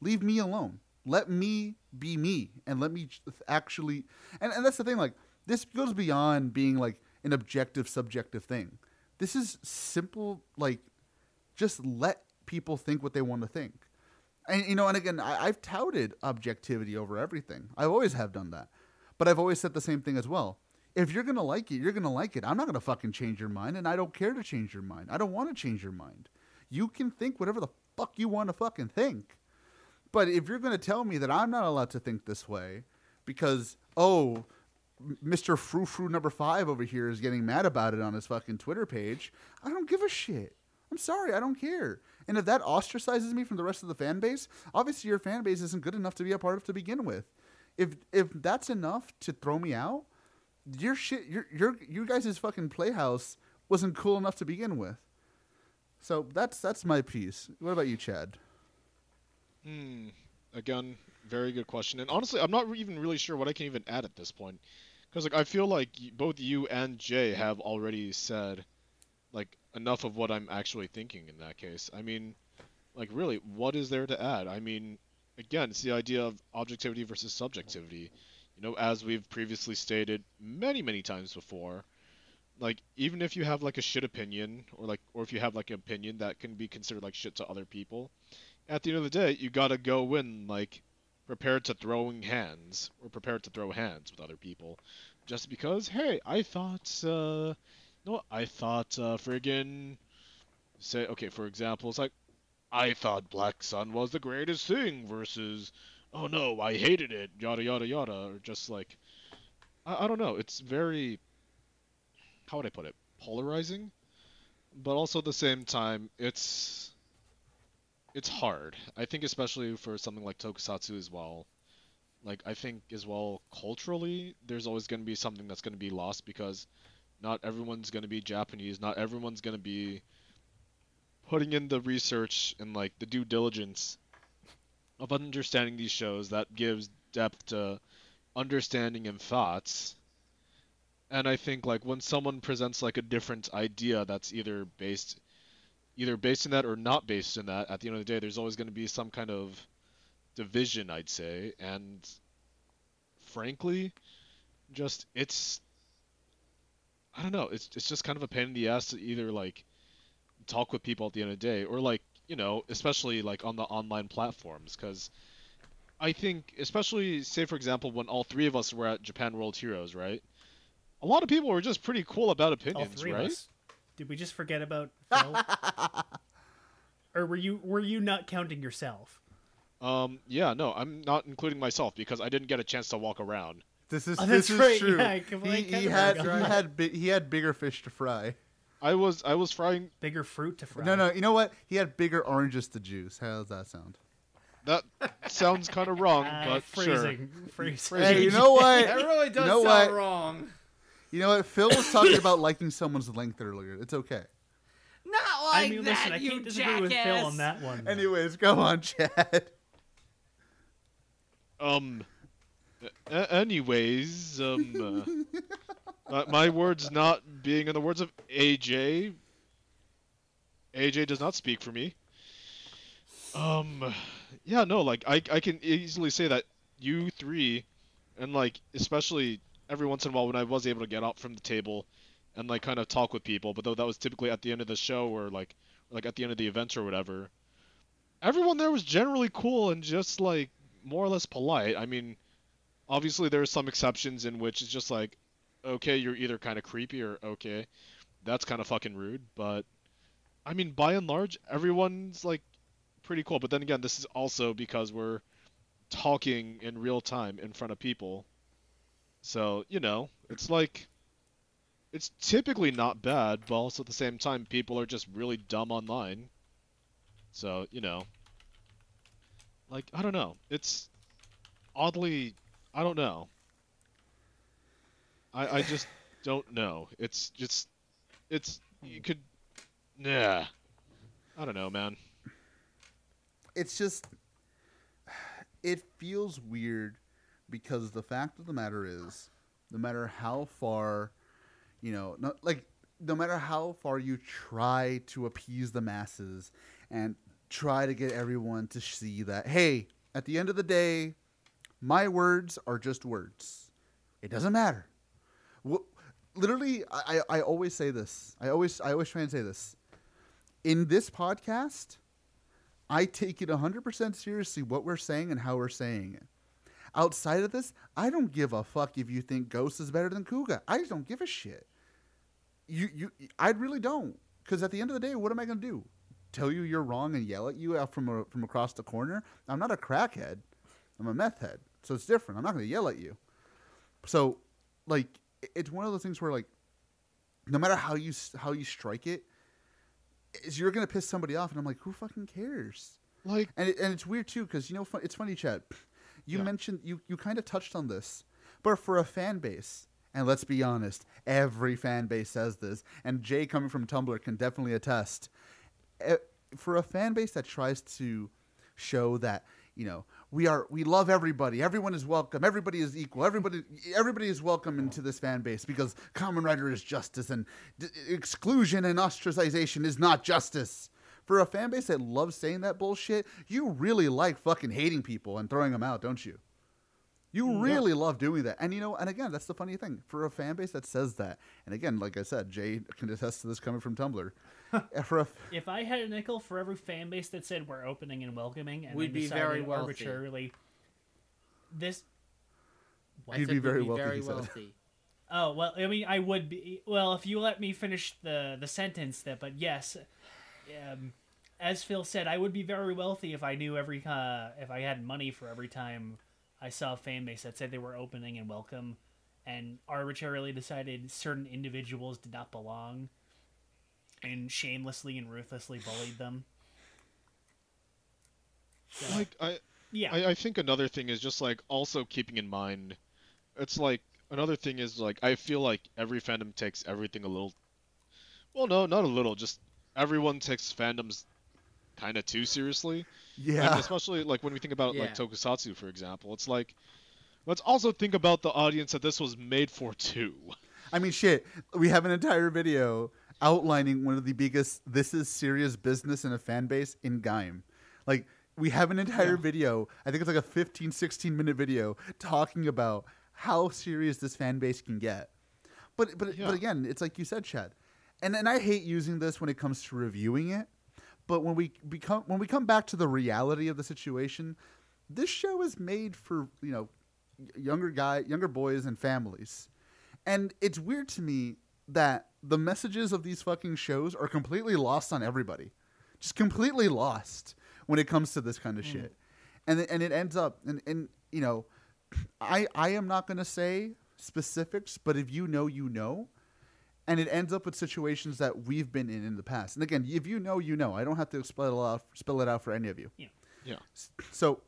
Leave me alone. Let me be me and let me actually and, and that's the thing, like this goes beyond being like an objective subjective thing. This is simple like just let people think what they want to think. And you know, and again, I, I've touted objectivity over everything. I always have done that. But I've always said the same thing as well. If you're gonna like it, you're gonna like it. I'm not gonna fucking change your mind, and I don't care to change your mind. I don't want to change your mind. You can think whatever the fuck you want to fucking think. But if you're gonna tell me that I'm not allowed to think this way, because oh, Mr. Frou Frou number five over here is getting mad about it on his fucking Twitter page, I don't give a shit. I'm sorry, I don't care. And if that ostracizes me from the rest of the fan base, obviously your fan base isn't good enough to be a part of to begin with. If if that's enough to throw me out, your shit, your your you guys' fucking playhouse wasn't cool enough to begin with. So that's that's my piece. What about you, Chad? Hmm. Again, very good question. And honestly, I'm not even really sure what I can even add at this point, because like I feel like both you and Jay have already said, like enough of what I'm actually thinking in that case. I mean, like really, what is there to add? I mean, again, it's the idea of objectivity versus subjectivity. You know, as we've previously stated many, many times before, like even if you have like a shit opinion, or like, or if you have like an opinion that can be considered like shit to other people at the end of the day, you gotta go in like prepared to throwing hands or prepared to throw hands with other people, just because hey, I thought, uh, no, I thought uh, friggin' say okay, for example, it's like I thought Black Sun was the greatest thing versus oh no, I hated it, yada yada yada, or just like I, I don't know, it's very how would I put it, polarizing, but also at the same time, it's it's hard. I think especially for something like Tokusatsu as well. Like I think as well culturally, there's always going to be something that's going to be lost because not everyone's going to be Japanese. Not everyone's going to be putting in the research and like the due diligence of understanding these shows that gives depth to understanding and thoughts. And I think like when someone presents like a different idea that's either based either based in that or not based in that, at the end of the day, there's always going to be some kind of division, I'd say. And frankly, just it's I don't know. It's it's just kind of a pain in the ass to either like talk with people at the end of the day, or like you know, especially like on the online platforms, because I think, especially say for example, when all three of us were at Japan World Heroes, right? A lot of people were just pretty cool about All opinions, three right? of us. Did we just forget about Phil? or were you were you not counting yourself? Um, yeah, no, I'm not including myself because I didn't get a chance to walk around. This is Oh, this that's is right, true. yeah, I he, kind he had he had bi- he had bigger fish to fry. I was I was frying. Bigger fruit to fry. No, no, you know what? He had bigger oranges to juice. How does that sound? That sounds kind of wrong, Uh, but sure. phrasing, phrasing. Hey, you know what? That really does know sound what? wrong. You know what? Phil was talking about liking someone's length earlier. It's okay. Not like I mean, that, listen, I you can't disagree jackass. with Phil on that one. Anyways, go on, Chad. Um. a- anyways, um. Uh, uh, my words not being in the words of AJ. AJ does not speak for me. Um. Yeah, no, like I I can easily say that you three, and like especially every once in a while when I was able to get up from the table, and like kind of talk with people, but though that was typically at the end of the show or like like at the end of the event or whatever. Everyone there was generally cool and just like more or less polite. I mean, obviously there are some exceptions in which it's just like, okay, you're either kind of creepy or okay, that's kind of fucking rude. But I mean, by and large, everyone's like pretty cool. But then again, this is also because we're talking in real time in front of people. So you know, it's like it's typically not bad, but also at the same time, people are just really dumb online. So you know, like I don't know, it's oddly, I don't know. I I just don't know. It's just, it's you could, nah. I don't know, man. it's just it feels weird because the fact of the matter is no matter how far you know no, like no matter how far you try to appease the masses and try to get everyone to see that hey at the end of the day my words are just words it doesn't matter Literally I, I always say this i always i always try and say this in this podcast I take it 100% seriously what we're saying and how we're saying it. Outside of this, I don't give a fuck if you think Ghost is better than Kuuga. I just don't give a shit. You you I really don't cuz at the end of the day, what am I going to do? Tell you you're wrong and yell at you out from a, from across the corner? I'm not a crackhead. I'm a meth head. So it's different. I'm not going to yell at you. So like it's one of those things where like no matter how you how you strike it, is you're gonna piss somebody off, and I'm like, who fucking cares? Like, And it, and it's weird too because you know it's funny, Chad. You Yeah. mentioned you you kind of touched on this, but for a fan base, and let's be honest, every fan base says this, and Jay coming from Tumblr can definitely attest. For a fan base that tries to show that you know we are we love everybody, everyone is welcome, everybody is equal, everybody everybody is welcome into this fan base because Kamen Rider is justice and d- exclusion and ostracization is not justice for a fan base that loves saying that bullshit, you really like fucking hating people and throwing them out, don't you? You really love doing that. And you know, and again, that's the funny thing. For a fan base that says that, and again, like I said, Jay can attest to this coming from Tumblr. For a, If I had a nickel for every fan base that said we're opening and welcoming, and We'd be very wealthy. arbitrarily, this. I You'd said be we'd very be wealthy, very he said. wealthy. Oh well, I mean, I would be. Well, if you let me finish the the sentence, that. But yes, um, as Phil said, I would be very wealthy if I knew every uh, if I had money for every time I saw a fan base that said they were opening and welcome, and arbitrarily decided certain individuals did not belong, and shamelessly and ruthlessly bullied them. So, like I, yeah, I, I think another thing is just like also keeping in mind, it's like another thing is like I feel like every fandom takes everything a little. Well, no, not a little. Just everyone takes fandoms kind of too seriously. yeah, And especially like when we think about like Tokusatsu, for example, it's like let's also think about the audience that this was made for too. I mean, shit. We have an entire video outlining one of the biggest. This is serious business in a fan base in Gaim. Like we have an entire video. I think it's like a 15, 16 minute video talking about how serious this fan base can get. But but Yeah. but again, it's like you said, Chad. And and I hate using this when it comes to reviewing it. But when we become when we come back to the reality of the situation, this show is made for you know younger guy, younger boys and families. And it's weird to me that the messages of these fucking shows are completely lost on everybody. Just completely lost when it comes to this kind of hmm. shit. And it- and it ends up and and you know, I I am not going to say specifics, but if you know, you know. And it ends up with situations that we've been in in the past. And again, if you know, you know. I don't have to spell it out, spell it out for any of you. Yeah. Yeah. So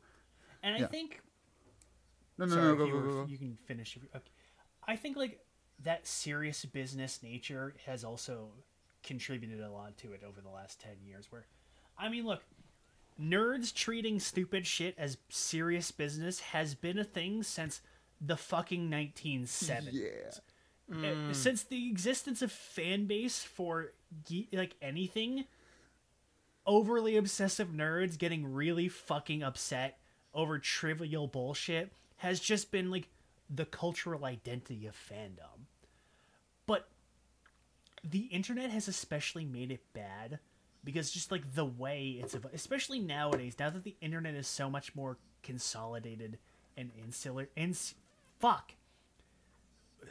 and I yeah. think no, no, Sorry, no, if go, you, go, go, go. you can finish. Okay. I think like that serious business nature has also contributed a lot to it over the last ten years. Where, I mean, look, nerds treating stupid shit as serious business has been a thing since the fucking 1970s. Yeah. Uh, Since the existence of fan base for ge- like anything, overly obsessive nerds getting really fucking upset over trivial bullshit has just been like the cultural identity of fandom. The internet has especially made it bad because just like the way it's especially nowadays now that the internet is so much more consolidated and insular ins fuck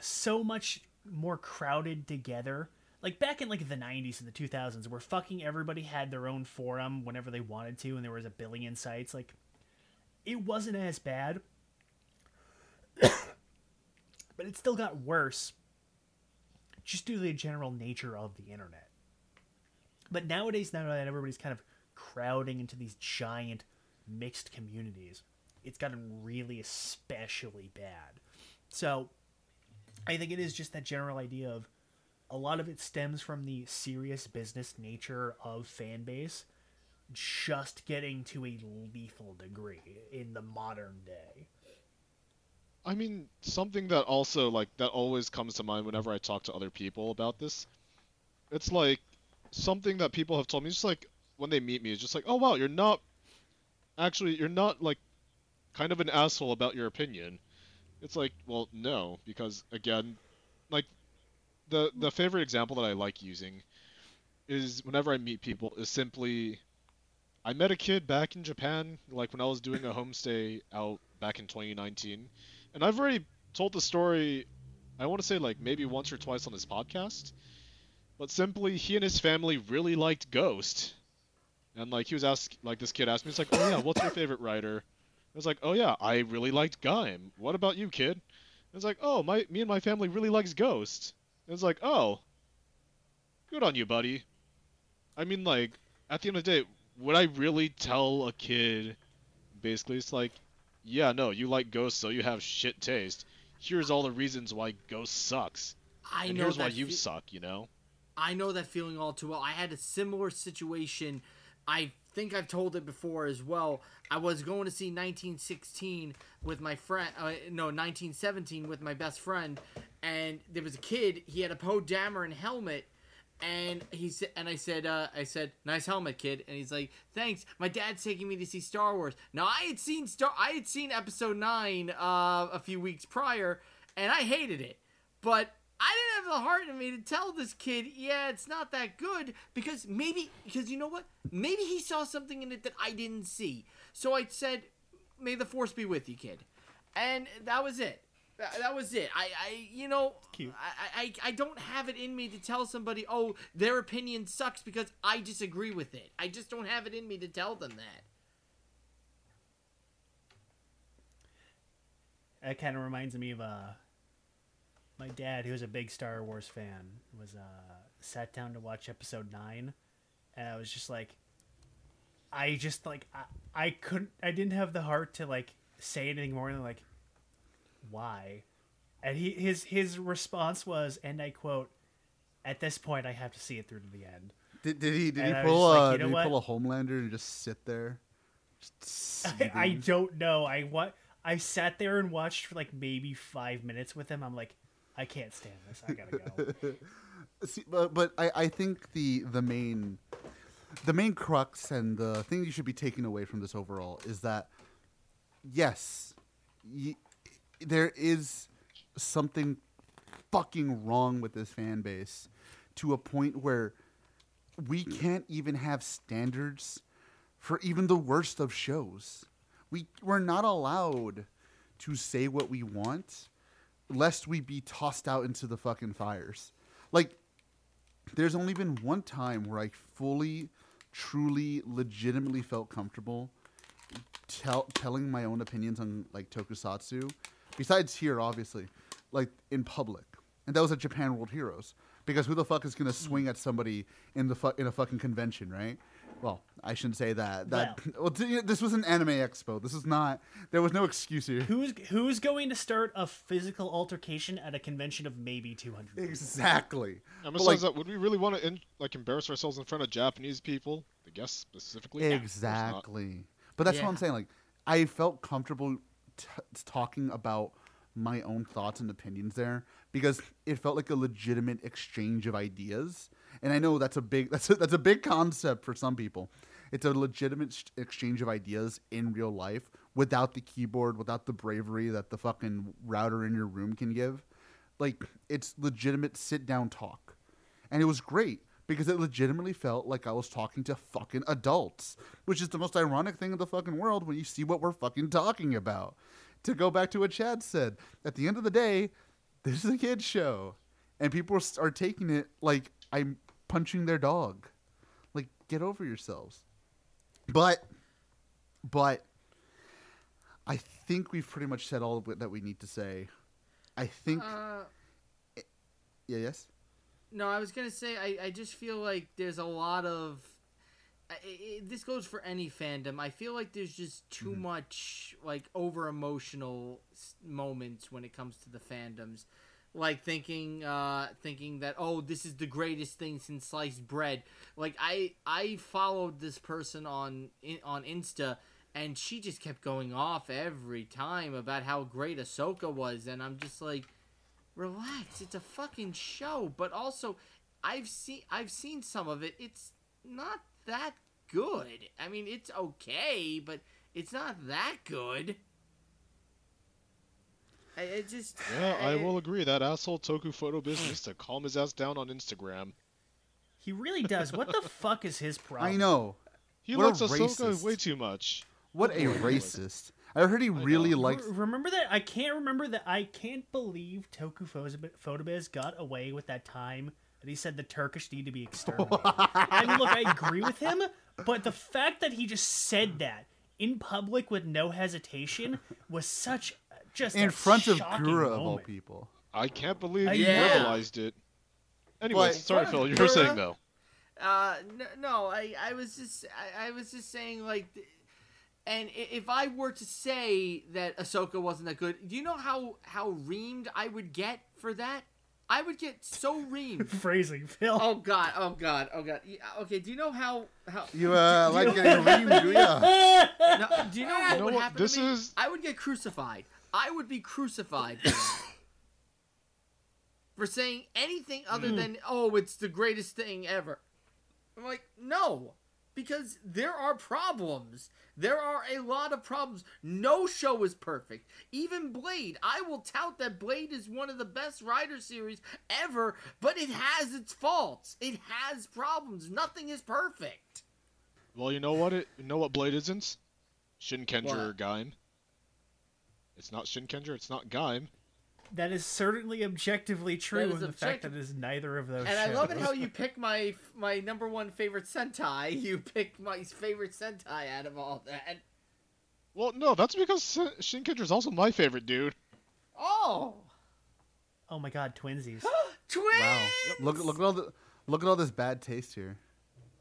so much more crowded together. Like back in like the 90s and the 2000s where fucking everybody had their own forum whenever they wanted to and there was a billion sites like it wasn't as bad. but it still got worse just due to the general nature of the internet. But nowadays, now that everybody's kind of crowding into these giant mixed communities, it's gotten really especially bad. So I think it is just that general idea of a lot of it stems from the serious business nature of fan base just getting to a lethal degree in the modern day. I mean, something that also like that always comes to mind whenever I talk to other people about this. It's like something that people have told me just like when they meet me, it's just like, "Oh wow, you're not actually you're not like kind of an asshole about your opinion." It's like, well, no, because again, like the the favorite example that I like using is whenever I meet people is simply I met a kid back in Japan like when I was doing a homestay out back in 2019 and I've already told the story I want to say like maybe once or twice on this podcast but simply he and his family really liked Ghost. And like he was asked like this kid asked me he's like oh yeah what's your favorite writer? I was like oh yeah I really liked Gaim. What about you kid? I was like oh my me and my family really likes Ghost. It was like, oh, good on you, buddy. I mean, like, at the end of the day, would I really tell a kid, basically, it's like, yeah, no, you like Ghost, so you have shit taste. Here's all the reasons why Ghost sucks. I and know here's why you fe- suck, you know? I know that feeling all too well. I had a similar situation. I think I've told it before as well. I was going to see 1916 with my friend. Uh, no, 1917 with my best friend, and there was a kid. He had a Poe Dameron helmet. And he said, and I said, uh, I said, nice helmet, kid. And he's like, thanks. My dad's taking me to see Star Wars. Now I had seen Star, I had seen Episode Nine uh, a few weeks prior, and I hated it. But I didn't have the heart in me to tell this kid, yeah, it's not that good because maybe because you know what? Maybe he saw something in it that I didn't see. So I said, "May the force be with you, kid," and that was it. That, that was it. I, I, you know. I, I, I don't have it in me to tell somebody, oh, their opinion sucks because I disagree with it. I just don't have it in me to tell them that. That kind of reminds me of uh, my dad, who was a big Star Wars fan, was uh, sat down to watch Episode Nine, and I was just like, I just like I, I couldn't, I didn't have the heart to like say anything more than like, why, and he his his response was, and I quote, "At this point, I have to see it through to the end." Did, did he did And he pull like, uh, you know did he pull a? Homelander and just sit there? Just I, I don't know. I what I sat there and watched for like maybe five minutes with him. I'm like, I can't stand this. I gotta go. See, but, but I, I think the the main the main crux and the thing you should be taking away from this overall is that yes, y- there is something fucking wrong with this fan base to a point where we can't even have standards for even the worst of shows. We we're not allowed to say what we want lest we be tossed out into the fucking fires. Like there's only been one time where I fully truly legitimately felt comfortable tell, telling my own opinions on like tokusatsu besides here obviously like in public and that was at japan world heroes because who the fuck is gonna swing at somebody in the fu- in a fucking convention right well i shouldn't say that that well, t- this was an anime expo this is not there was no excuse here Who's who's going to start a physical altercation at a convention of maybe 200? exactly And But, besides like- that, would we really want to in, like embarrass ourselves in front of Japanese people? The guests specifically? No, of. Exactly. But that's what I'm saying. Like, I felt comfortable t- talking about my own thoughts and opinions there because it felt like a legitimate exchange of ideas. And I know that's a big that's a, that's a big concept for some people. It's a legitimate sh- exchange of ideas in real life without the keyboard, without the bravery that the fucking router in your room can give. Like, it's legitimate sit down talk. And it was great because it legitimately felt like I was talking to fucking adults, which is the most ironic thing in the fucking world when you see what we're fucking talking about. To go back to what Chad said, at the end of the day, this is a kid's show. And people are, taking it like I'm punching their dog. Like, get over yourselves. But, but, I think we've pretty much said all of it that we need to say. I think. Uh, yeah, yes? No, I was gonna say I, I just feel like there's a lot of. I i this goes for any fandom. I feel like there's just too Mm-hmm. much like over emotional moments when it comes to the fandoms, like thinking uh thinking that oh this is the greatest thing since sliced bread. Like I I followed this person on in, on Insta. And she just kept going off every time about how great Ahsoka was, and I'm just like, relax it's a fucking show but also i've seen i've seen some of it it's not that good i mean it's okay but it's not that good I, it just Yeah, I will agree. That asshole Toku photo business to calm his ass down on Instagram. He really does. What the fuck is his problem? I know. He What a likes Ahsoka racist. way too much. What a racist. I heard he really know. likes. Re- remember that? I can't remember that. I can't believe Toku Photobiz- Photobiz got away with that time that he said the Turkish need to be exterminated. I mean, look, I agree with him, but the fact that he just said that in public with no hesitation was such just In a front of Gura of all people. I can't believe Uh, you yeah. verbalized it. Anyways, But- sorry, Phil. You were saying though. Uh, no, no I, I was just, I, I was just saying like, th- and if I were to say that Ahsoka wasn't that good, do you know how how reamed I would get for that? I would get so reamed. Phrasing, Phil. oh God, oh God, oh God. Yeah, okay, do you know how how You uh, like getting reamed, do ya? No, do you know what You know would what? happen This to me? is- I would get crucified. I would be crucified for. For saying anything other Hmm. than "oh, it's the greatest thing ever." I'm like, no, because there are problems. There are a lot of problems. No show is perfect. Even Blade, I will tout that Blade is one of the best Rider series ever, but it has its faults. It has problems. Nothing is perfect. Well, you know what? It you know what Blade isn't? Shinkenger or? Gaim. It's not Shin Shinkenger. It's not Gaim. That is certainly objectively true is in the fact objective- that it is neither of those And I love it shows. how you pick my my number one favorite Sentai. You picked my favorite Sentai out of all that. Well, no, that's because Shin- is also my favorite dude. Oh, Oh my god, twinsies. twins! Wow. Look, look at all the, look at all this bad taste here.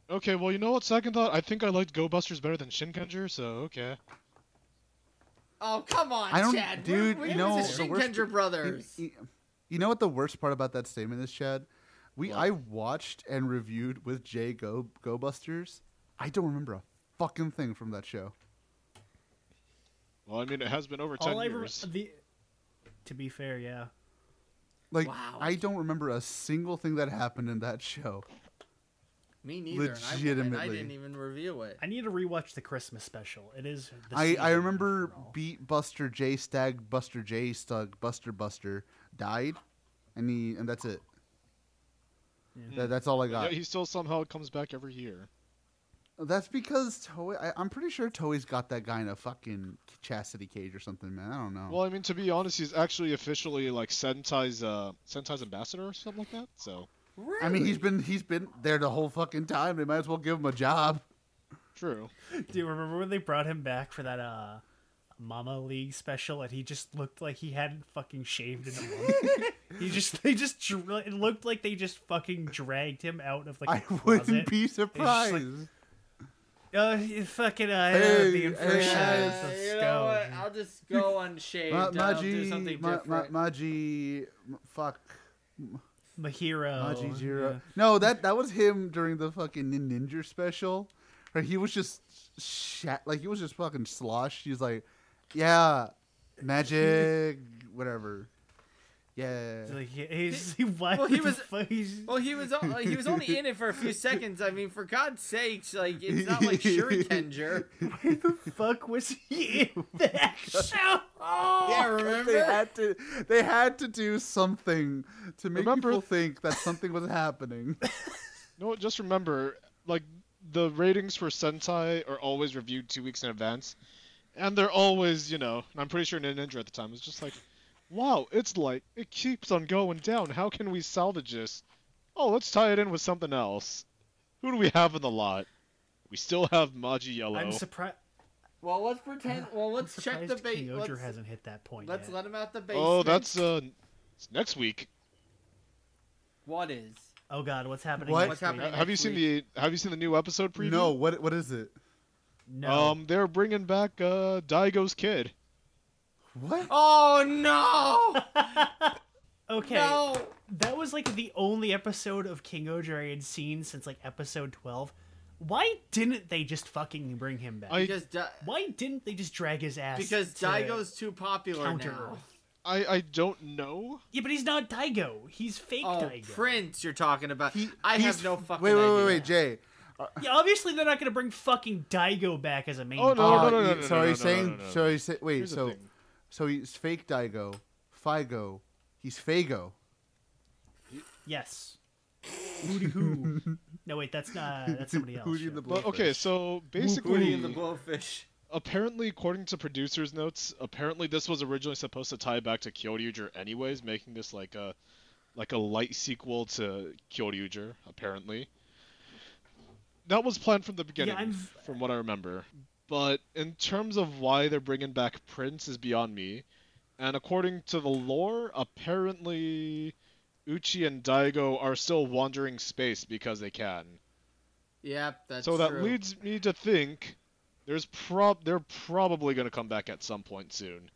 Okay, well, you know what? Second thought, I think I liked Go Busters better than Shinkenger, so okay. Oh come on, I don't- Chad. dude, We're, you we're know, the the worst- Shinkenger brothers. You, you know what the worst part about that statement is, Chad? We What? I watched and reviewed with Jay Go Go Busters. I don't remember a fucking thing from that show. Well, I mean, it has been over 10 All I rem- years. the. To be fair, yeah. Like Wow. I don't remember a single thing that happened in that show. Me neither. and I- And I, didn't even review it. I need to rewatch the Christmas special. It is. The I, I remember after. Beet Buster J Stag Buster J Stug Buster Buster died, and he and that's it. That, that's all I Yeah, got. he still somehow comes back every year. That's because Toei. I, I'm pretty sure Toei's got that guy in a fucking chastity cage or something, man. I don't know. Well, I mean, to be honest, he's actually officially like Sentai's uh, Sentai's ambassador or something like that. So Really? I mean, he's been he's been there the whole fucking time. They might as well give him a job. true. Do you remember when they brought him back for that uh Mama League special and he just looked like he hadn't fucking shaved in a month? he just they just dra- it looked like they just fucking dragged him out of like I a closet. wouldn't be surprised. Uh, you fucking uh, Hey, being hey, fresh hey, out of Uh, the you know what? I'll just go unshaved. Ma- and I'll do something Maji, Ma- Ma- different. Maji, m- fuck, Mahiro. Maji Jiro. yeah. No, that that was him during the fucking Ninja special. Right, he was just shat like he was just fucking sloshed. He's like, yeah, magic, whatever. Yeah. He's like, he- he's, he, why well, he was- he's- Well, he was o- he was only in it for a few seconds. I mean, for God's sakes, like it's not like Shurikenger. why the fuck was he in that show? Yeah, remember? They had to. They had to do something to make Remember- people think that something was happening. No, just remember, like the ratings for Sentai are always reviewed two weeks in advance, and they're always, you know, and I'm pretty sure Ninja at the time was just like, "Wow, it's like it keeps on going down. How can we salvage this? Oh, let's tie it in with something else. Who do we have in the lot? We still have Magi Yellow. I'm surprised. Well, let's pretend. Well, let's check the bait. Kyojuro Let's, hasn't hit that point let's yet. let him out the basement. oh, that's uh, it's next week. what is. Oh God, what's happening? What? next What's week? happening? have you next seen the Have you seen the new episode preview? No, what what is it? No. Um, they're bringing back uh Daigo's kid. What? Oh no! okay. No! That was like the only episode of King-Ohger I had seen since like episode 12. Why didn't they just fucking bring him back? I- Because Di- Why didn't they just drag his ass? because to Daigo's too popular counter now. Earth? I I don't know. Yeah, but he's not Daigo. He's fake Oh, Daigo. Prince, you're talking about. He- I have no fucking Wait, wait, idea. wait, wait, Jay. Yeah, obviously they're not gonna bring fucking Daigo back as a main. Oh, no, character. no, no, Uh, no, you- no, so no, are you no, saying? no, no, no. So are you say, wait, Here's the so thing. So he's fake Daigo, Figo, he's Fago. Yes. Hooty hoo. no, wait, that's not. That's somebody else. Hootie and the shit. But okay, Blowfish. so Hootie basically, and the Blowfish. apparently, according to producers' notes, apparently this was originally supposed to tie back to Kyoryuger anyways, making this like a like a light sequel to Kyoryuger, apparently. That was planned from the beginning, I'm- from what I remember. But in terms of why they're bringing back Prince is beyond me. And according to the lore, apparently Uchi and Daigo are still wandering space because they can. Yep, that's so that true. leads me to think there's prob they're probably going to come back at some point soon.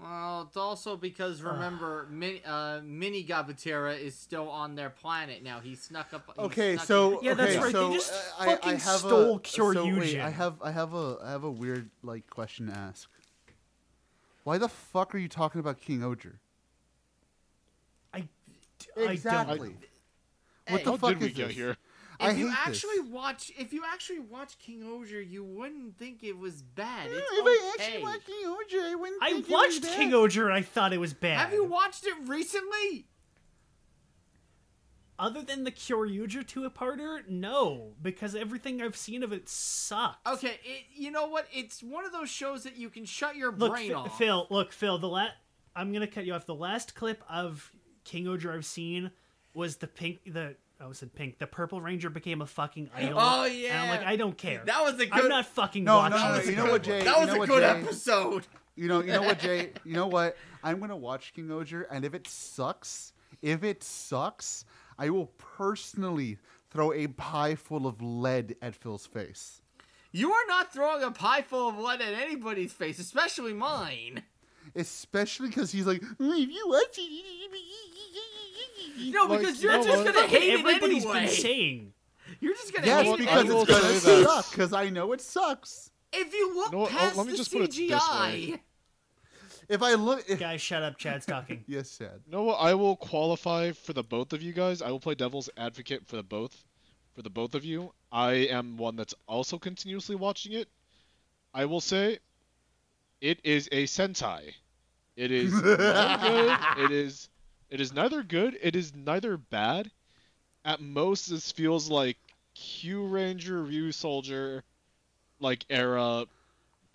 Well, it's also because remember, Min, uh, Mini Gabutyra is still on their planet now. He snuck up. he Okay, snuck so Yeah, that's okay, right, they just uh, I, fucking I have stole a, so wait, Kyoryuger. I have I have a I have a weird like question to ask. Why the fuck are you talking about King Oger? I, I Exactly. don't. What Hey, the How fuck did we is get this? here? I if you hate actually this. watch, if you actually watch King-Ohger, you wouldn't think it was bad. Yeah, It's if I actually watched King-Ohger, I wouldn't I think it was watched bad. King-Ohger and I thought it was bad. Have you watched it recently? Other than the Kyoryuger two-parter, no, because everything I've seen of it sucks. Okay, it, you know what? It's one of those shows that you can shut your Look, brain Ph- off. Phil. Look, Phil. The la- I'm gonna cut you off. The last clip of King-Ohger I've seen was the pink. The I was in pink. The Purple Ranger became a fucking oh, idol. Oh, And I'm yeah. like, I don't care. That was a I'm not fucking No, no, watching no, no, this you know what, Jay? that you was know a good Jay? episode. You know, you know what, Jay? You know what? I'm gonna watch King-Ohger, and if it sucks, if it sucks, I will personally throw a pie full of lead at Phil's face. You are not throwing a pie full of lead at anybody's face, especially mine. Especially because he's like, "Mm, if you watch it. No, Like, because you you're know just gonna hate it Everybody's anyway. been saying. You're just gonna hate. Yes, hate because it. I it's gonna suck. Because I know it sucks. If you look You know what? Oh, past let me the just put it this CGI, way. If I look, if... Guys, shut up. Chad's talking. yes, Chad. No. I will qualify for the both of you guys. I will play devil's advocate for the both, for the both of you. I am one that's also continuously watching it. I will say, it is a Sentai. It is not good. It is, it is neither good. It is neither bad. At most, this feels like Kyuranger, Ryu Soldier, like era.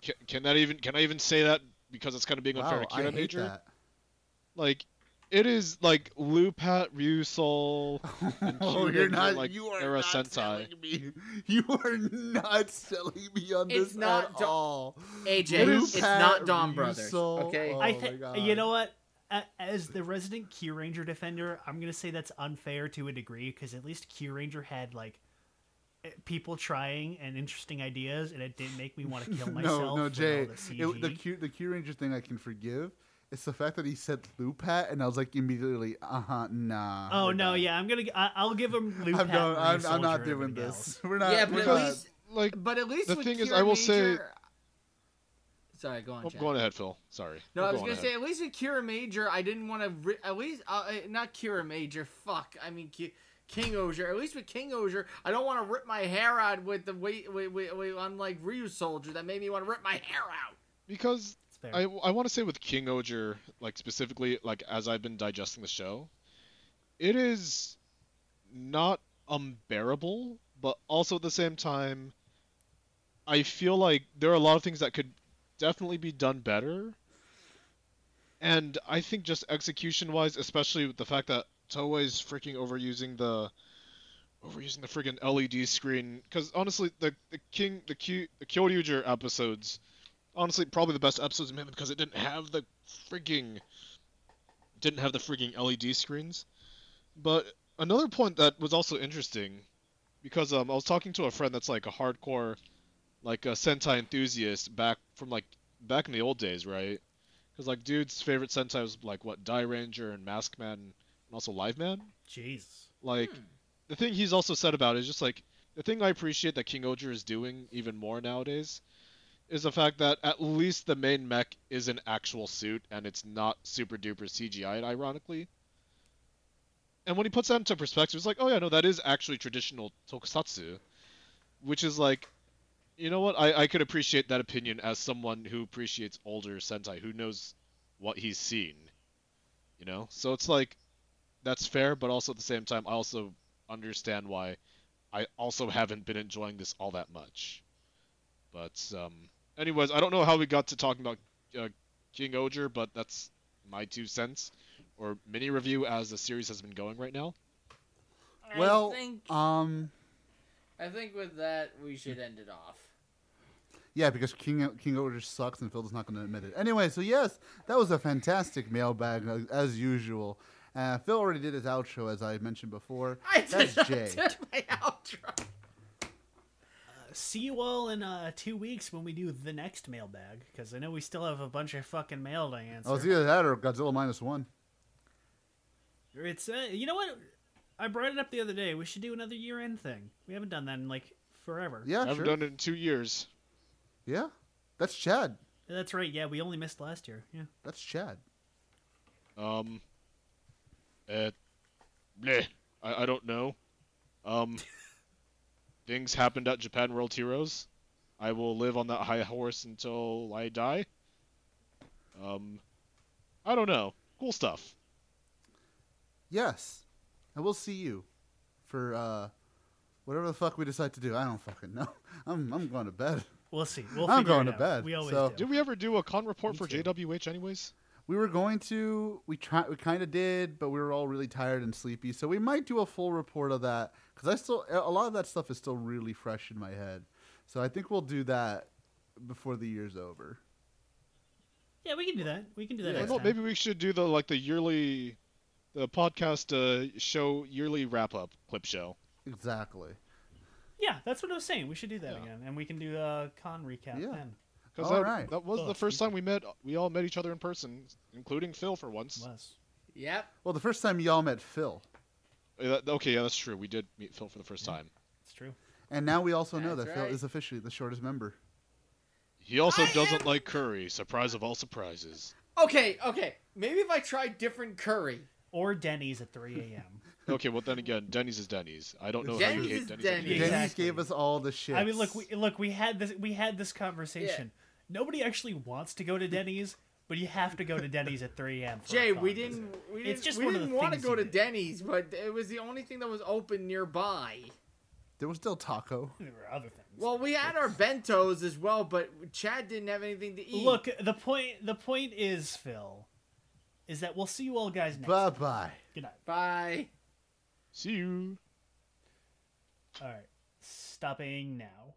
Can, can that even? Can I even say that? Because it's kind of being unfair Wow, to I Q that. like it is like Lupat, Ryusol, and Oh, Q you're not. like you are era not Sentai. selling me. You are not selling me on It's this not at do- all. AJ, It is it's not Don Brothers. Russo. Okay, Oh I my think God. you know what. A- As the resident Kyuranger defender, I'm gonna say that's unfair to a degree because at least Kyuranger had like eh, people trying and interesting ideas, and it didn't make me want to kill myself. no, no, with Jay. the, CG. It, the Q, the Kyuranger thing I can forgive. It's the fact that he said Lupat, and I was like immediately, uh huh, nah. oh no, done. yeah, I'm gonna. I, I'll give him. Luke I'm, Pat, done. I'm, I'm not doing this. else. We're not. yeah, we're but at not- least, Like, but at least the with thing is, Kira I will say- Sorry, go on. oh, Chad. go on ahead, Phil. Sorry. No, Oh, I was on gonna ahead. say at least with Kiramager, I didn't want to. Ri- at least uh, uh, not Kiramager. Fuck. I mean Ki- King-Ohger. At least with King-Ohger, I don't want to rip my hair out with the way, way, way, way unlike Ryusoulger that made me want to rip my hair out. because I, I want to say with King-Ohger, like specifically, like as I've been digesting the show, it is not unbearable, but also at the same time, I feel like there are a lot of things that could definitely be done better. And I think just execution-wise, especially with the fact that Toei's freaking overusing the overusing the friggin' LED screen, because honestly, the the King the Q the Kyoryuger episodes honestly probably the best episodes mainly because it didn't have the freaking didn't have the frigging LED screens. But another point that was also interesting, because um, I was talking to a friend that's like a hardcore, like a Sentai enthusiast back from like back in the old days, right? Because like dude's favorite Sentai was like what Dairanger and Maskman and also Liveman. Jesus. Like Hmm. the thing he's also said about it is just like the thing I appreciate that King-Ohger is doing even more nowadays is the fact that at least the main mech is an actual suit and it's not super duper CGI ironically. And when he puts that into perspective, it's like, oh yeah, no, that is actually traditional tokusatsu, which is like, you know what? I, I could appreciate that opinion as someone who appreciates older Sentai, who knows what he's seen. You know? So it's like, that's fair, but also at the same time, I also understand why I also haven't been enjoying this all that much. But, um, anyways, I don't know how we got to talking about uh, King-Ohger, but that's my two cents or mini review as the series has been going right now. Well, I think, um, I think with that we should end it off. yeah, because King King-Ohger sucks and Phil's not going to admit it. Anyway, so yes, that was a fantastic mailbag uh, as usual. Uh, Phil already did his outro as I mentioned before. I That's did not Jay. do my outro. See you all in uh, two weeks when we do the next mailbag, because I know we still have a bunch of fucking mail to answer. Oh, it's either that or Godzilla minus one. It's uh, you know what? I brought it up the other day. We should do another year-end thing. We haven't done that in like forever. Yeah, I haven't sure. done it in two years. Yeah, that's Chad. That's right. Yeah, we only missed last year. Yeah. That's Chad. Um, uh, bleh, I, I don't know. Um, things happened at Japan World Heroes. I will live on that high horse until I die. Um, I don't know. Cool stuff. Yes, and we'll see you for uh, whatever the fuck we decide to do. I don't fucking know. I'm I'm going to bed. We'll see. We'll I'm figure going it to out. bed, We always so- do. Did we ever do a con report Me for too. JWH anyways? We were going to. We try. We kind of did, but we were all really tired and sleepy. So we might do a full report of that because I still a lot of that stuff is still really fresh in my head. So I think we'll do that before the year's over. Yeah, we can do that. We can do that Yeah. Well, next no, time. maybe we should do the like the yearly, the podcast uh, show yearly wrap up clip show. Exactly. Yeah, that's what I was saying. We should do that Yeah. again, and we can do a con recap Yeah. then. Because that, right. that was Oh, the first time we met. We all met each other in person, including Phil for once. Was. Yep. Well, the first time y'all met Phil, Uh, okay, yeah, that's true. We did meet Phil for the first time. It's true. and now we also know That's that Phil is officially the shortest member. He also I doesn't am- like curry. Surprise of all surprises. Okay, okay. Maybe if I try different curry. Or Denny's at 3 a.m. Okay, well then again, Denny's is Denny's. I don't know how you Denny's hate Denny's. Denny's. Denny's exactly. gave us all the shit. I mean, look, we look, we had this, we had this conversation. Nobody actually wants to go to Denny's, but you have to go to Denny's at 3 a.m. Jay, we didn't. We didn't, just we one didn't want to go to do. Denny's, but it was the only thing that was open nearby. there was still taco. There were other things. Well, we had our bentos as well, but Chad didn't have anything to eat. look, the point, the point is, Phil, is that we'll see you all guys next. Bye bye. Good night. Bye. See you. All right, stopping now.